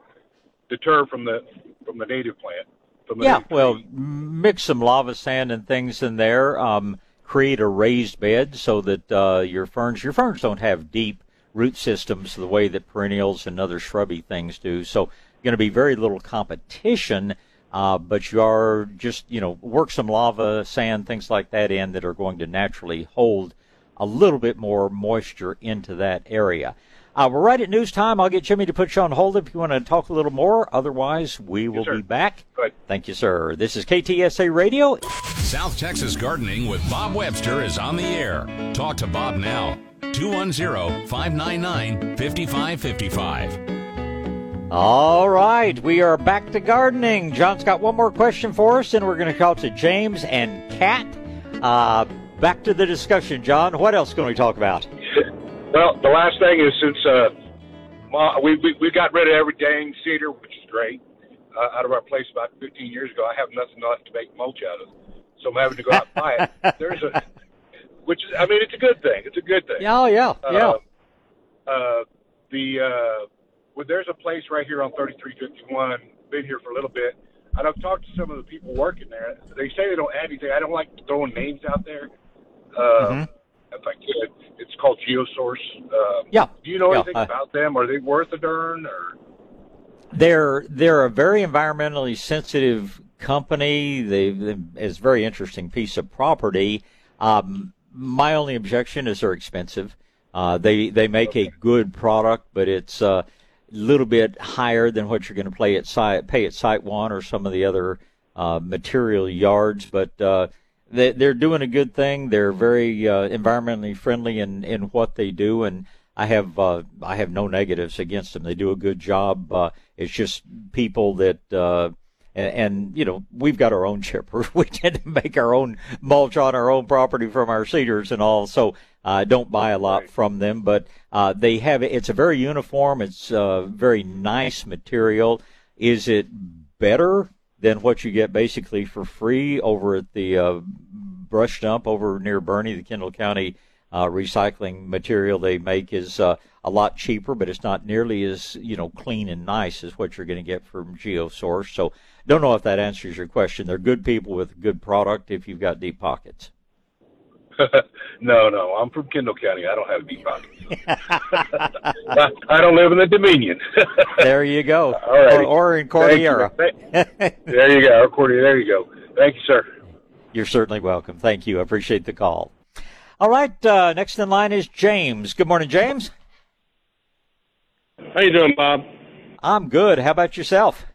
deter from the from the native plant. Yeah, well, mix some lava sand and things in there. Um, create a raised bed so that uh, your ferns your ferns don't have deep root systems the way that perennials and other shrubby things do. So going to be very little competition, uh, but you are just you know work some lava, sand, things like that in that are going to naturally hold a little bit more moisture into that area. Uh, we're right at news time. I'll get Jimmy to put you on hold if you want to talk a little more. Otherwise, we will yes, be back. Good. Thank you, sir. This is KTSA Radio. South Texas Gardening with Bob Webster is on the air. Talk to Bob now. 210 599 5555. All right, we are back to gardening. John's got one more question for us, and we're going to call to James and Kat. Uh, back to the discussion, John. What else can we talk about? Well, the last thing is since uh, we, we we got rid of every dang cedar, which is great, uh, out of our place about 15 years ago. I have nothing left to make mulch out of, so I'm having to go out and buy it. There's a, which is, I mean, it's a good thing. It's a good thing. Oh yeah, yeah. Uh, uh, the uh, well, there's a place right here on 3351. Been here for a little bit, and I've talked to some of the people working there. They say they don't add anything. I don't like throwing names out there. Uh, mm-hmm if I could. It's called GeoSource. Um, yeah. Do you know yeah, anything uh, about them? Are they worth a darn? Or they're they're a very environmentally sensitive company. They, they it's a very interesting piece of property. Um, my only objection is they're expensive. Uh, they they make okay. a good product, but it's a little bit higher than what you're going to pay at site pay at SiteOne or some of the other uh, material yards. But uh, they, they're doing a good thing. They're very uh, environmentally friendly in, in what they do, and I have uh, I have no negatives against them. They do a good job. Uh, it's just people that uh, and, and you know we've got our own chipper. We tend to make our own mulch on our own property from our cedars and all. So I uh, don't buy a lot from them, but uh, they have it's a very uniform. It's a very nice material. Is it better than what you get basically for free over at the uh, brush dump over near Boerne, the Kendall County uh, recycling material they make is uh, a lot cheaper, but it's not nearly as you know clean and nice as what you're going to get from GeoSource. So, don't know if that answers your question. They're good people with a good product if you've got deep pockets. no, no, I'm from Kendall County. I don't have deep pockets. I, I, don't live in the Dominion. there you go. All right. Or, or, in Cordillera. there you go. Or Cordillera. There you go. Thank you, sir. You're certainly welcome. Thank you. I appreciate the call. All right. Uh, next in line is James. Good morning, James. How you doing, Bob? I'm good. How about yourself?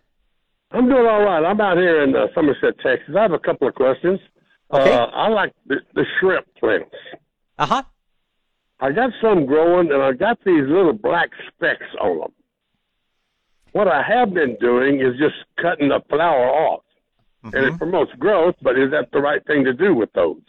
I'm doing all right. I'm out here in uh, Somerset, Texas. I have a couple of questions. Okay. Uh, I like the, the shrimp plants. Uh huh. I got some growing, and I got these little black specks on them. What I have been doing is just cutting the flower off, mm-hmm. and it promotes growth. But is that the right thing to do with those?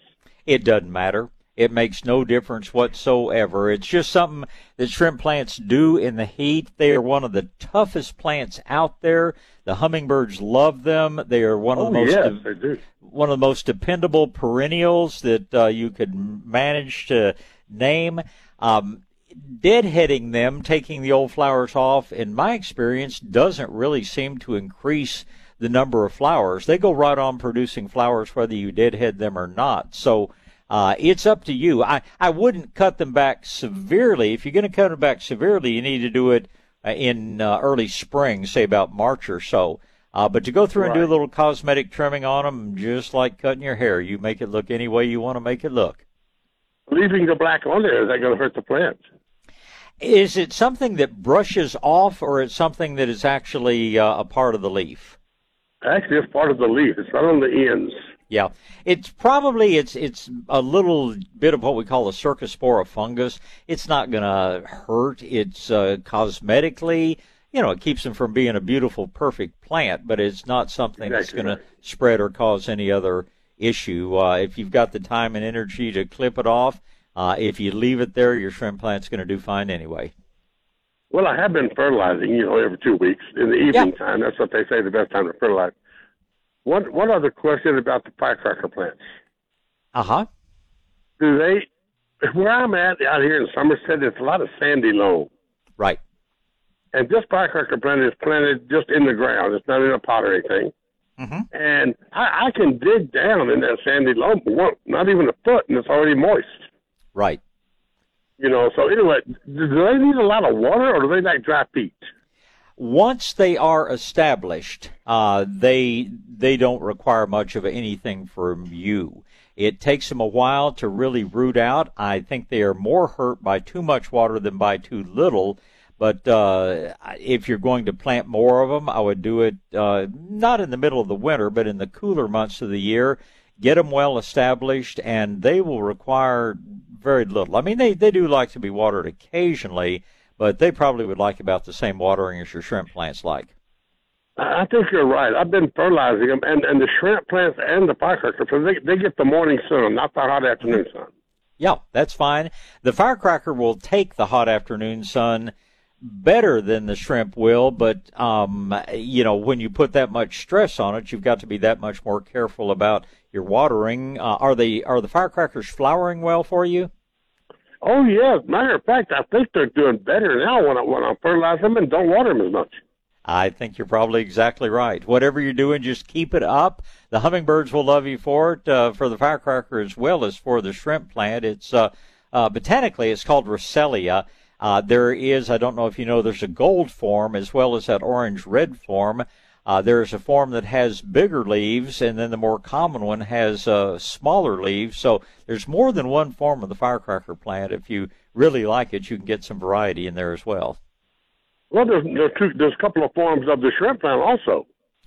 It doesn't matter. It makes no difference whatsoever. It's just something that shrimp plants do in the heat. They are one of the toughest plants out there. The hummingbirds love them. They are one of oh, the most yes, they do. one of the most dependable perennials that uh, you could manage to name. Um, deadheading them, taking the old flowers off, in my experience, doesn't really seem to increase the number of flowers. They go right on producing flowers whether you deadhead them or not. So uh, it's up to you. I, I wouldn't cut them back severely. If you're going to cut them back severely, you need to do it in uh, early spring, say about March or so. Uh, but to go through right. and do a little cosmetic trimming on them, just like cutting your hair, you make it look any way you want to make it look. Leaving the black on there, is that going to hurt the plant? Is it something that brushes off, or it's something that is actually uh, a part of the leaf? Actually, it's part of the leaf. It's not on the ends. Yeah, it's probably it's it's a little bit of what we call a cercospora fungus. It's not going to hurt. It's uh, cosmetically, you know, it keeps them from being a beautiful, perfect plant, but it's not something exactly that's going to spread or cause any other issue. Uh, if you've got the time and energy to clip it off, uh, if you leave it there, your shrimp plant's going to do fine anyway. Well, I have been fertilizing, you know, every two weeks in the evening Yeah. time. That's what they say the best time to fertilize. One one other question about the firecracker plants. Uh huh. Do they? Where I'm at out here in Somerset, it's a lot of sandy loam. Right. And this firecracker plant is planted just in the ground. It's not in a pot or anything. Mm-hmm. And I, I can dig down in that sandy loam, not even a foot, and it's already moist. Right. You know, so anyway, do they need a lot of water or do they like dry peat? Once they are established, uh, they they don't require much of anything from you. It takes them a while to really root out. I think they are more hurt by too much water than by too little. But uh, if you're going to plant more of them, I would do it uh, not in the middle of the winter, but in the cooler months of the year. Get them well established, and they will require very little. I mean, they, they do like to be watered occasionally, but they probably would like about the same watering as your shrimp plants like. I think you're right. I've been fertilizing them, and, and the shrimp plants and the firecracker, so they, they get the morning sun, not the hot afternoon sun. Yeah, that's fine. The firecracker will take the hot afternoon sun better than the shrimp will, but um, you know when you put that much stress on it, you've got to be that much more careful about your watering. Uh, are they are the firecrackers flowering well for you? Oh yeah, matter of fact, I think they're doing better now when I when I fertilize them and don't water them as much. I think you're probably exactly right. Whatever you're doing, just keep it up. The hummingbirds will love you for it, uh, for the firecracker as well as for the shrimp plant. It's uh, uh, botanically it's called Russelia. Uh, there is, I don't know if you know, there's a gold form as well as that orange red form. Uh, there's a form that has bigger leaves, and then the more common one has uh, smaller leaves. So there's more than one form of the firecracker plant. If you really like it, you can get some variety in there as well. Well, there's there's, two, there's a couple of forms of the shrimp plant also.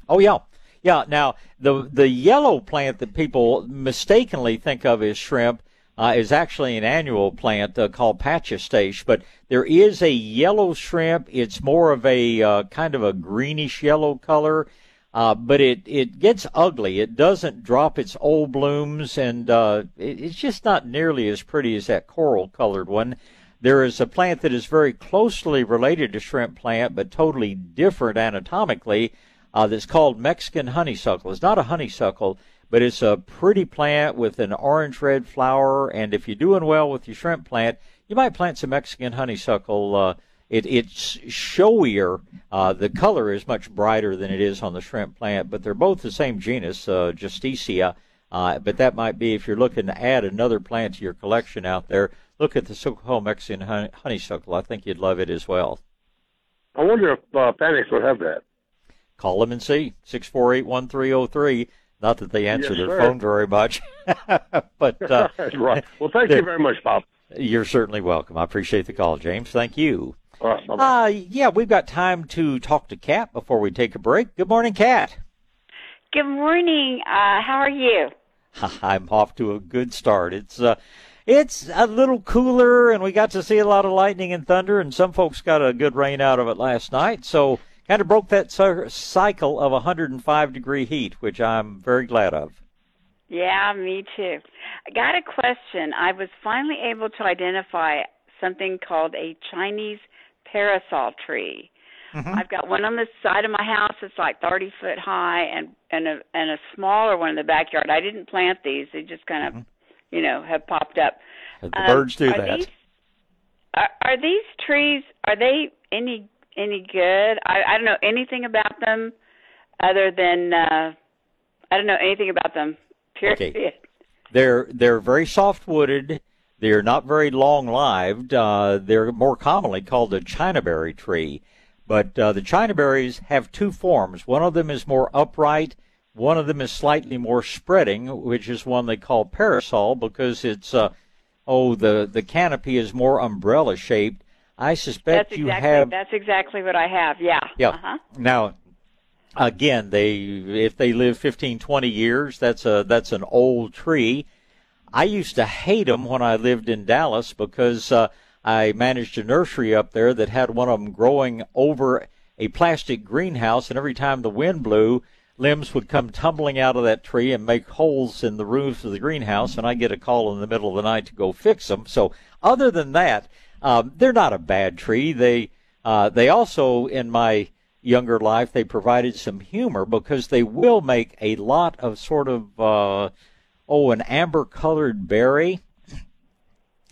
Oh yeah, yeah. Now the the yellow plant that people mistakenly think of as shrimp uh, is actually an annual plant uh, called Pachystachys, but there is a yellow shrimp. It's more of a uh, kind of a greenish yellow color, uh, but it it gets ugly. It doesn't drop its old blooms, and uh, it, it's just not nearly as pretty as that coral colored one. There is a plant that is very closely related to shrimp plant, but totally different anatomically. Uh, that's called Mexican honeysuckle. It's not a honeysuckle, but it's a pretty plant with an orange red flower. And if you're doing well with your shrimp plant, you might plant some Mexican honeysuckle. Uh, it, it's showier. Uh, the color is much brighter than it is on the shrimp plant, but they're both the same genus, uh, Justicia. Uh, but that might be if you're looking to add another plant to your collection out there. Look at the so-called Mexican honey, honeysuckle. I think you'd love it as well. I wonder if uh, Panics would have that. Call them and see six four eight one three zero three. Not that they answer Yes, their sir. phone very much, but uh, right. Well, thank you very much, Bob. You're certainly welcome. I appreciate the call, James. Thank you. All right, bye-bye. Uh, yeah, we've got time to talk to Kat before we take a break. Good morning, Kat. Good morning. Uh, how are you? I'm off to a good start. It's uh, it's a little cooler, and we got to see a lot of lightning and thunder, and some folks got a good rain out of it last night. So kind of broke that cycle of 105 degree heat, which I'm very glad of. Yeah, me too. I got a question. I was finally able to identify something called a Chinese parasol tree. I've got one on the side of my house that's like 30 foot high, and and a and a smaller one in the backyard. I didn't plant these; they just kind of, you know, have popped up. The Um, birds do are that. These, are, are these trees? Are they any any good? I I don't know anything about them, other than uh I don't know anything about them. Period. Okay. They're they're very soft wooded. They're not very long lived. Uh, they're more commonly called the chinaberry tree. But uh, the chinaberries have two forms. One of them is more upright. One of them is slightly more spreading, which is one they call parasol because it's uh, oh the the canopy is more umbrella shaped. I suspect That's you exactly have that's exactly what I have. Yeah. yeah. Uh-huh. Now, again, they if they live 15, 20 years, that's a that's an old tree. I used to hate them when I lived in Dallas because uh, I managed a nursery up there that had one of them growing over a plastic greenhouse, and every time the wind blew, limbs would come tumbling out of that tree and make holes in the roofs of the greenhouse, and I get a call in the middle of the night to go fix them. So, other than that, um, they're not a bad tree. They uh, they also, in my younger life, they provided some humor because they will make a lot of sort of uh, oh an amber colored berry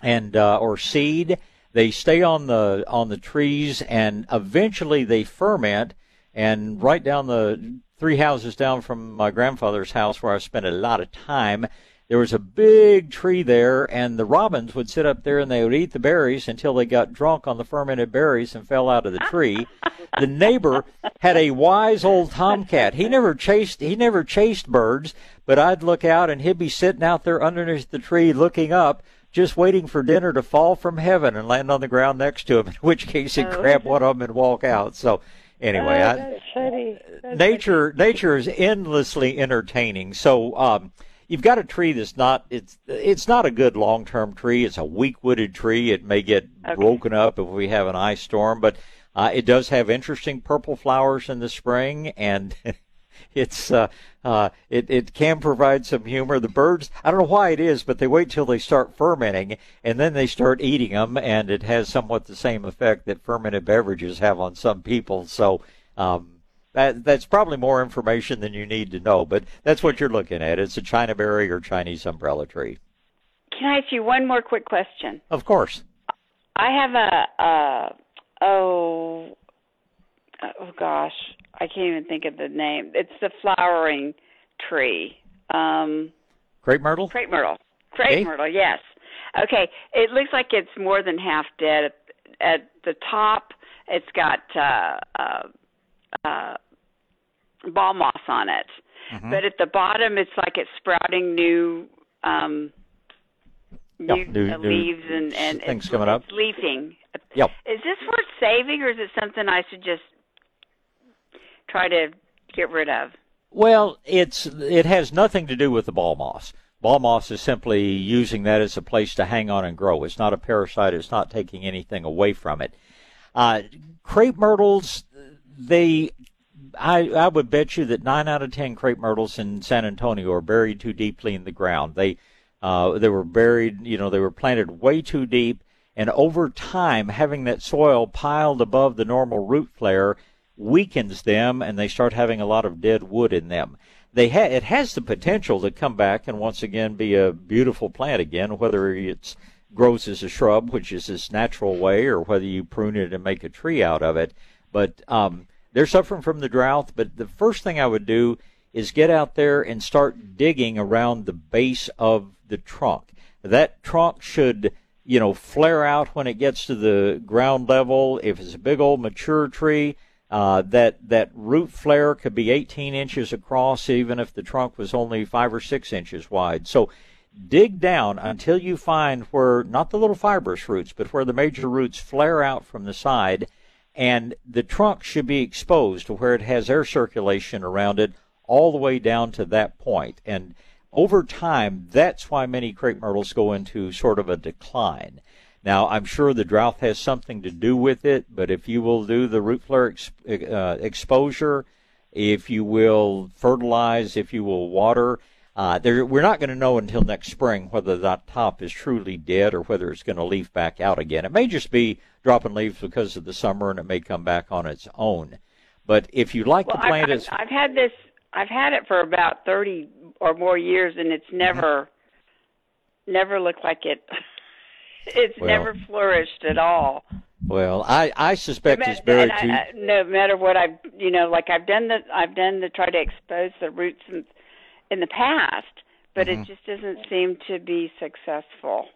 and uh, or seed. They stay on the on the trees and eventually they ferment. And right down the three houses down from my grandfather's house where I spent a lot of time, there was a big tree there, and the robins would sit up there and they would eat the berries until they got drunk on the fermented berries and fell out of the tree. the neighbor had a wise old tomcat. He never chased he never chased birds, but I'd look out and he'd be sitting out there underneath the tree looking up just waiting for dinner to fall from heaven and land on the ground next to him, in which case he'd Oh, grab one of them and walk out. So anyway, oh, I, that's funny. Nature nature is endlessly entertaining. So um, you've got a tree that's not it's it's not a good long term tree. It's a weak wooded tree. It may get broken up if we have an ice storm, but uh, it does have interesting purple flowers in the spring and. It's uh, uh, it it can provide some humor. The birds, I don't know why it is, but they wait till they start fermenting and then they start eating them, and it has somewhat the same effect that fermented beverages have on some people. So um, that that's probably more information than you need to know, but that's what you're looking at. It's a China berry or Chinese umbrella tree. Can I ask you one more quick question? Of course. I have a, uh oh oh gosh, I can't even think of the name. It's the flowering tree. Um Crepe myrtle. crepe myrtle. Crepe Okay. myrtle, yes. Okay, it looks like it's more than half dead. At, at the top, it's got uh, uh, uh, ball moss on it, Mm-hmm. but at the bottom, it's like it's sprouting new um, Yeah, new, new- uh, new leaves and and things it's, coming up. It's leafing. Yep. Is this worth saving, or is it something I should just try to get rid of? Well, it's it has nothing to do with the ball moss. Ball moss is simply using that as a place to hang on and grow. It's not a parasite. It's not taking anything away from it. Uh, crepe myrtles, they, I, I would bet you that nine out of ten crepe myrtles in San Antonio are buried too deeply in the ground. They, uh, they were buried, you know, they were planted way too deep, and over time, having that soil piled above the normal root flare weakens them, and they start having a lot of dead wood in them. They ha- it has the potential to come back and once again be a beautiful plant again, whether it's grows as a shrub, which is its natural way, or whether you prune it and make a tree out of it. But um, they're suffering from the drought. But the first thing I would do is get out there and start digging around the base of the trunk. That trunk should, you know, flare out when it gets to the ground level. If it's a big old mature tree, uh, that that root flare could be 18 inches across, even if the trunk was only five or six inches wide. So dig down until you find where not the little fibrous roots, but where the major roots flare out from the side, and the trunk should be exposed to where it has air circulation around it all the way down to that point. And over time, that's why many crepe myrtles go into sort of a decline. Now, I'm sure the drought has something to do with it, but if you will do the root flare uh, exposure, if you will fertilize, if you will water, uh, there, we're not going to know until next spring whether that top is truly dead or whether it's going to leaf back out again. It may just be dropping leaves because of the summer and it may come back on its own. But if you like Well, to plant I've, it, I've, had this. I've had it for about thirty or more years, and it's never, never looked like it. It's Well- never flourished at all. well, I, I suspect No it's buried too. I, I, no matter what I've, you know, like I've done the, I've done the try to expose the roots in, in the past, but Mhm. it just doesn't seem to be successful.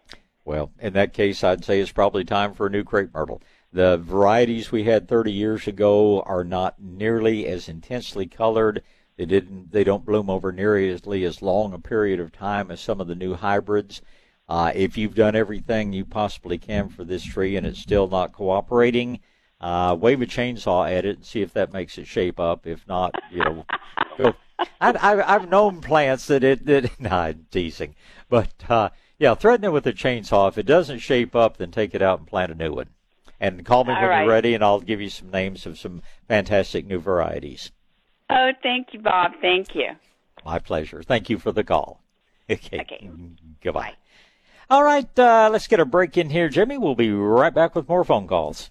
Well, in that case, I'd say it's probably time for a new crepe myrtle. The varieties we had 30 years ago are not nearly as intensely colored. They didn't. They don't bloom over nearly as long a period of time as some of the new hybrids. Uh, if you've done everything you possibly can for this tree and it's still not cooperating, uh, wave a chainsaw at it and see if that makes it shape up. If not, you know, go. I, I, I've known plants that it that. Nah, I'm teasing, but uh, yeah, threaten it with a chainsaw. If it doesn't shape up, then take it out and plant a new one. And call me All when right. you're ready, and I'll give you some names of some fantastic new varieties. Oh, thank you, Bob. Thank you. My pleasure. Thank you for the call. Okay. Goodbye. All right, uh, let's get a break in here, Jimmy. We'll be right back with more phone calls.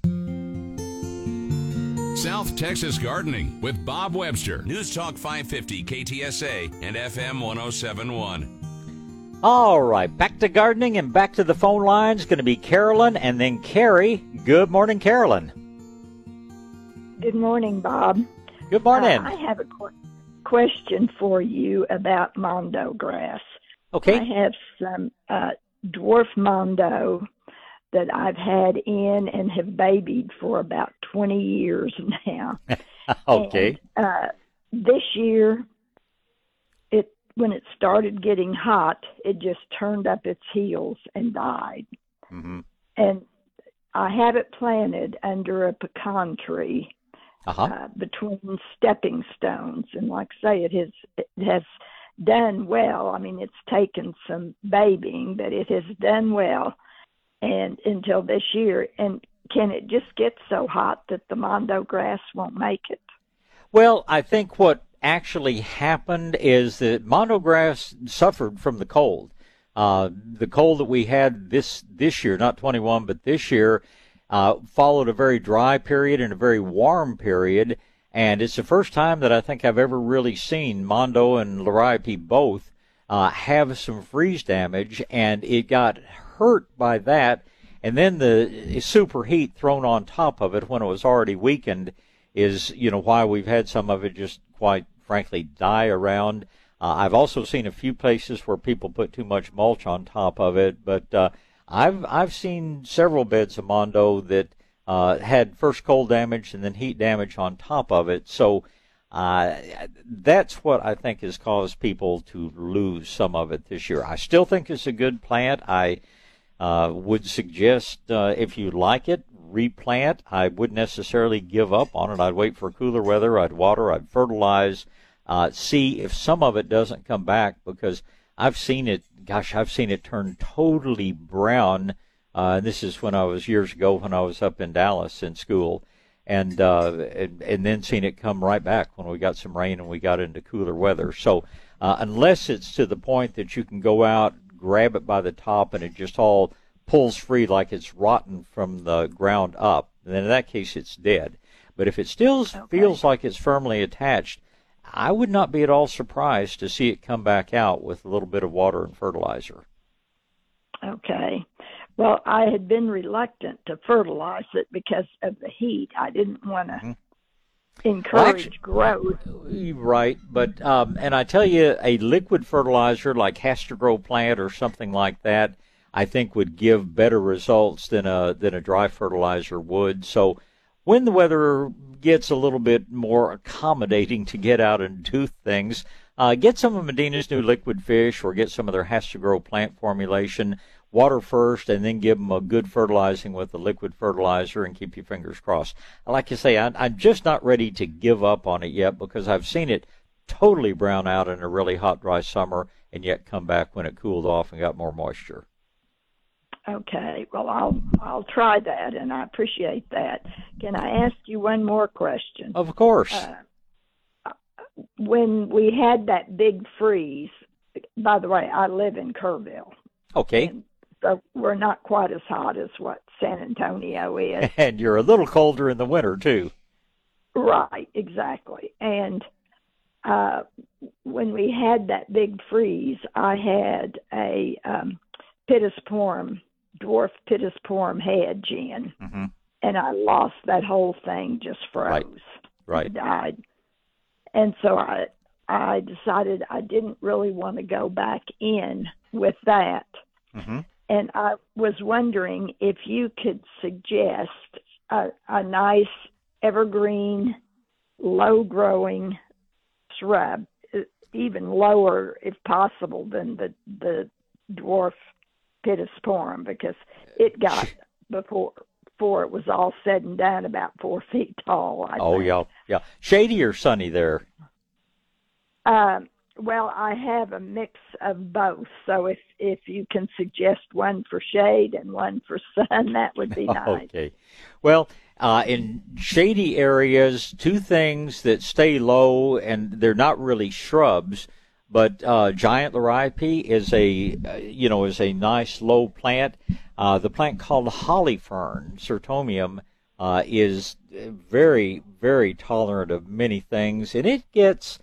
South Texas Gardening with Bob Webster. News Talk 550 KTSA and FM 1071. All right, back to gardening and back to the phone lines. Going to be Carolyn and then Carrie. Good morning, Carolyn. Good morning, Bob. Good morning. Uh, I have a que- question for you about mondo grass. Okay. I have some uh, dwarf mondo that I've had in and have babied for about 20 years now. okay. And, uh, this year, it when it started getting hot, it just turned up its heels and died. hmm And I have it planted under a pecan tree Uh-huh. uh, between stepping stones, and like I say, it has it has done well. I mean, it's taken some babying, but it has done well, and until this year. And can it just get so hot that the mondo grass won't make it? Well, I think what actually happened is that mondo grass suffered from the cold. Uh, the cold that we had this this year, not 21, but this year, uh, followed a very dry period and a very warm period. And it's the first time that I think I've ever really seen Mondo and Liriope both uh, have some freeze damage, and it got hurt by that. And then the super heat thrown on top of it when it was already weakened is, you know, why we've had some of it just quite frankly die around. Uh, I've also seen a few places where people put too much mulch on top of it, but uh, I've I've seen several beds of Mondo that uh, had first cold damage and then heat damage on top of it. So uh, that's what I think has caused people to lose some of it this year. I still think it's a good plant. I uh, would suggest uh, if you like it, replant. I wouldn't necessarily give up on it. I'd wait for cooler weather. I'd water. I'd fertilize. Uh, see if some of it doesn't come back because I've seen it. Gosh, I've seen it turn totally brown. Uh, this is when I was years ago when I was up in Dallas in school, and, uh, and and then seen it come right back when we got some rain and we got into cooler weather. So uh, unless it's to the point that you can go out, grab it by the top, and it just all pulls free like it's rotten from the ground up, then in that case it's dead. But if it still feels like it's firmly attached, I would not be at all surprised to see it come back out with a little bit of water and fertilizer. Okay. Well, I had been reluctant to fertilize it because of the heat. I didn't want to mm-hmm. Encourage actually- growth. Right, but um, and I tell you, a liquid fertilizer like Has to HastaGro plant or something like that, I think would give better results than a than a dry fertilizer would. So when the weather gets a little bit more accommodating to get out and do things, uh, get some of Medina's new liquid fish or get some of their HastaGro plant formulation. Water first, and then give them a good fertilizing with the liquid fertilizer, and keep your fingers crossed. Like you say, I, I'm just not ready to give up on it yet because I've seen it totally brown out in a really hot, dry summer, and yet come back when it cooled off and got more moisture. Okay. Well, I'll I'll try that, and I appreciate that. Can I ask you one more question? Of course. Uh, when we had that big freeze, by the way, I live in Kerrville, Okay. So we're not quite as hot as what San Antonio is. And you're a little colder in the winter too. Right, exactly. And uh, when we had that big freeze, I had a um, pittosporum, dwarf pittosporum hedge in, Mm-hmm. and I lost that whole thing. Just froze. Right. It died. And so I I decided I didn't really want to go back in with that. Mm-hmm. And I was wondering if you could suggest a, a nice evergreen, low growing shrub, even lower if possible than the, the dwarf pittosporum because it got before before it was all said and done about four feet tall. I Oh think. yeah, yeah. Shady or sunny there? Um, well, I have a mix of both. So if if you can suggest one for shade and one for sun, that would be nice. Okay. Well, uh, in shady areas, two things that stay low, and they're not really shrubs, but uh, giant liriope is a uh, you know is a nice low plant. Uh, the plant called holly fern, Cyrtomium, uh, is very very tolerant of many things, and it gets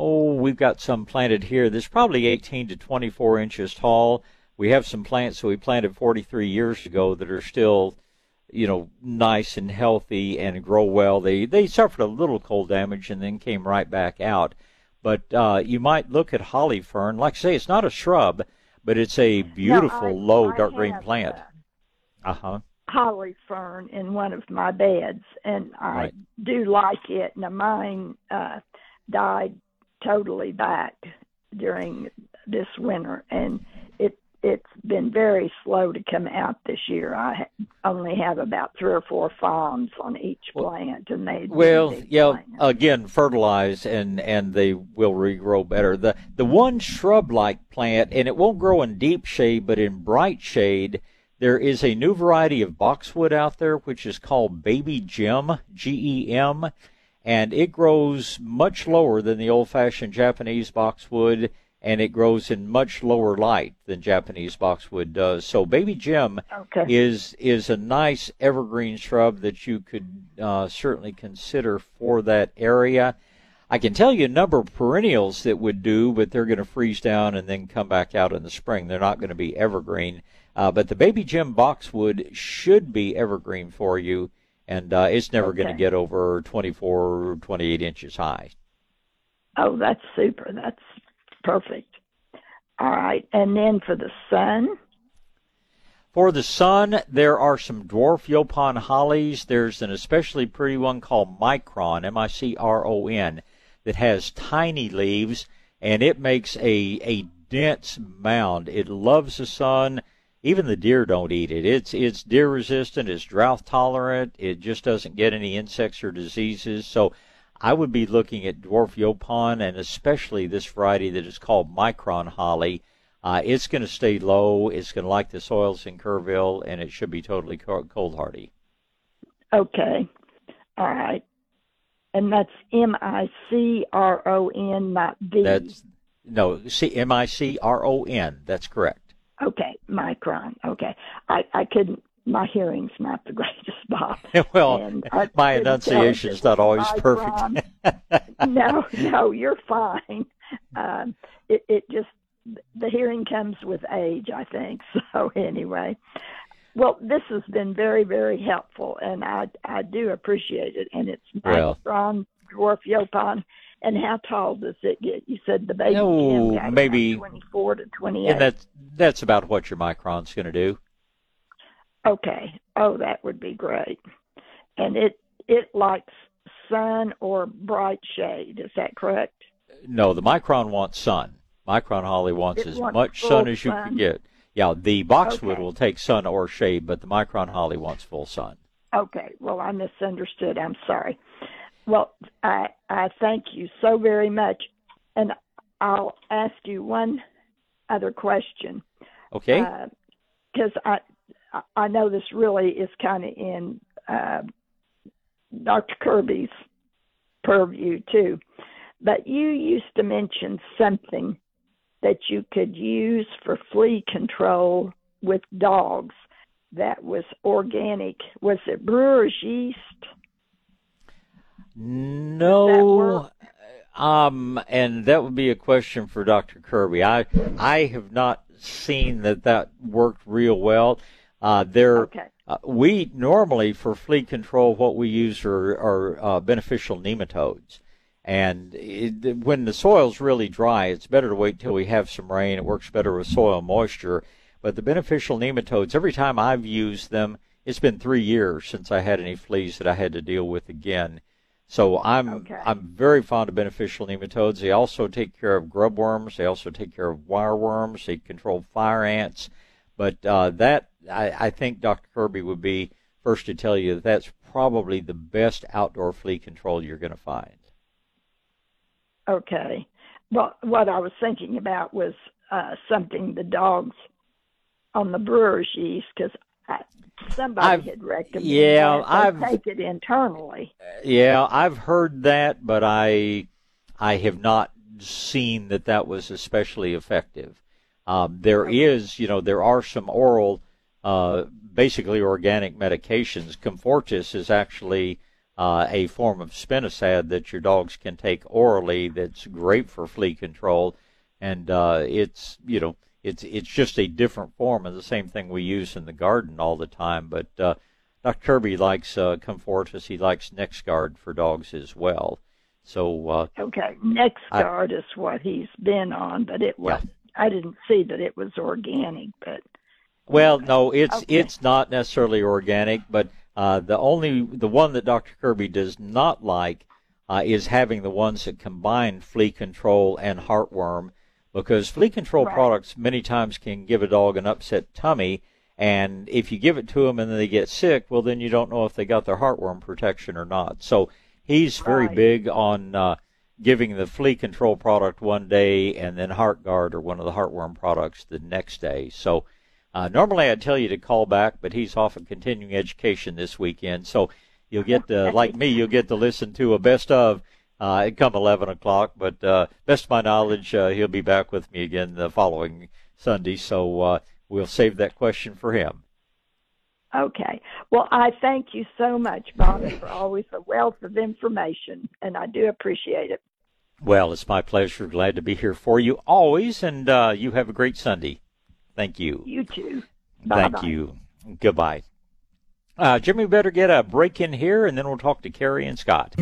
oh we've got some planted here. That's probably 18 to 24 inches tall. We have some plants that we planted 43 years ago that are still you know, nice and healthy and grow well. They they suffered a little cold damage and then came right back out. But uh, you might look at holly fern. Like I say, it's not a shrub, but it's a beautiful no, I, low I dark green plant. Uh huh. Holly fern in one of my beds, and I Right. do like it. Now mine uh, died totally back during this winter, and it it's been very slow to come out this year. I only have about three or four fawns on each plant, and they Well, yeah. plants. Again, fertilize and and they will regrow better. The the one shrub-like plant, and it won't grow in deep shade, but in bright shade. There is a new variety of boxwood out there, which is called Baby Gem, G E M, and it grows much lower than the old-fashioned Japanese boxwood, and it grows in much lower light than Japanese boxwood does. So Baby Gem Okay. is is a nice evergreen shrub that you could uh, certainly consider for that area. I can tell you a number of perennials that would do, but they're going to freeze down and then come back out in the spring. They're not going to be evergreen. Uh, but the Baby Gem boxwood should be evergreen for you, and uh, it's never going to get over 24 or 28 inches high. Oh, that's super. That's perfect. All right, and then for the sun. For the sun, there are some dwarf Yaupon hollies. There's an especially pretty one called Micron, M I C R O N, that has tiny leaves and it makes a, a dense mound. It loves the sun. Even the deer don't eat it. It's it's deer resistant, it's drought tolerant, it just doesn't get any insects or diseases. So I would be looking at dwarf Yaupon and especially this variety that is called Micron holly. Uh, it's going to stay low. It's going to like the soils in Kerrville, and it should be totally cold hardy. Okay. All right. And that's M I C R O N, not D. That's no C M I C R O N. That's correct. okay, micron. Okay. I, I couldn't, my hearing's not the greatest, Bob. well, And my tell enunciation's not always perfect. no, no, you're fine. Um, it, it just, the hearing comes with age, I think. So anyway, well, this has been very, very helpful, and I I do appreciate it. And it's Well. Micron dwarf yaupon. And how tall does it get? You said the baby Oh, maybe- 24 to 28. And that's that's about what your micron's going to do. Okay. Oh, that would be great. And it it likes sun or bright shade. Is that correct? No, the micron wants sun. Micron holly wants It as wants much sun as you sun. can get. Yeah, the boxwood Okay. will take sun or shade, but the micron holly wants full sun. Okay. Well, I misunderstood. I'm sorry. Well, I I thank you so very much, and I'll ask you one other question. Okay. Because I I know this really is kind of in uh, Dr. Kirby's purview too, but you used to mention something that you could use for flea control with dogs that was organic. Was it brewer's yeast? No. Um, and that would be a question for Dr. Kirby. I I have not seen that that worked real well. Uh, there, uh, we normally for flea control, what we use are, are uh, beneficial nematodes. And it, when the soil's really dry, it's better to wait till we have some rain. It works better with soil moisture. But the beneficial nematodes, every time I've used them, it's been three years since I had any fleas that I had to deal with again. So I'm I'm very fond of beneficial nematodes. They also take care of grub worms. They also take care of wireworms. They control fire ants. But uh, that I, I think Dr. Kirby would be first to tell you that that's probably the best outdoor flea control you're going to find. Okay. Well, what I was thinking about was uh, something the dogs on the brewer's yeast because somebody I've- had recommended yeah, that I've- take it internally. Yeah, I've heard that, but I I have not seen that that was especially effective. Um, there is, you know, there are some oral, uh, basically organic medications. Comfortis is actually uh, a form of spinosad that your dogs can take orally. That's great for flea control, and uh, it's you know it's it's just a different form of the same thing we use in the garden all the time. But uh, Dr. Kirby likes uh, Comfortis. He likes NexGard for dogs as well. So uh, okay, NexGard is what he's been on, but it was I didn't see that it was organic, but well, no, it's Okay. it's not necessarily organic, but uh, the only the one that Dr. Kirby does not like uh, is having the ones that combine flea control and heartworm, because flea control Right. products many times can give a dog an upset tummy, and if you give it to them and then they get sick, well, then you don't know if they got their heartworm protection or not. So he's very Right. big on uh, giving the flea control product one day and then Heartgard or one of the heartworm products the next day. So uh, normally I'd tell you to call back, but he's off in continuing education this weekend. So you'll get, uh, like me, you'll get to listen to a best of uh, it come 11 o'clock. But uh, best of my knowledge, uh, he'll be back with me again the following Sunday. So uh, we'll save that question for him. Okay. Well, I thank you so much, Bobby, for always a wealth of information, and I do appreciate it. Well, it's my pleasure. Glad to be here for you always, and uh, you have a great Sunday. Thank you. You too. Thank Bye-bye. you. Goodbye. Uh, Jimmy, we better get a break in here, and then we'll talk to Carrie and Scott.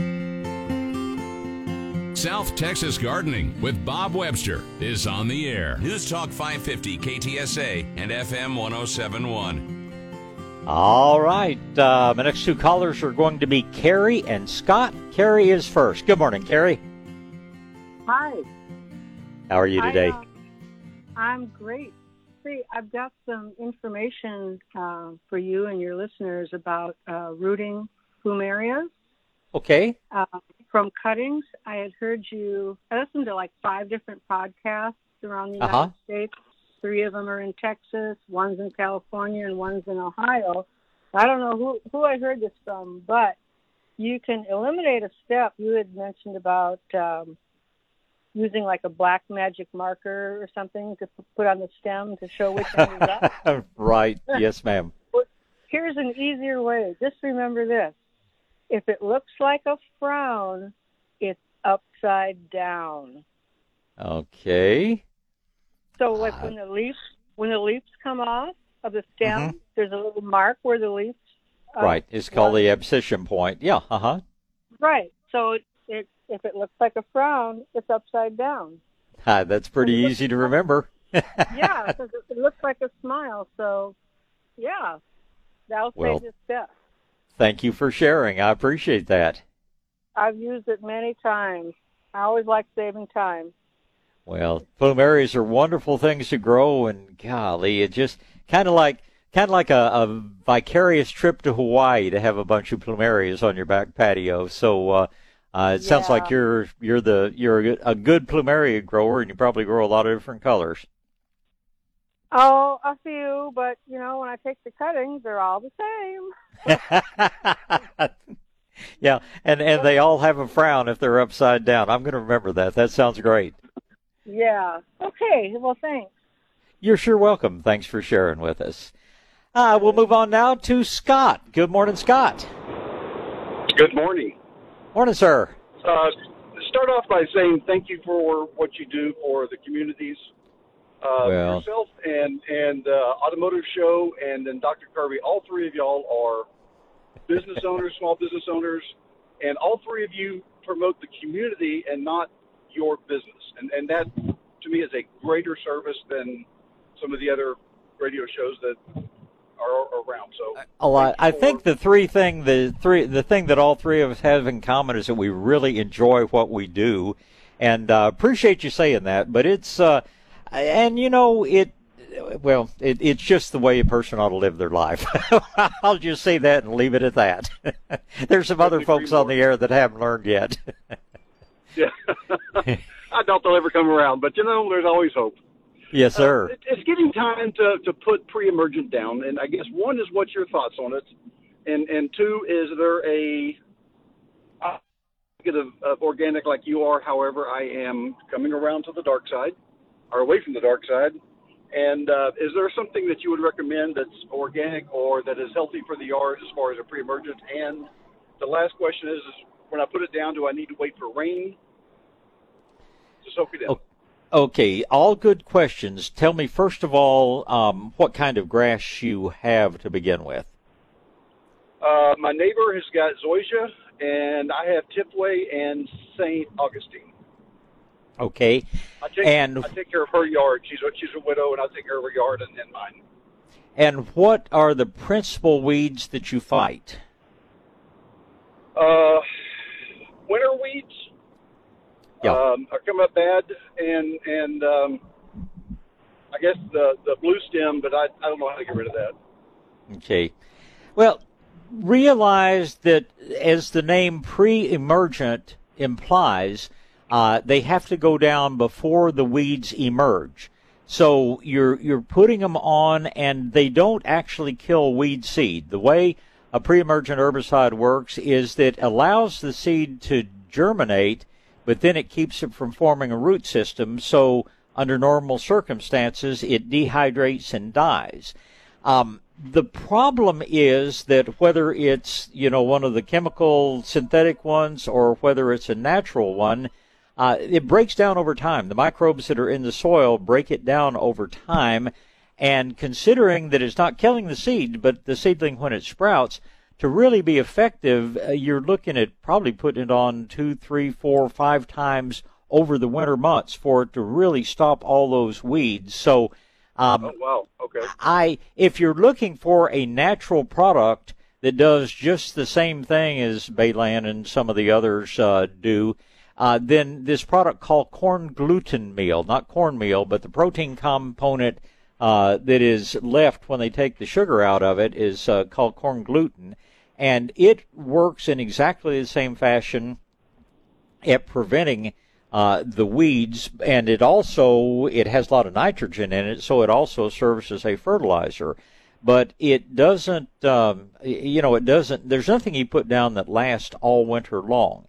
South Texas Gardening with Bob Webster is on the air. News Talk 550 KTSA and FM 1071. All right. Uh, my next two callers are going to be Carrie and Scott. Carrie is first. Good morning, Carrie. Hi. How are you I, today? uh, I'm great. See, I've got some information uh, for you and your listeners about uh, rooting plumerias okay. From cuttings. I had heard you. I listened to like five different podcasts around the United Uh-huh. States. Three of them are in Texas, one's in California, and one's in Ohio. I don't know who who I heard this from, but you can eliminate a step. You had mentioned about um, using like a black magic marker or something to p- put on the stem to show which end is up. right. Yes, ma'am. Here's an easier way. Just remember this. If it looks like a frown, it's upside down. Okay. So like when the leaves when the leaves come off of the stem, Mhm. there's a little mark where the leaves uh, right. It's called the abscission point. Yeah. Uh huh. Right. So it, it if it looks like a frown, it's upside down. Ah, that's pretty easy to remember. yeah, because it, it looks like a smile. So yeah, that'll Well- save you a step. Thank you for sharing. I appreciate that. I've used it many times. I always like saving time. Well, plumerias are wonderful things to grow, and golly, it just kind of like kind of like a, a vicarious trip to Hawaii to have a bunch of plumerias on your back patio. So uh, uh, it sounds like you're you're the you're a good plumeria grower, and you probably grow a lot of different colors. Oh, a few, but you know, when I take the cuttings, they're all the same. yeah, and and they all have a frown if they're upside down. I'm going to remember that. That sounds great. Yeah. Okay. Well, thanks. You're sure welcome. Thanks for sharing with us. Uh, we'll move on now to Scott. Good morning, Scott. Good morning. Morning, sir. Uh, start off by saying thank you for what you do for the communities. Uh, Well. yourself and and uh, automotive show, and then Dr. Kirby. All three of y'all are business owners, small business owners, and all three of you promote the community and not your business. And and that to me is a greater service than some of the other radio shows that are around. So a lot. I think the three thing the three the thing that all three of us have in common is that we really enjoy what we do, and uh, appreciate you saying that. But it's uh, and you know it. Well, it, it's just the way a person ought to live their life. I'll just say that and leave it at that. There's some other folks on the air that haven't learned yet. yeah, I doubt they'll ever come around, but you know, there's always hope. yes, sir. It- It's getting time to, to put pre-emergent down, and I guess one is what's your thoughts on it, and and two is there a uh, of, of organic like you are. However, I am coming around to the dark side, or away from the dark side. And uh, is there something that you would recommend that's organic or that is healthy for the yard as far as a pre-emergent? And the last question is, is when I put it down, do I need to wait for rain to soak it in? Okay, all good questions. Tell me first of all um, what kind of grass you have to begin with. Uh, my neighbor has got zoysia and I have Tifway and St. Augustine. Okay. I take, And- I take care of her yard. She's a, she's a widow, and I take care of her yard and then mine. And what are the principal weeds that you fight? Uh, winter weeds Yeah. um, are coming up bad, and and um, I guess the the blue stem, but I I don't know how to get rid of that. Okay. Well, realize that as the name pre-emergent implies, uh, they have to go down before the weeds emerge. So you're you're putting them on, and they don't actually kill weed seed. The way a pre-emergent herbicide works is that it allows the seed to germinate, but then it keeps it from forming a root system. So under normal circumstances, it dehydrates and dies. Um, the problem is that whether it's you know one of the chemical synthetic ones or whether it's a natural one, uh, it breaks down over time. The microbes that are in the soil break it down over time, and considering that it's not killing the seed, but the seedling when it sprouts, to really be effective, uh, you're looking at probably putting it on two, three, four, five times over the winter months for it to really stop all those weeds. So. Um, oh wow, okay. I if you're looking for a natural product that does just the same thing as Balan and some of the others uh, do, uh, then this product called corn gluten meal, not cornmeal, but the protein component uh, that is left when they take the sugar out of it is uh, called corn gluten, and it works in exactly the same fashion at preventing uh, the weeds, and it also it has a lot of nitrogen in it, so it also serves as a fertilizer. But it doesn't, um, you know, it doesn't. There's nothing you put down that lasts all winter long.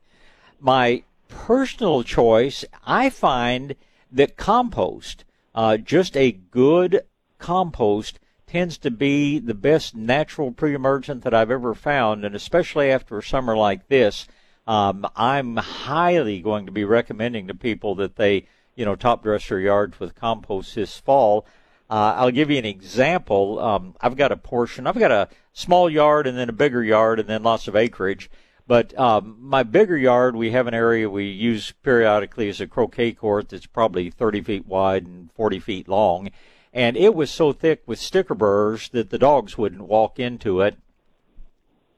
My personal choice, I find that compost, uh, just a good compost, tends to be the best natural pre-emergent that I've ever found, and especially after a summer like this. Um, I'm highly going to be recommending to people that they, you know, top dress their yards with compost this fall. Uh, I'll give you an example. Um, I've got a portion. I've got a small yard and then a bigger yard and then lots of acreage. But um, my bigger yard, we have an area we use periodically as a croquet court that's probably 30 feet wide and 40 feet long. And it was so thick with sticker burrs that the dogs wouldn't walk into it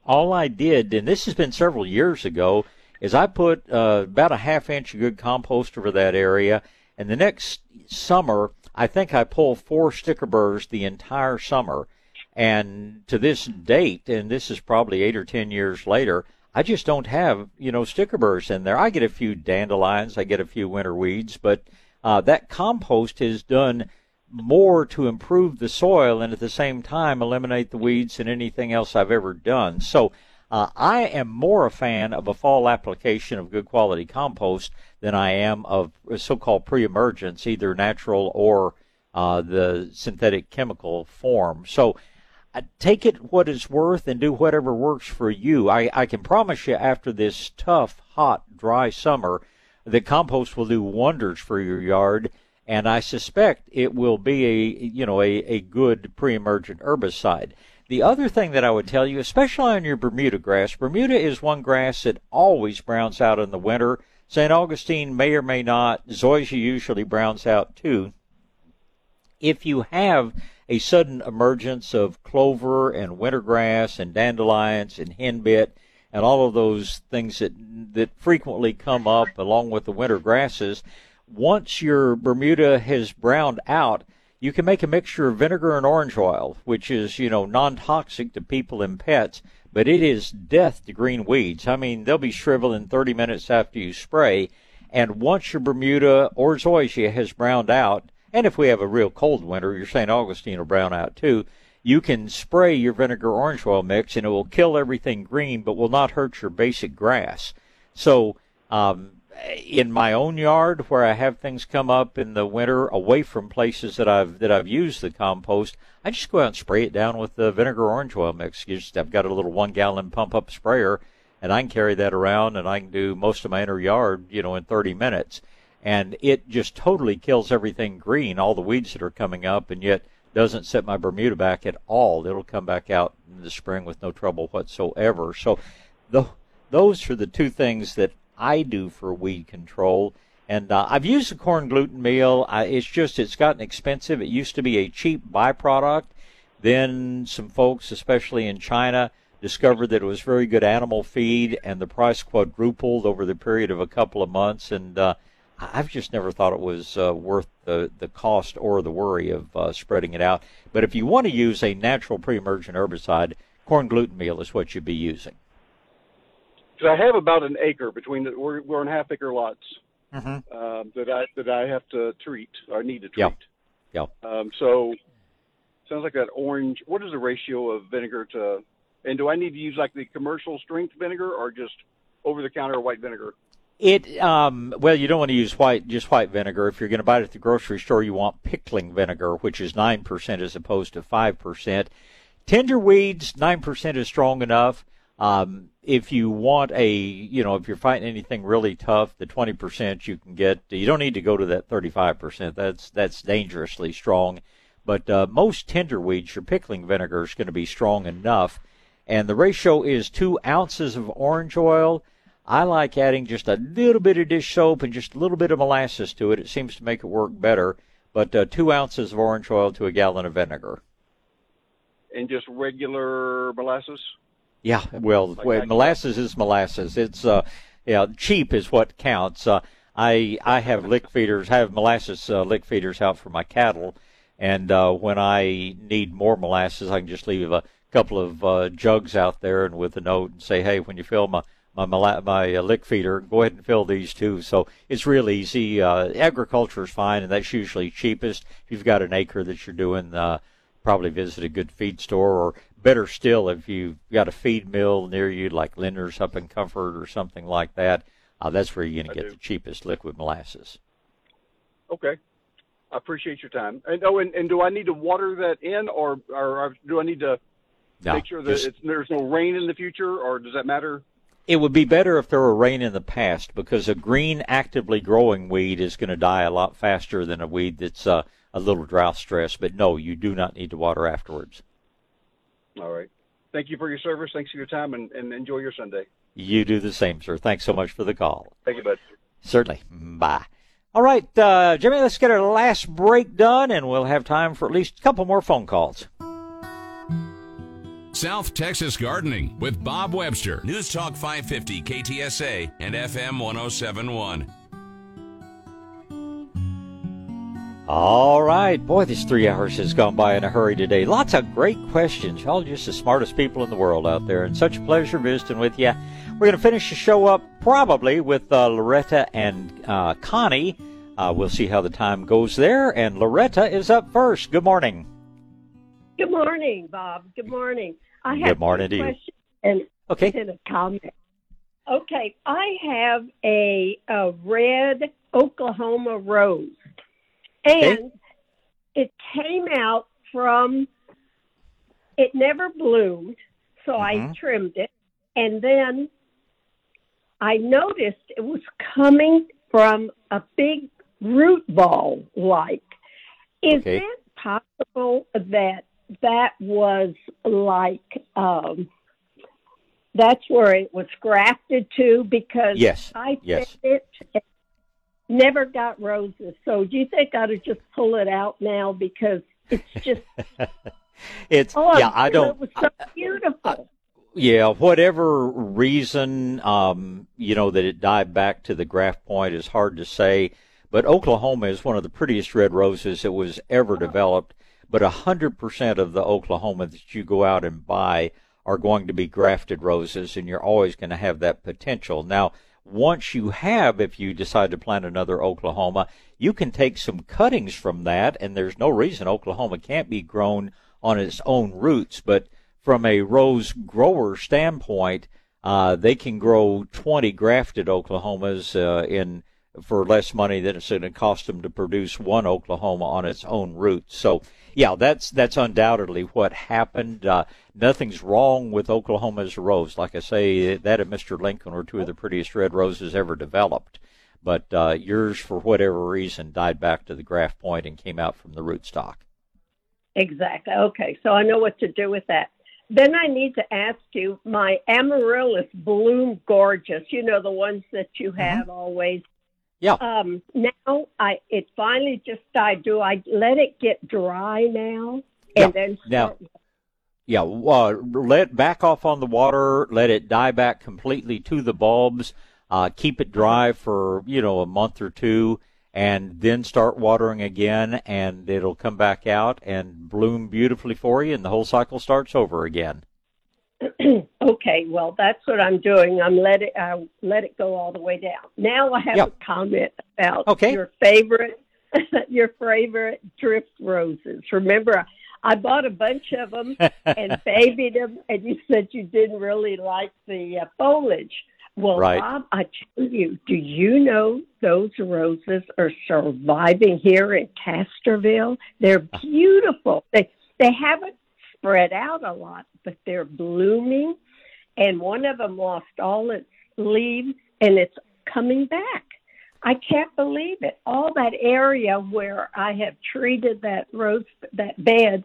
all I did, and this has been several years ago, is I put uh, about a half inch of good compost over that area, and the next summer, I think I pulled four sticker burrs the entire summer. And to this date, and this is probably eight or ten years later, I just don't have, you know, sticker burrs in there. I get a few dandelions, I get a few winter weeds, but uh, that compost has done more to improve the soil and at the same time eliminate the weeds than anything else I've ever done. So uh, I am more a fan of a fall application of good quality compost than I am of so-called pre-emergence, either natural or uh, the synthetic chemical form. So take it what it's worth and do whatever works for you. I, I can promise you after this tough, hot, dry summer, the compost will do wonders for your yard and I suspect it will be a you know a, a good pre-emergent herbicide. The other thing that I would tell you, especially on your Bermuda grass, Bermuda is one grass that always browns out in the winter. St. Augustine may or may not. Zoysia usually browns out too. If you have a sudden emergence of clover and wintergrass and dandelions and henbit and all of those things that that frequently come up along with the winter grasses, once your Bermuda has browned out, you can make a mixture of vinegar and orange oil, which is, you know, non-toxic to people and pets, but it is death to green weeds. I mean, they'll be shriveling 30 minutes after you spray, and once your Bermuda or zoysia has browned out, and if we have a real cold winter, your St. Augustine will brown out too, you can spray your vinegar orange oil mix and it will kill everything green but will not hurt your basic grass. So, um, in my own yard where I have things come up in the winter away from places that I've that I've used the compost, I just go out and spray it down with the vinegar orange oil mix. Just, I've got a little one gallon pump up sprayer and I can carry that around and I can do most of my inner yard, you know, in 30 minutes. And it just totally kills everything green, all the weeds that are coming up, and yet doesn't set my Bermuda back at all. It'll come back out in the spring with no trouble whatsoever. So the those are the two things that I do for weed control. And uh, I've used the corn gluten meal. I, it's just it's gotten expensive. It used to be a cheap byproduct. Then some folks, especially in China, discovered that it was very good animal feed, and the price quadrupled over the period of a couple of months. And uh, I've just never thought it was uh, worth the, the cost or the worry of uh, spreading it out. But if you want to use a natural pre-emergent herbicide, corn gluten meal is what you'd be using. Because I have about an acre between the we're, we're on half acre lots Mm-hmm. um, that I that I have to treat or need to treat. Yep. Yep. Um, so sounds like that orange. What is the ratio of vinegar to? And do I need to use like the commercial strength vinegar or just over the counter white vinegar? It um, well, you don't want to use white just white vinegar. If you're going to buy it at the grocery store, you want pickling vinegar, which is nine percent as opposed to five percent. Tender weeds, nine percent is strong enough. Um, if you want a, you know, if you're fighting anything really tough, the 20% you can get, you don't need to go to that 35%. That's that's dangerously strong. But uh, most tender weeds, your pickling vinegar is going to be strong enough. And the ratio is two ounces of orange oil. I like adding just a little bit of dish soap and just a little bit of molasses to it. It seems to make it work better. But uh, two ounces of orange oil to a gallon of vinegar. And just regular molasses. Yeah, well, Like that. molasses is molasses. It's uh, yeah, cheap is what counts. Uh, I I have lick feeders, I have molasses uh, lick feeders out for my cattle, and uh, when I need more molasses, I can just leave a couple of uh, jugs out there and with a note and say, hey, when you fill my my my uh, lick feeder, go ahead and fill these too. So it's real easy. Uh, agriculture is fine, and that's usually cheapest. If you've got an acre that you're doing, uh, probably visit a good feed store, or better still, if you've got a feed mill near you, like Linder's up in Comfort or something like that. Uh, that's where you're going to get the cheapest liquid molasses. Okay. I appreciate your time. And oh, and, and do I need to water that in, or or do I need to No, make sure that just- it's, there's no rain in the future, or does that matter? It would be better if there were rain in the past because a green actively growing weed is going to die a lot faster than a weed that's uh, a little drought stressed. But no, you do not need to water afterwards. All right. Thank you for your service. Thanks for your time, and, and enjoy your Sunday. You do the same, sir. Thanks so much for the call. Thank you, bud. Certainly. Bye. All right, uh, Jimmy, let's get our last break done, and we'll have time for at least a couple more phone calls. South Texas Gardening with Bob Webster. News Talk 550 KTSA and FM 1071. All right. Boy, this three hours has gone by in a hurry today. Lots of great questions. Y'all just the smartest people in the world out there, and such a pleasure visiting with you. We're going to finish the show up probably with uh, Loretta and uh, Connie. Uh, we'll see how the time goes there. And Loretta is up first. Good morning. Good morning, Bob. Good morning. I have Good morning to you. and, Okay. and a comment. Okay, I have a, a red Oklahoma rose, and it came out from. It never bloomed, so I Mhm. trimmed it, and then I noticed it was coming from a big root ball like. Is Okay. it possible that that was like um that's where it was grafted to because Yes, I yes. it never got roses. So do you think I to just pull it out now because it's just It's oh yeah. I don't. it was so beautiful. Yeah, whatever reason, um, you know, that it died back to the graft point is hard to say. But Oklahoma is one of the prettiest red roses that was ever developed. But a hundred percent of the Oklahoma that you go out and buy are going to be grafted roses, and you're always going to have that potential. Now, once you have, if you decide to plant another Oklahoma, you can take some cuttings from that, and there's no reason Oklahoma can't be grown on its own roots. But from a rose grower standpoint, uh, they can grow 20 grafted Oklahomas uh, in for less money than it's going to cost them to produce one Oklahoma on its own roots. So, yeah, that's that's undoubtedly what happened. Uh, nothing's wrong with Oklahoma's rose. Like I say, that of Mr. Lincoln were two of the prettiest red roses ever developed. But uh, yours, for whatever reason, died back to the graft point and came out from the rootstock. Exactly. Okay, so I know what to do with that. then I need to ask you. My amaryllis bloom gorgeous. You know the ones that you have always. Yeah. Um, now I it finally just I Do I let it get dry now and then Now, yeah, uh, let back off on the water. Let it die back completely to the bulbs. Uh, keep it dry for you know a month or two, and then start watering again, and it'll come back out and bloom beautifully for you, and the whole cycle starts over again. okay, well that's what I'm doing. I'm let it uh, let it go all the way down. Now I have Yep. a comment about Okay. your favorite your favorite drift roses. Remember, I bought a bunch of them and babied them, and you said you didn't really like the uh, foliage. Well, Right. Bob, I tell you, do you know those roses are surviving here in Castroville? They're beautiful. They they haven't spread out a lot, but they're blooming. And one of them lost all its leaves, and it's coming back. I can't believe it. All that area where I have treated that rose that bed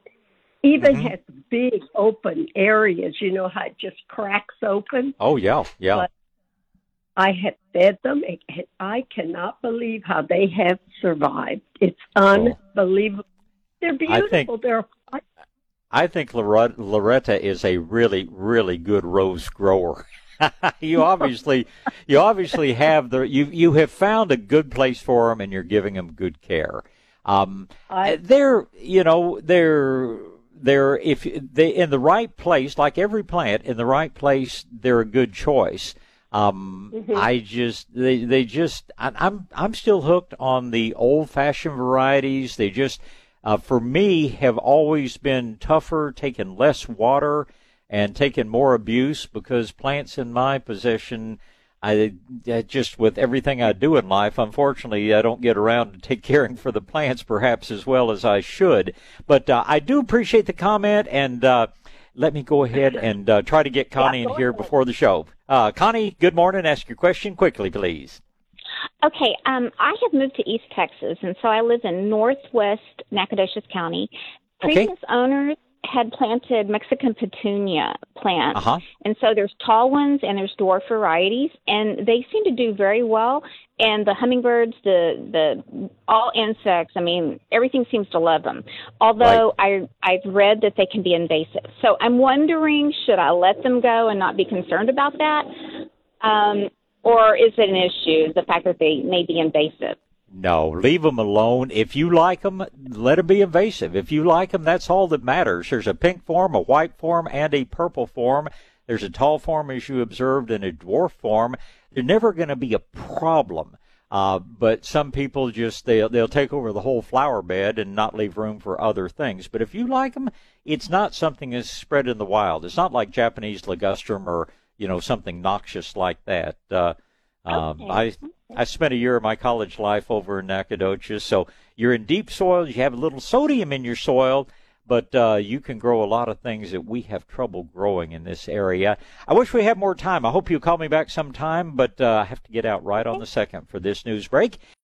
even Mhm. has big open areas. You know how it just cracks open. Oh yeah, yeah. But I have fed them. It, I cannot believe how they have survived. It's unbelievable. They're beautiful. think- They're I think Loretta, is a really, really good rose grower. you obviously, you obviously have the you you have found a good place for them, and you're giving them good care. Um, I- they're you know they're they're if they in the right place, like every plant in the right place, they're a good choice. Um, Mhm. I just they they just I, I'm I'm still hooked on the old fashioned varieties. They just uh, for me have always been tougher, taking less water and taking more abuse because plants in my possession. I, I just with everything I do in life, unfortunately, I don't get around to take caring for the plants perhaps as well as I should. But uh, I do appreciate the comment, and uh, let me go ahead and uh, try to get Connie in here before the show. Uh, Connie, good morning. Ask your question quickly, please. Okay, um, I have moved to East Texas, and so I live in northwest Nacogdoches County. Okay. Previous owners had planted Mexican petunia plants, Uh-huh. and so there's tall ones and there's dwarf varieties, and they seem to do very well. And the hummingbirds, the the all insects, I mean, everything seems to love them. Although I I've read that they can be invasive, so I'm wondering should I let them go and not be concerned about that? Um, or is it an issue, the fact that they may be invasive? No, leave them alone. If you like them, let them be invasive. If you like them, that's all that matters. There's a pink form, a white form, and a purple form. There's a tall form, as you observed, and a dwarf form. They're never going to be a problem. Uh, but some people just they'll they'll take over the whole flower bed and not leave room for other things. But if you like them, it's not something that's spread in the wild. It's not like Japanese ligustrum or you know something noxious like that. Uh, um, I I spent a year of my college life over in Nacogdoches, so you're in deep soil. You have a little sodium in your soil, but uh, you can grow a lot of things that we have trouble growing in this area. I wish we had more time. I hope you'll call me back sometime, but uh, I have to get out right on the second for this news break.